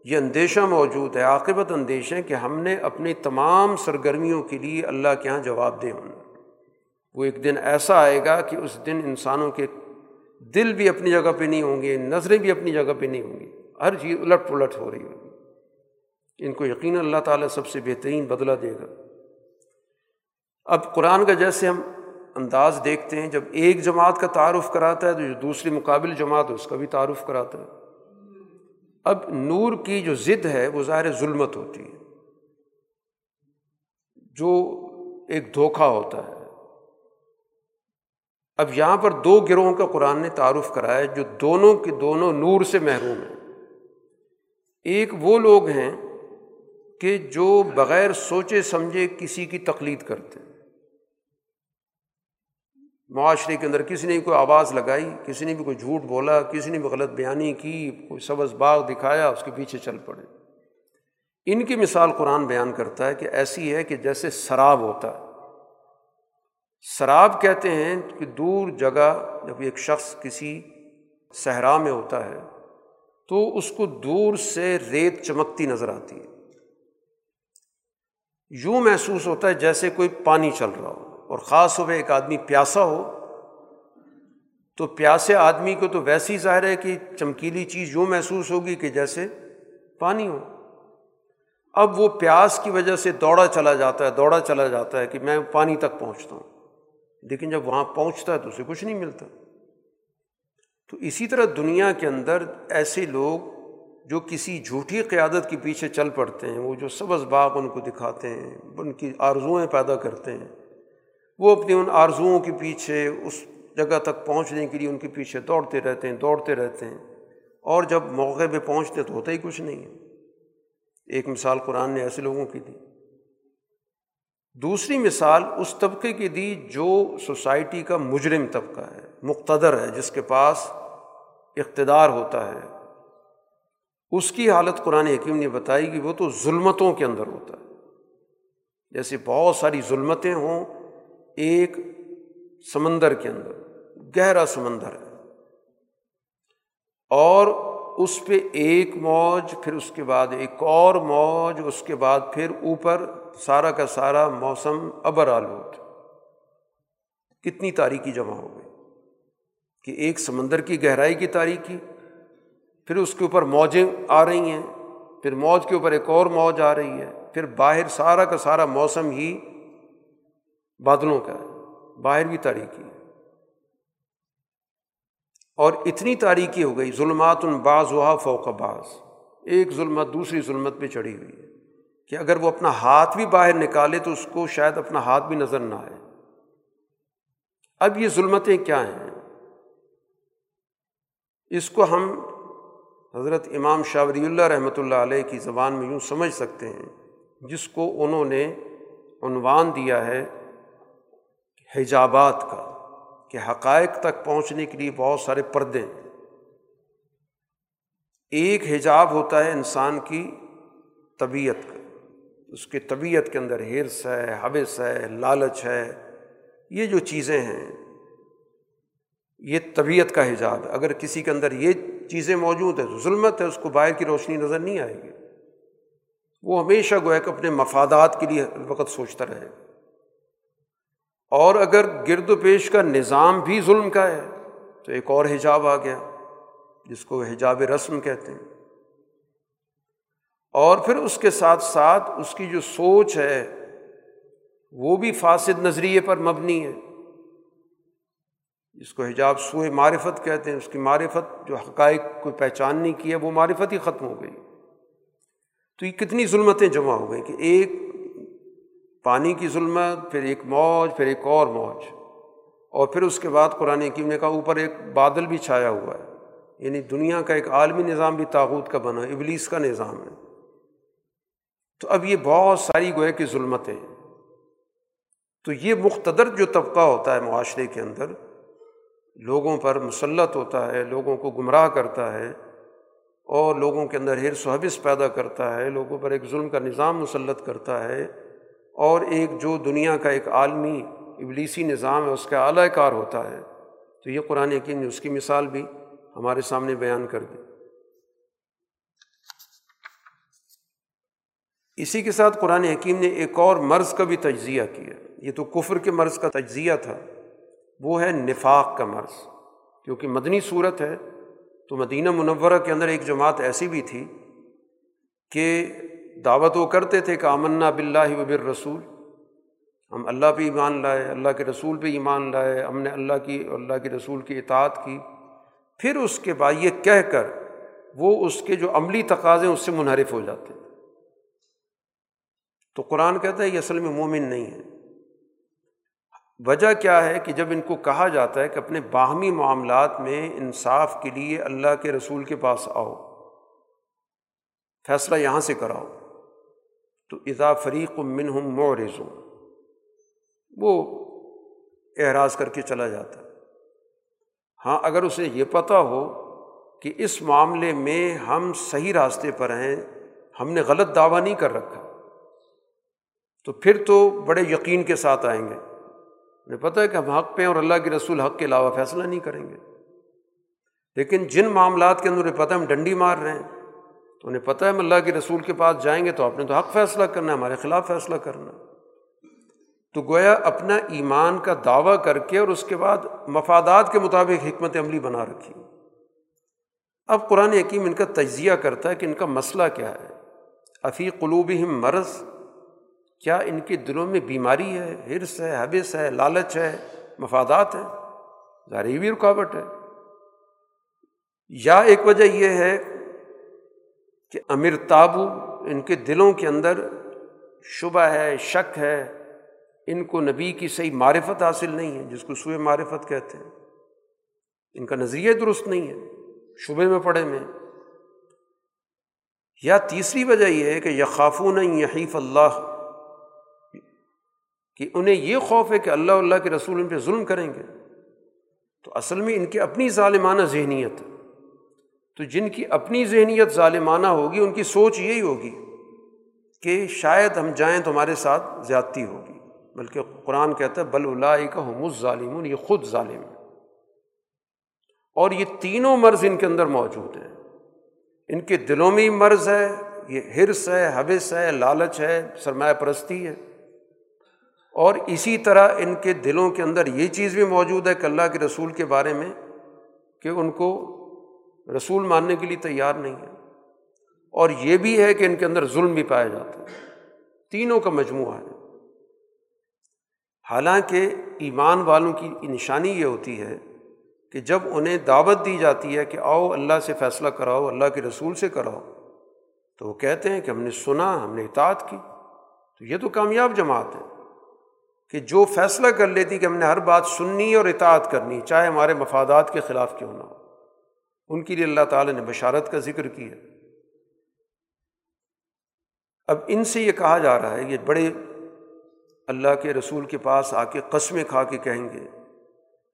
یہ اندیشہ موجود ہے، عاقبت اندیشیں کہ ہم نے اپنی تمام سرگرمیوں کے لیے اللہ کے یہاں جواب دے۔ ہونا وہ ایک دن ایسا آئے گا کہ اس دن انسانوں کے دل بھی اپنی جگہ پہ نہیں ہوں گے، نظریں بھی اپنی جگہ پہ نہیں ہوں گی۔ ہر چیز الٹ پلٹ ہو رہی ہوگی۔ ان کو یقین اللہ تعالیٰ سب سے بہترین بدلہ دے گا۔ اب قرآن کا جیسے ہم انداز دیکھتے ہیں، جب ایک جماعت کا تعارف کراتا ہے تو جو دوسری مقابل جماعت ہے، اس کا بھی تعارف کراتا ہے۔ اب نور کی جو ضد ہے، وہ ظاہر ظلمت ہوتی ہے۔ جو ایک دھوکھا ہوتا ہے۔ اب یہاں پر دو گروہوں کا قرآن نے تعارف کرایا جو دونوں کے دونوں نور سے محروم ہیں۔ ایک وہ لوگ ہیں کہ جو بغیر سوچے سمجھے کسی کی تقلید کرتے ہیں۔ معاشرے کے اندر کسی نے کوئی آواز لگائی، کسی نے بھی کوئی جھوٹ بولا، کسی نے بھی غلط بیانی کی، کوئی سبز باغ دکھایا، اس کے پیچھے چل پڑے۔ ان کی مثال قرآن بیان کرتا ہے کہ ایسی ہے کہ جیسے شراب ہوتا ہے۔ شراب کہتے ہیں کہ دور جگہ جب ایک شخص کسی صحرا میں ہوتا ہے تو اس کو دور سے ریت چمکتی نظر آتی ہے۔ یوں محسوس ہوتا ہے جیسے کوئی پانی چل رہا ہو اور خاص ہو ایک آدمی پیاسا ہو۔ تو پیاسے آدمی کو تو ویسی ظاہر ہے کہ چمکیلی چیز یوں محسوس ہوگی کہ جیسے پانی ہو۔ اب وہ پیاس کی وجہ سے دوڑا چلا جاتا ہے، دوڑا چلا جاتا ہے کہ میں پانی تک پہنچتا ہوں۔ لیکن جب وہاں پہنچتا ہے تو اسے کچھ نہیں ملتا۔ تو اسی طرح دنیا کے اندر ایسے لوگ جو کسی جھوٹی قیادت کے پیچھے چل پڑتے ہیں، وہ جو سبز باغ ان کو دکھاتے ہیں، ان کی آرزوئیں پیدا کرتے ہیں، وہ اپنی ان آرزوؤں کے پیچھے اس جگہ تک پہنچنے کے لیے ان کے پیچھے دوڑتے رہتے ہیں، دوڑتے رہتے ہیں۔ اور جب موقع پہ پہنچتے تو ہوتا ہی کچھ نہیں ہے۔ ایک مثال قرآن نے ایسے لوگوں کی دی۔ دوسری مثال اس طبقے کی دی جو سوسائٹی کا مجرم طبقہ ہے، مقتدر ہے، جس کے پاس اقتدار ہوتا ہے۔ اس کی حالت قرآن حکیم نے بتائی کہ وہ تو ظلمتوں کے اندر ہوتا ہے۔ جیسے بہت ساری ظلمتیں ہوں ایک سمندر کے اندر، گہرا سمندر ہے۔ اور اس پہ ایک موج، پھر اس کے بعد ایک اور موج، اس کے بعد پھر اوپر سارا کا سارا موسم ابر آلود۔ کتنی تاریخی جمع ہو گئی کہ ایک سمندر کی گہرائی کی تاریخی پھر اس کے اوپر موجیں آ رہی ہیں، پھر موج کے اوپر ایک اور موج آ رہی ہے، پھر باہر سارا کا سارا موسم ہی بادلوں کا ہے، باہر بھی تاریخی اور اتنی تاریخی ہو گئی، ظلمات ان بعض وہا فوق بعض، ایک ظلمت دوسری ظلمت پہ چڑھی ہوئی ہے، کہ اگر وہ اپنا ہاتھ بھی باہر نکالے تو اس کو شاید اپنا ہاتھ بھی نظر نہ آئے۔ اب یہ ظلمتیں کیا ہیں؟ اس کو ہم حضرت امام شاہ ولی اللہ رحمۃ اللہ علیہ کی زبان میں یوں سمجھ سکتے ہیں، جس کو انہوں نے عنوان دیا ہے حجابات کا، کہ حقائق تک پہنچنے کے لیے بہت سارے پردے ایک حجاب ہوتا ہے انسان کی طبیعت کا، اس کے طبیعت کے اندر ہرس ہے، حوث ہے، لالچ ہے، یہ جو چیزیں ہیں، یہ طبیعت کا حجاب ہے۔ اگر کسی کے اندر یہ چیزیں موجود ہیں تو ظلمت ہے، اس کو باہر کی روشنی نظر نہیں آئے گی۔ وہ ہمیشہ گویا کہ اپنے مفادات کے لیے وقت سوچتا رہے۔ گا اور اگر گرد و پیش کا نظام بھی ظلم کا ہے، تو ایک اور حجاب آ گیا، جس کو حجاب رسم کہتے ہیں۔ اور پھر اس کے ساتھ ساتھ اس کی جو سوچ ہے، وہ بھی فاسد نظریے پر مبنی ہے۔ جس کو حجاب سوئے معرفت کہتے ہیں، اس کی معرفت جو حقائق کو پہچاننے کی ہے، وہ معرفت ہی ختم ہو گئی۔ تو یہ کتنی ظلمتیں جمع ہو گئیں کہ ایک پانی کی ظلمت، پھر ایک موج، پھر ایک اور موج۔ اور پھر اس کے بعد قرآن حکیم نے کہا، اوپر ایک بادل بھی چھایا ہوا ہے۔ یعنی دنیا کا ایک عالمی نظام بھی تاغوت کا بنا، ابلیس کا نظام ہے۔ تو اب یہ بہت ساری گوئے کی ظلمتیں تو یہ مختدر جو طبقہ ہوتا ہے معاشرے کے اندر لوگوں پر مسلط ہوتا ہے، لوگوں کو گمراہ کرتا ہے اور لوگوں کے اندر ہر حبث پیدا کرتا ہے، لوگوں پر ایک ظلم کا نظام مسلط کرتا ہے اور ایک جو دنیا کا ایک عالمی ابلیسی نظام ہے، اس کا اعلی کار ہوتا ہے۔ تو یہ قرآن یقین نے اس کی مثال بھی ہمارے سامنے بیان کر دی۔ اسی کے ساتھ قرآن حکیم نے ایک اور مرض کا بھی تجزیہ کیا۔ یہ تو کفر کے مرض کا تجزیہ تھا۔ وہ ہے نفاق کا مرض۔ کیونکہ مدنی صورت ہے، تو مدینہ منورہ کے اندر ایک جماعت ایسی بھی تھی کہ دعوت وہ کرتے تھے کہ امنا بلّہ وبر رسول ہم اللہ پہ ایمان لائے، اللہ کے رسول پہ ایمان لائے، ہم نے اللہ کی اللہ کے رسول کی اطاعت کی۔ پھر اس کے بعد یہ کہہ کر وہ اس کے جو عملی تقاضے اس سے منحرف ہو جاتے۔ تو قرآن کہتا ہے، یہ اصل میں مومن نہیں ہے۔ وجہ کیا ہے کہ جب ان کو کہا جاتا ہے کہ اپنے باہمی معاملات میں انصاف کے لیے اللہ کے رسول کے پاس آؤ، فیصلہ یہاں سے کراؤ۔ تو اضا فریق من ہوں وہ اعراض کر کے چلا جاتا ہے۔ ہاں اگر اسے یہ پتہ ہو کہ اس معاملے میں ہم صحیح راستے پر ہیں، ہم نے غلط دعویٰ نہیں کر رکھا، تو پھر تو بڑے یقین کے ساتھ آئیں گے۔ انہیں پتہ ہے کہ ہم حق پہ اور اللہ کے رسول حق کے علاوہ فیصلہ نہیں کریں گے۔ لیکن جن معاملات کے اندر انہیں پتہ ہم ڈنڈی مار رہے ہیں، تو انہیں پتہ ہے ہم اللہ کے رسول کے پاس جائیں گے تو آپ نے تو حق فیصلہ کرنا ہے، ہمارے خلاف فیصلہ کرنا تو گویا اپنا ایمان کا دعویٰ کر کے اور اس کے بعد مفادات کے مطابق حکمت عملی بنا رکھی۔ اب قرآن حکیم ان کا تجزیہ کرتا ہے کہ ان کا مسئلہ کیا ہے۔ افی قلوب مرض کیا ان کے دلوں میں بیماری ہے حرص ہے حبث ہے، لالچ ہے، مفادات ہیں؟ ظاہر بھی رکاوٹ ہے۔ یا ایک وجہ یہ ہے کہ امر تابو ان کے دلوں کے اندر شبہ ہے، شک ہے۔ ان کو نبی کی صحیح معرفت حاصل نہیں ہے، جس کو سوئے معرفت کہتے ہیں۔ ان کا نظریہ درست نہیں ہے، شبے میں پڑے میں۔ یا تیسری وجہ یہ ہے کہ یقافون یحیف اللہ۔ کہ انہیں یہ خوف ہے کہ اللہ اللہ کے رسول ان پہ ظلم کریں گے۔ تو اصل میں ان کی اپنی ظالمانہ ذہنیت۔ تو جن کی اپنی ذہنیت ظالمانہ ہوگی، ان کی سوچ یہی ہوگی کہ شاید ہم جائیں تو ہمارے ساتھ زیادتی ہوگی۔ بلکہ قرآن کہتا ہے، بل اللہ کا حمز ظالم یہ خود ظالم ہے اور یہ تینوں مرض ان کے اندر موجود ہیں۔ ان کے دلوں میں مرض ہے، یہ ہرس ہے، حوث ہے، لالچ ہے، سرمایہ پرستی ہے۔ اور اسی طرح ان کے دلوں کے اندر یہ چیز بھی موجود ہے کہ اللہ کے رسول کے بارے میں کہ ان کو رسول ماننے کے لیے تیار نہیں ہے۔ اور یہ بھی ہے کہ ان کے اندر ظلم بھی پایا جاتا ہے۔ تینوں کا مجموعہ ہے۔ حالانکہ ایمان والوں کی نشانی یہ ہوتی ہے کہ جب انہیں دعوت دی جاتی ہے کہ آؤ اللہ سے فیصلہ کراؤ، اللہ کے رسول سے کراؤ، تو وہ کہتے ہیں کہ ہم نے سنا، ہم نے اطاعت کی۔ تو یہ تو کامیاب جماعت ہے۔ کہ جو فیصلہ کر لیتی کہ ہم نے ہر بات سننی اور اطاعت کرنی، چاہے ہمارے مفادات کے خلاف کیوں نہ ہو۔ ان کے لیے اللہ تعالیٰ نے بشارت کا ذکر کیا۔ اب ان سے یہ کہا جا رہا ہے، یہ بڑے اللہ کے رسول کے پاس آ کے قسمیں کھا کے کہیں گے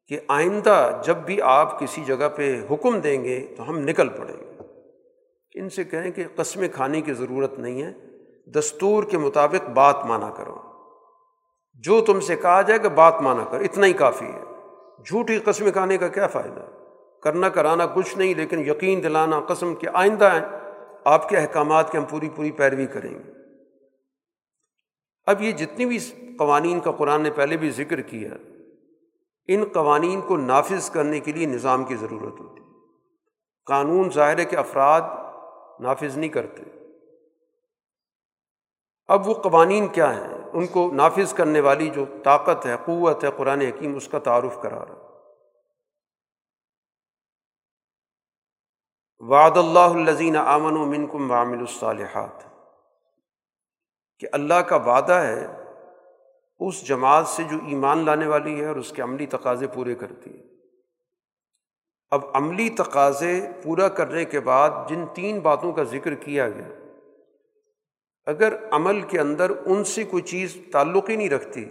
کہ آئندہ جب بھی آپ کسی جگہ پہ حکم دیں گے تو ہم نکل پڑیں گے۔ ان سے کہیں کہ قسمیں کھانے کی ضرورت نہیں ہے، دستور کے مطابق بات مانا کرو۔ جو تم سے کہا جائے کہ بات مانا کرو اتنا ہی کافی ہے۔ جھوٹی قسم کھانے کا کیا فائدہ؟ کرنا کرانا کچھ نہیں، لیکن یقین دلانا، قسم کے آئندہ ہیں۔ آپ کے احکامات کی ہم پوری پوری پیروی کریں گے۔ اب یہ جتنی بھی قوانین کا قرآن نے پہلے بھی ذکر کیا، ان قوانین کو نافذ کرنے کے لیے نظام کی ضرورت ہوتی۔ قانون ظاہر کے افراد نافذ نہیں کرتے۔ اب وہ قوانین کیا ہیں؟ ان کو نافذ کرنے والی جو طاقت ہے، قوت ہے قرآن حکیم، اس کا تعارف کرا رہا وعد اللہ الزین امن و من کم وامل الصالحات۔ کہ اللہ کا وعدہ ہے، اس جماعت سے جو ایمان لانے والی ہے اور اس کے عملی تقاضے پورے کرتی ہے۔ اب عملی تقاضے پورا کرنے کے بعد جن تین باتوں کا ذکر کیا گیا اگر عمل کے اندر ان سے کوئی چیز تعلق ہی نہیں رکھتی،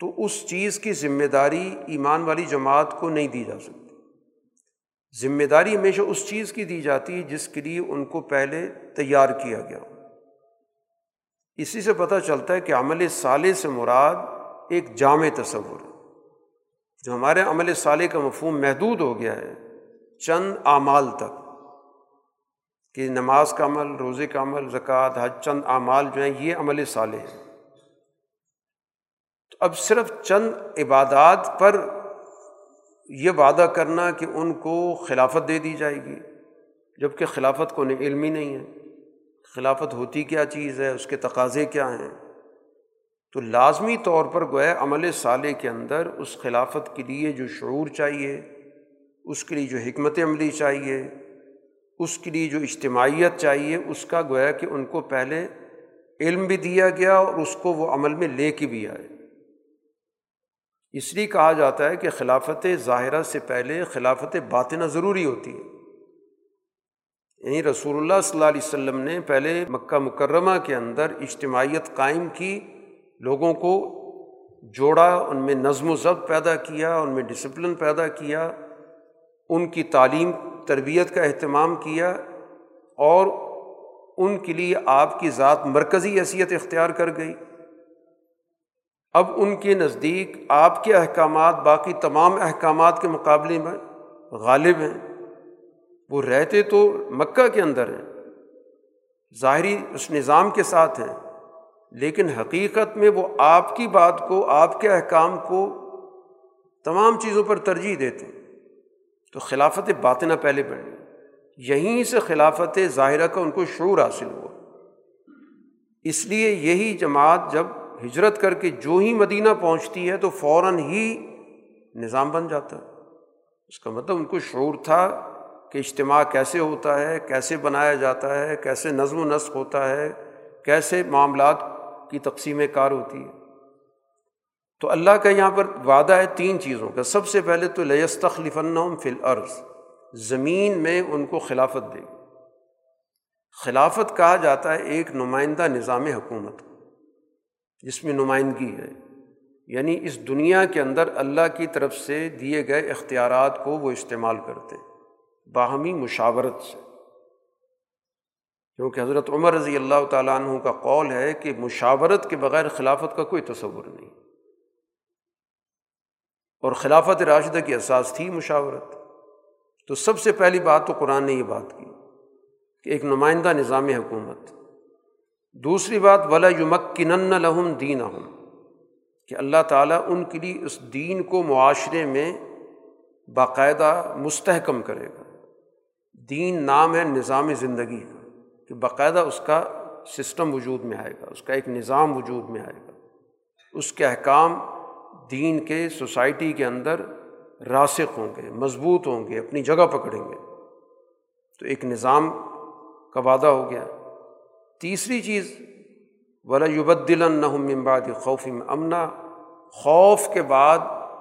تو اس چیز کی ذمہ داری ایمان والی جماعت کو نہیں دی جا سکتی۔ ذمہ داری ہمیشہ اس چیز کی دی جاتی ہے جس کے لیے ان کو پہلے تیار کیا گیا۔ اسی سے پتہ چلتا ہے کہ عمل سالے سے مراد ایک جامع تصور ہے۔ جو ہمارے عمل سالے کا مفہوم محدود ہو گیا ہے چند اعمال تک۔ کہ نماز کا عمل، روزے کا عمل، زکوٰۃ، حج، چند اعمال جو ہیں، یہ عمل صالح ہیں۔ تو اب صرف چند عبادات پر یہ وعدہ کرنا کہ ان کو خلافت دے دی جائے گی جبکہ خلافت کو علم ہی نہیں ہے۔ خلافت ہوتی کیا چیز ہے؟ اس کے تقاضے کیا ہیں؟ تو لازمی طور پر گویا عمل سالے کے اندر اس خلافت کے لیے جو شعور چاہیے، اس کے لیے جو حکمت عملی چاہیے اس کے لیے جو اجتماعیت چاہیے، اس کا گویا کہ ان کو پہلے علم بھی دیا گیا اور اس کو وہ عمل میں لے کے بھی آئے۔ اس لیے کہا جاتا ہے کہ خلافت ظاہرہ سے پہلے خلافت باطنہ ضروری ہوتی ہے۔ یعنی رسول اللہ صلی اللہ علیہ وسلم نے پہلے مکہ مکرمہ کے اندر اجتماعیت قائم کی، لوگوں کو جوڑا، ان میں نظم و ضبط پیدا کیا، ان میں ڈسپلن پیدا کیا، ان کی تعلیم تربیت کا اہتمام کیا اور ان کے لیے آپ کی ذات مرکزی حیثیت اختیار کر گئی۔ اب ان کے نزدیک آپ کے احکامات باقی تمام احکامات کے مقابلے میں غالب ہیں۔ وہ رہتے تو مکہ کے اندر ہیں، ظاہری اس نظام کے ساتھ ہیں، لیکن حقیقت میں وہ آپ کی بات کو، آپ کے احکام کو تمام چیزوں پر ترجیح دیتے۔ ہیں تو خلافت باطنہ پہلے بڑھی یہیں سے خلافت ظاہرہ کا ان کو شعور حاصل ہوا۔ اس لیے یہی جماعت جب ہجرت کر کے جو ہی مدینہ پہنچتی ہے تو فوراً ہی نظام بن جاتا۔ ہے اس کا مطلب ان کو شعور تھا کہ اجتماع کیسے ہوتا ہے، کیسے بنایا جاتا ہے، کیسے نظم و نسق ہوتا ہے، کیسے معاملات کی تقسیم کار ہوتی ہے۔ تو اللہ کا یہاں پر وعدہ ہے تین چیزوں کا۔ سب سے پہلے تو لیستخلف فی الارض، زمین میں ان کو خلافت دے۔ گی خلافت کہا جاتا ہے ایک نمائندہ نظام حکومت۔ جس میں نمائندگی ہے۔ یعنی اس دنیا کے اندر اللہ کی طرف سے دیے گئے اختیارات کو وہ استعمال کرتے۔ باہمی مشاورت سے۔ کیونکہ حضرت عمر رضی اللہ تعالیٰ عنہ کا قول ہے کہ مشاورت کے بغیر خلافت کا کوئی تصور نہیں۔ اور خلافت راشدہ کی احساس تھی مشاورت۔ تو سب سے پہلی بات تو قرآن نے یہ بات کی کہ ایک نمائندہ نظام حکومت۔ دوسری بات، ولا یمکن لہم دین کہ اللہ تعالیٰ ان کے لیے اس دین کو معاشرے میں باقاعدہ مستحکم کرے گا۔ دین نام ہے نظام زندگی کا، کہ باقاعدہ اس کا سسٹم وجود میں آئے گا، اس کا ایک نظام وجود میں آئے گا۔ اس کے احکام دین کے، سوسائٹی کے اندر راسق ہوں گے، مضبوط ہوں گے، اپنی جگہ پکڑیں گے۔ تو ایک نظام کا وعدہ ہو گیا۔ تیسری چیز، ولا یبدل امباد خوف امنا خوف کے بعد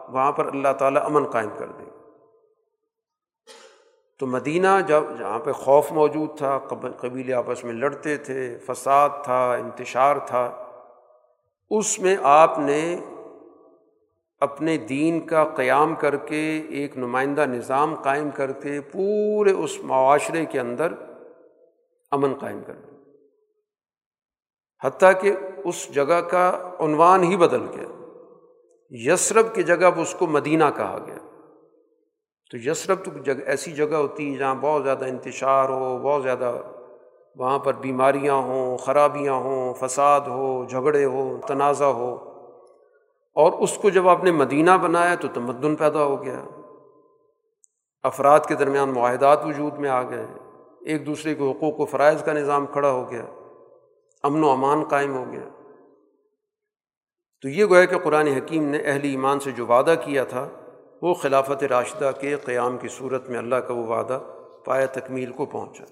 وہاں پر اللہ تعالیٰ امن قائم کر دے تو مدینہ جب، جہاں پہ خوف موجود تھا قبیلے آپس میں لڑتے تھے، فساد تھا، انتشار تھا، اس میں آپ نے اپنے دین کا قیام کر کے ایک نمائندہ نظام قائم کر کے پورے اس معاشرے کے اندر امن قائم کر دیا۔ حتیٰ کہ اس جگہ کا عنوان ہی بدل گیا۔ یسرب کی جگہ اس کو مدینہ کہا گیا۔ تو یسرف تو جگہ ایسی جگہ ہوتی ہے جہاں بہت زیادہ انتشار ہو، بہت زیادہ وہاں پر بیماریاں ہوں، خرابیاں ہوں، فساد ہو، جھگڑے ہو تنازع ہو۔ اور اس کو جب آپ نے مدینہ بنایا تو تمدن پیدا ہو گیا۔ افراد کے درمیان معاہدات وجود میں آ گئے۔ ایک دوسرے کے حقوق و فرائض کا نظام کھڑا ہو گیا۔ امن و امان قائم ہو گیا۔ تو یہ گویا کہ قرآن حکیم نے اہل ایمان سے جو وعدہ کیا تھا، وہ خلافت راشدہ کے قیام کی صورت میں اللہ کا وہ وعدہ پایا تکمیل کو پہنچا۔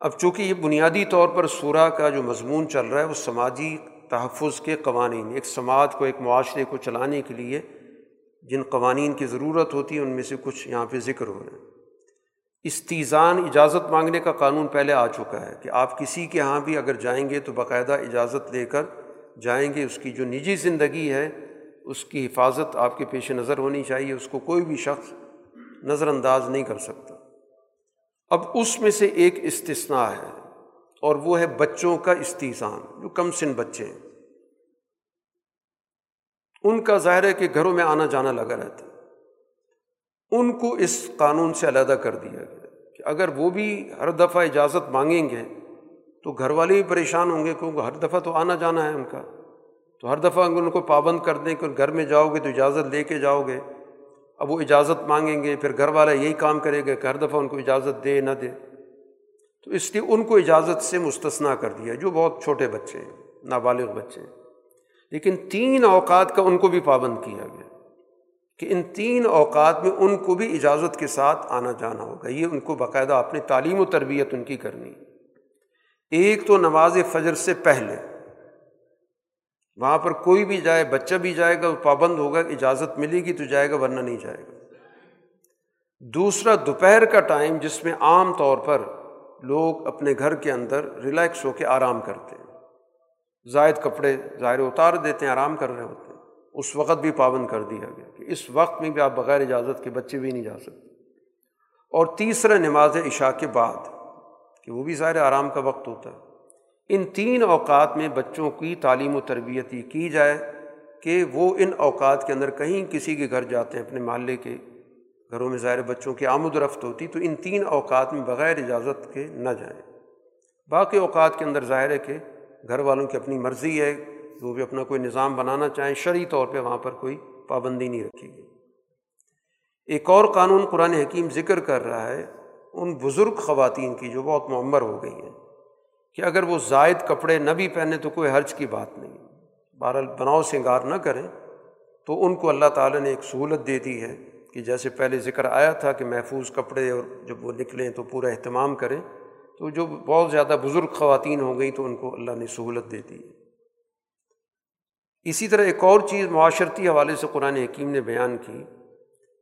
اب چونکہ یہ بنیادی طور پر سورہ کا جو مضمون چل رہا ہے، وہ سماجی تحفظ کے قوانین، ایک سماج کو، ایک معاشرے کو چلانے کے لیے جن قوانین کی ضرورت ہوتی ہے، ان میں سے کچھ یہاں پہ ذکر ہو رہے ہیں۔ استیزان، اجازت مانگنے کا قانون پہلے آ چکا ہے کہ آپ کسی کے یہاں بھی اگر جائیں گے تو باقاعدہ اجازت لے کر جائیں گے۔ اس کی جو نجی زندگی ہے، اس کی حفاظت آپ کے پیش نظر ہونی چاہیے۔ اس کو کوئی بھی شخص نظر انداز نہیں کر سکتا۔ اب اس میں سے ایک استثناء ہے۔ اور وہ ہے بچوں کا استحصان، جو کم سن بچے ہیں۔ ان کا ظاہر ہے کہ گھروں میں آنا جانا لگا رہتا۔ ان کو اس قانون سے علیحدہ کر دیا گیا کہ اگر وہ بھی ہر دفعہ اجازت مانگیں گے تو گھر والے بھی پریشان ہوں گے کیونکہ ہر دفعہ تو آنا جانا ہے ان کا۔ تو ہر دفعہ ان کو پابند کر دیں کہ گھر میں جاؤ گے تو اجازت لے کے جاؤ گے۔ اب وہ اجازت مانگیں گے، پھر گھر والا یہی کام کرے گا کہ ہر دفعہ ان کو اجازت دے نہ دے۔ تو اس لیے ان کو اجازت سے مستثنا کر دیا، جو بہت چھوٹے بچے ہیں، نابالغ بچے ہیں۔ لیکن تین اوقات کا ان کو بھی پابند کیا گیا کہ ان تین اوقات میں ان کو بھی اجازت کے ساتھ آنا جانا ہوگا۔ یہ ان کو باقاعدہ اپنی تعلیم و تربیت ان کی کرنی۔ ایک تو نماز فجر سے پہلے، وہاں پر کوئی بھی جائے، بچہ بھی جائے گا وہ پابند ہوگا، اجازت ملے گی تو جائے گا، ورنہ نہیں جائے گا۔ دوسرا، دوپہر کا ٹائم جس میں عام طور پر لوگ اپنے گھر کے اندر ریلیکس ہو کے آرام کرتے ہیں۔ زائد کپڑے ظاہر اتار دیتے ہیں، آرام کر رہے ہوتے ہیں۔ اس وقت بھی پابند کر دیا گیا کہ اس وقت میں بھی آپ بغیر اجازت کے بچے بھی نہیں جا سکتے۔ اور تیسرا نماز عشاء کے بعد کہ وہ بھی ظاہر آرام کا وقت ہوتا ہے۔ ان تین اوقات میں بچوں کی تعلیم و تربیت یہ کی جائے کہ وہ ان اوقات کے اندر کہیں کسی کے گھر جاتے ہیں، اپنے محلے کے گھروں میں ظاہر بچوں کی آمد و رفت ہوتی تو ان تین اوقات میں بغیر اجازت کے نہ جائیں۔ باقی اوقات کے اندر ظاہر ہے کہ گھر والوں کی اپنی مرضی ہے، وہ بھی اپنا کوئی نظام بنانا چاہیں، شرعی طور پہ وہاں پر کوئی پابندی نہیں رکھی گئی۔ ایک اور قانون قرآن حکیم ذکر کر رہا ہے، ان بزرگ خواتین کی جو بہت معمر ہو گئی ہیں کہ اگر وہ زائد کپڑے نہ بھی پہنے تو کوئی حرج کی بات نہیں۔ بہرحال بناؤ سنگار نہ کریں تو ان کو اللہ تعالیٰ نے ایک سہولت دے دی ہے۔ کہ جیسے پہلے ذکر آیا تھا کہ محفوظ کپڑے اور جب وہ نکلیں تو پورا اہتمام کریں، تو جو بہت زیادہ بزرگ خواتین ہو گئیں تو ان کو اللہ نے سہولت دے دی اسی طرح ایک اور چیز معاشرتی حوالے سے قرآن حکیم نے بیان کی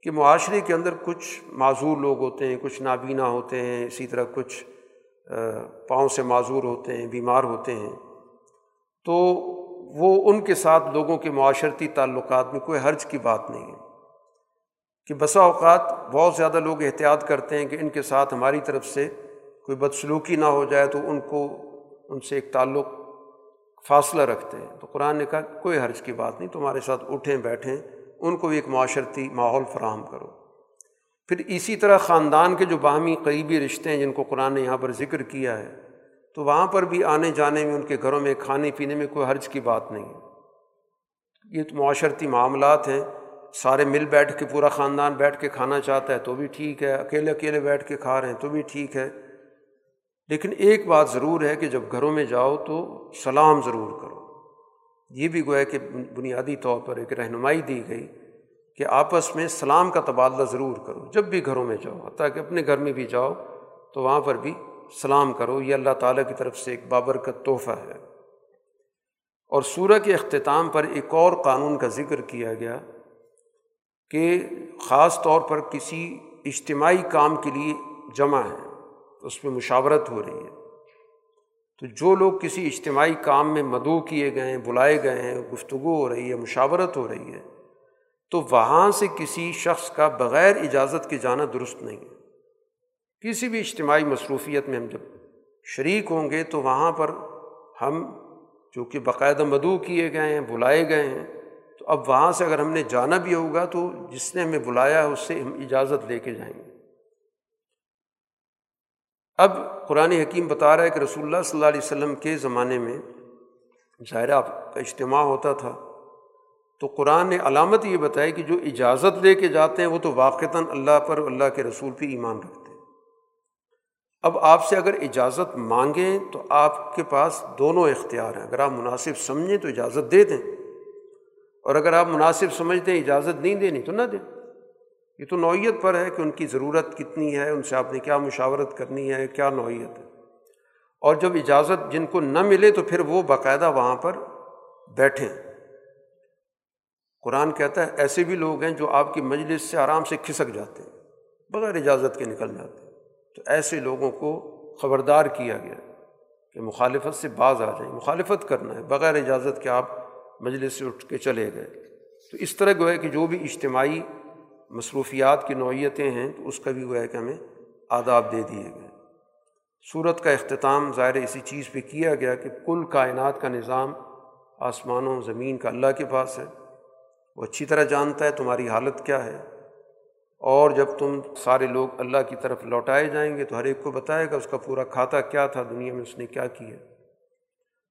کہ معاشرے کے اندر کچھ معذور لوگ ہوتے ہیں، کچھ نابینا ہوتے ہیں، اسی طرح کچھ پاؤں سے معذور ہوتے ہیں، بیمار ہوتے ہیں۔ تو وہ ان کے ساتھ لوگوں کے معاشرتی تعلقات میں کوئی حرج کی بات نہیں ہے۔ کہ بسا اوقات بہت زیادہ لوگ احتیاط کرتے ہیں کہ ان کے ساتھ ہماری طرف سے کوئی بدسلوکی نہ ہو جائے تو ان کو ان سے ایک تعلق فاصلہ رکھتے ہیں۔ تو قرآن نے کہا، کوئی حرج کی بات نہیں، تمہارے ساتھ اٹھیں، بیٹھیں، ان کو بھی ایک معاشرتی ماحول فراہم کرو۔ پھر اسی طرح خاندان کے جو باہمی قریبی رشتے ہیں، جن کو قرآن نے یہاں پر ذکر کیا ہے، تو وہاں پر بھی آنے جانے میں، ان کے گھروں میں، کھانے پینے میں کوئی حرج کی بات نہیں۔ ہے یہ تو معاشرتی معاملات ہیں۔ سارے مل بیٹھ کے پورا خاندان بیٹھ کے کھانا چاہتا ہے تو بھی ٹھیک ہے، اکیلے اکیلے بیٹھ کے کھا رہے ہیں تو بھی ٹھیک ہے۔ لیکن ایک بات ضرور ہے کہ جب گھروں میں جاؤ تو سلام ضرور کرو۔ یہ بھی گویا کہ بنیادی طور پر ایک رہنمائی دی گئی کہ آپس میں سلام کا تبادلہ ضرور کرو۔ جب بھی گھروں میں جاؤ، حتیٰ کہ اپنے گھر میں بھی جاؤ تو وہاں پر بھی سلام کرو۔ یہ اللہ تعالیٰ کی طرف سے ایک بابرکت تحفہ ہے۔ اور سورہ کے اختتام پر ایک اور قانون کا ذکر کیا گیا۔ کہ خاص طور پر کسی اجتماعی کام کے لیے جمع ہے اس میں مشاورت ہو رہی ہے۔ تو جو لوگ کسی اجتماعی کام میں مدعو کیے گئے ہیں، بلائے گئے ہیں، گفتگو ہو رہی ہے، مشاورت ہو رہی ہے، تو وہاں سے کسی شخص کا بغیر اجازت کے جانا درست نہیں ہے۔ کسی بھی اجتماعی مصروفیت میں ہم جب شریک ہوں گے تو وہاں پر ہم جو کہ باقاعدہ مدعو کیے گئے ہیں، بلائے گئے ہیں تو اب وہاں سے اگر ہم نے جانا بھی ہوگا تو جس نے ہمیں بلایا ہے اس سے ہم اجازت لے کے جائیں گے۔ اب قرآن حکیم بتا رہا ہے کہ رسول اللہ صلی اللہ علیہ وسلم کے زمانے میں ظاہرہ کا اجتماع ہوتا تھا۔ تو قرآن نے علامت یہ بتائی کہ جو اجازت لے کے جاتے ہیں وہ تو واقعتاً اللہ پر اللہ کے رسول پہ ایمان رکھتے ہیں۔ اب آپ سے اگر اجازت مانگیں تو آپ کے پاس دونوں اختیار ہیں۔ اگر آپ مناسب سمجھیں تو اجازت دے دیں۔ اور اگر آپ مناسب سمجھتے ہیں، اجازت نہیں دینی تو نہ دیں۔ یہ تو نوعیت پر ہے کہ ان کی ضرورت کتنی ہے، ان سے آپ نے کیا مشاورت کرنی ہے، کیا نوعیت ہے۔ اور جب اجازت جن کو نہ ملے تو پھر وہ باقاعدہ وہاں پر بیٹھیں۔ قرآن کہتا ہے، ایسے بھی لوگ ہیں جو آپ کی مجلس سے آرام سے کھسک جاتے ہیں، بغیر اجازت کے نکل جاتے ہیں۔ تو ایسے لوگوں کو خبردار کیا گیا کہ مخالفت سے بعض آ جائیں، مخالفت کرنا ہے۔ بغیر اجازت کے آپ مجلس سے اٹھ کے چلے گئے۔ تو اس طرح گویا کہ جو بھی اجتماعی مصروفیات کی نوعیتیں ہیں، تو اس کا بھی وہ ہے کہ ہمیں آداب دے دیے گئے۔ صورت کا اختتام ظاہر اسی چیز پہ کیا گیا کہ کل کائنات کا نظام آسمانوں زمین کا اللہ کے پاس ہے۔ وہ اچھی طرح جانتا ہے تمہاری حالت کیا ہے۔ اور جب تم سارے لوگ اللہ کی طرف لوٹائے جائیں گے تو ہر ایک کو بتائے گا اس کا پورا کھاتا کیا تھا، دنیا میں اس نے کیا کیا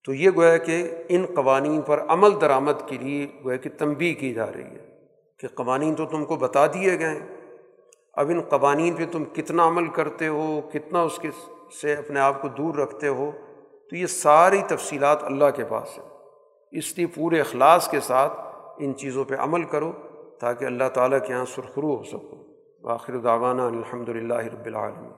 تو یہ گویا کہ ان قوانین پر عمل درآمد کے لیے گویا کہ تنبی کی جا رہی ہے کہ قوانین تو تم کو بتا دیے گئے ہیں۔ اب ان قوانین پہ تم کتنا عمل کرتے ہو، کتنا اس کے سے اپنے آپ کو دور رکھتے ہو، تو یہ ساری تفصیلات اللہ کے پاس ہے اس لیے پورے اخلاص کے ساتھ ان چیزوں پہ عمل کرو تاکہ اللہ تعالیٰ کے یہاں سرخرو ہو سکو۔ آخر دعوانا الحمد للہ رب العالمین۔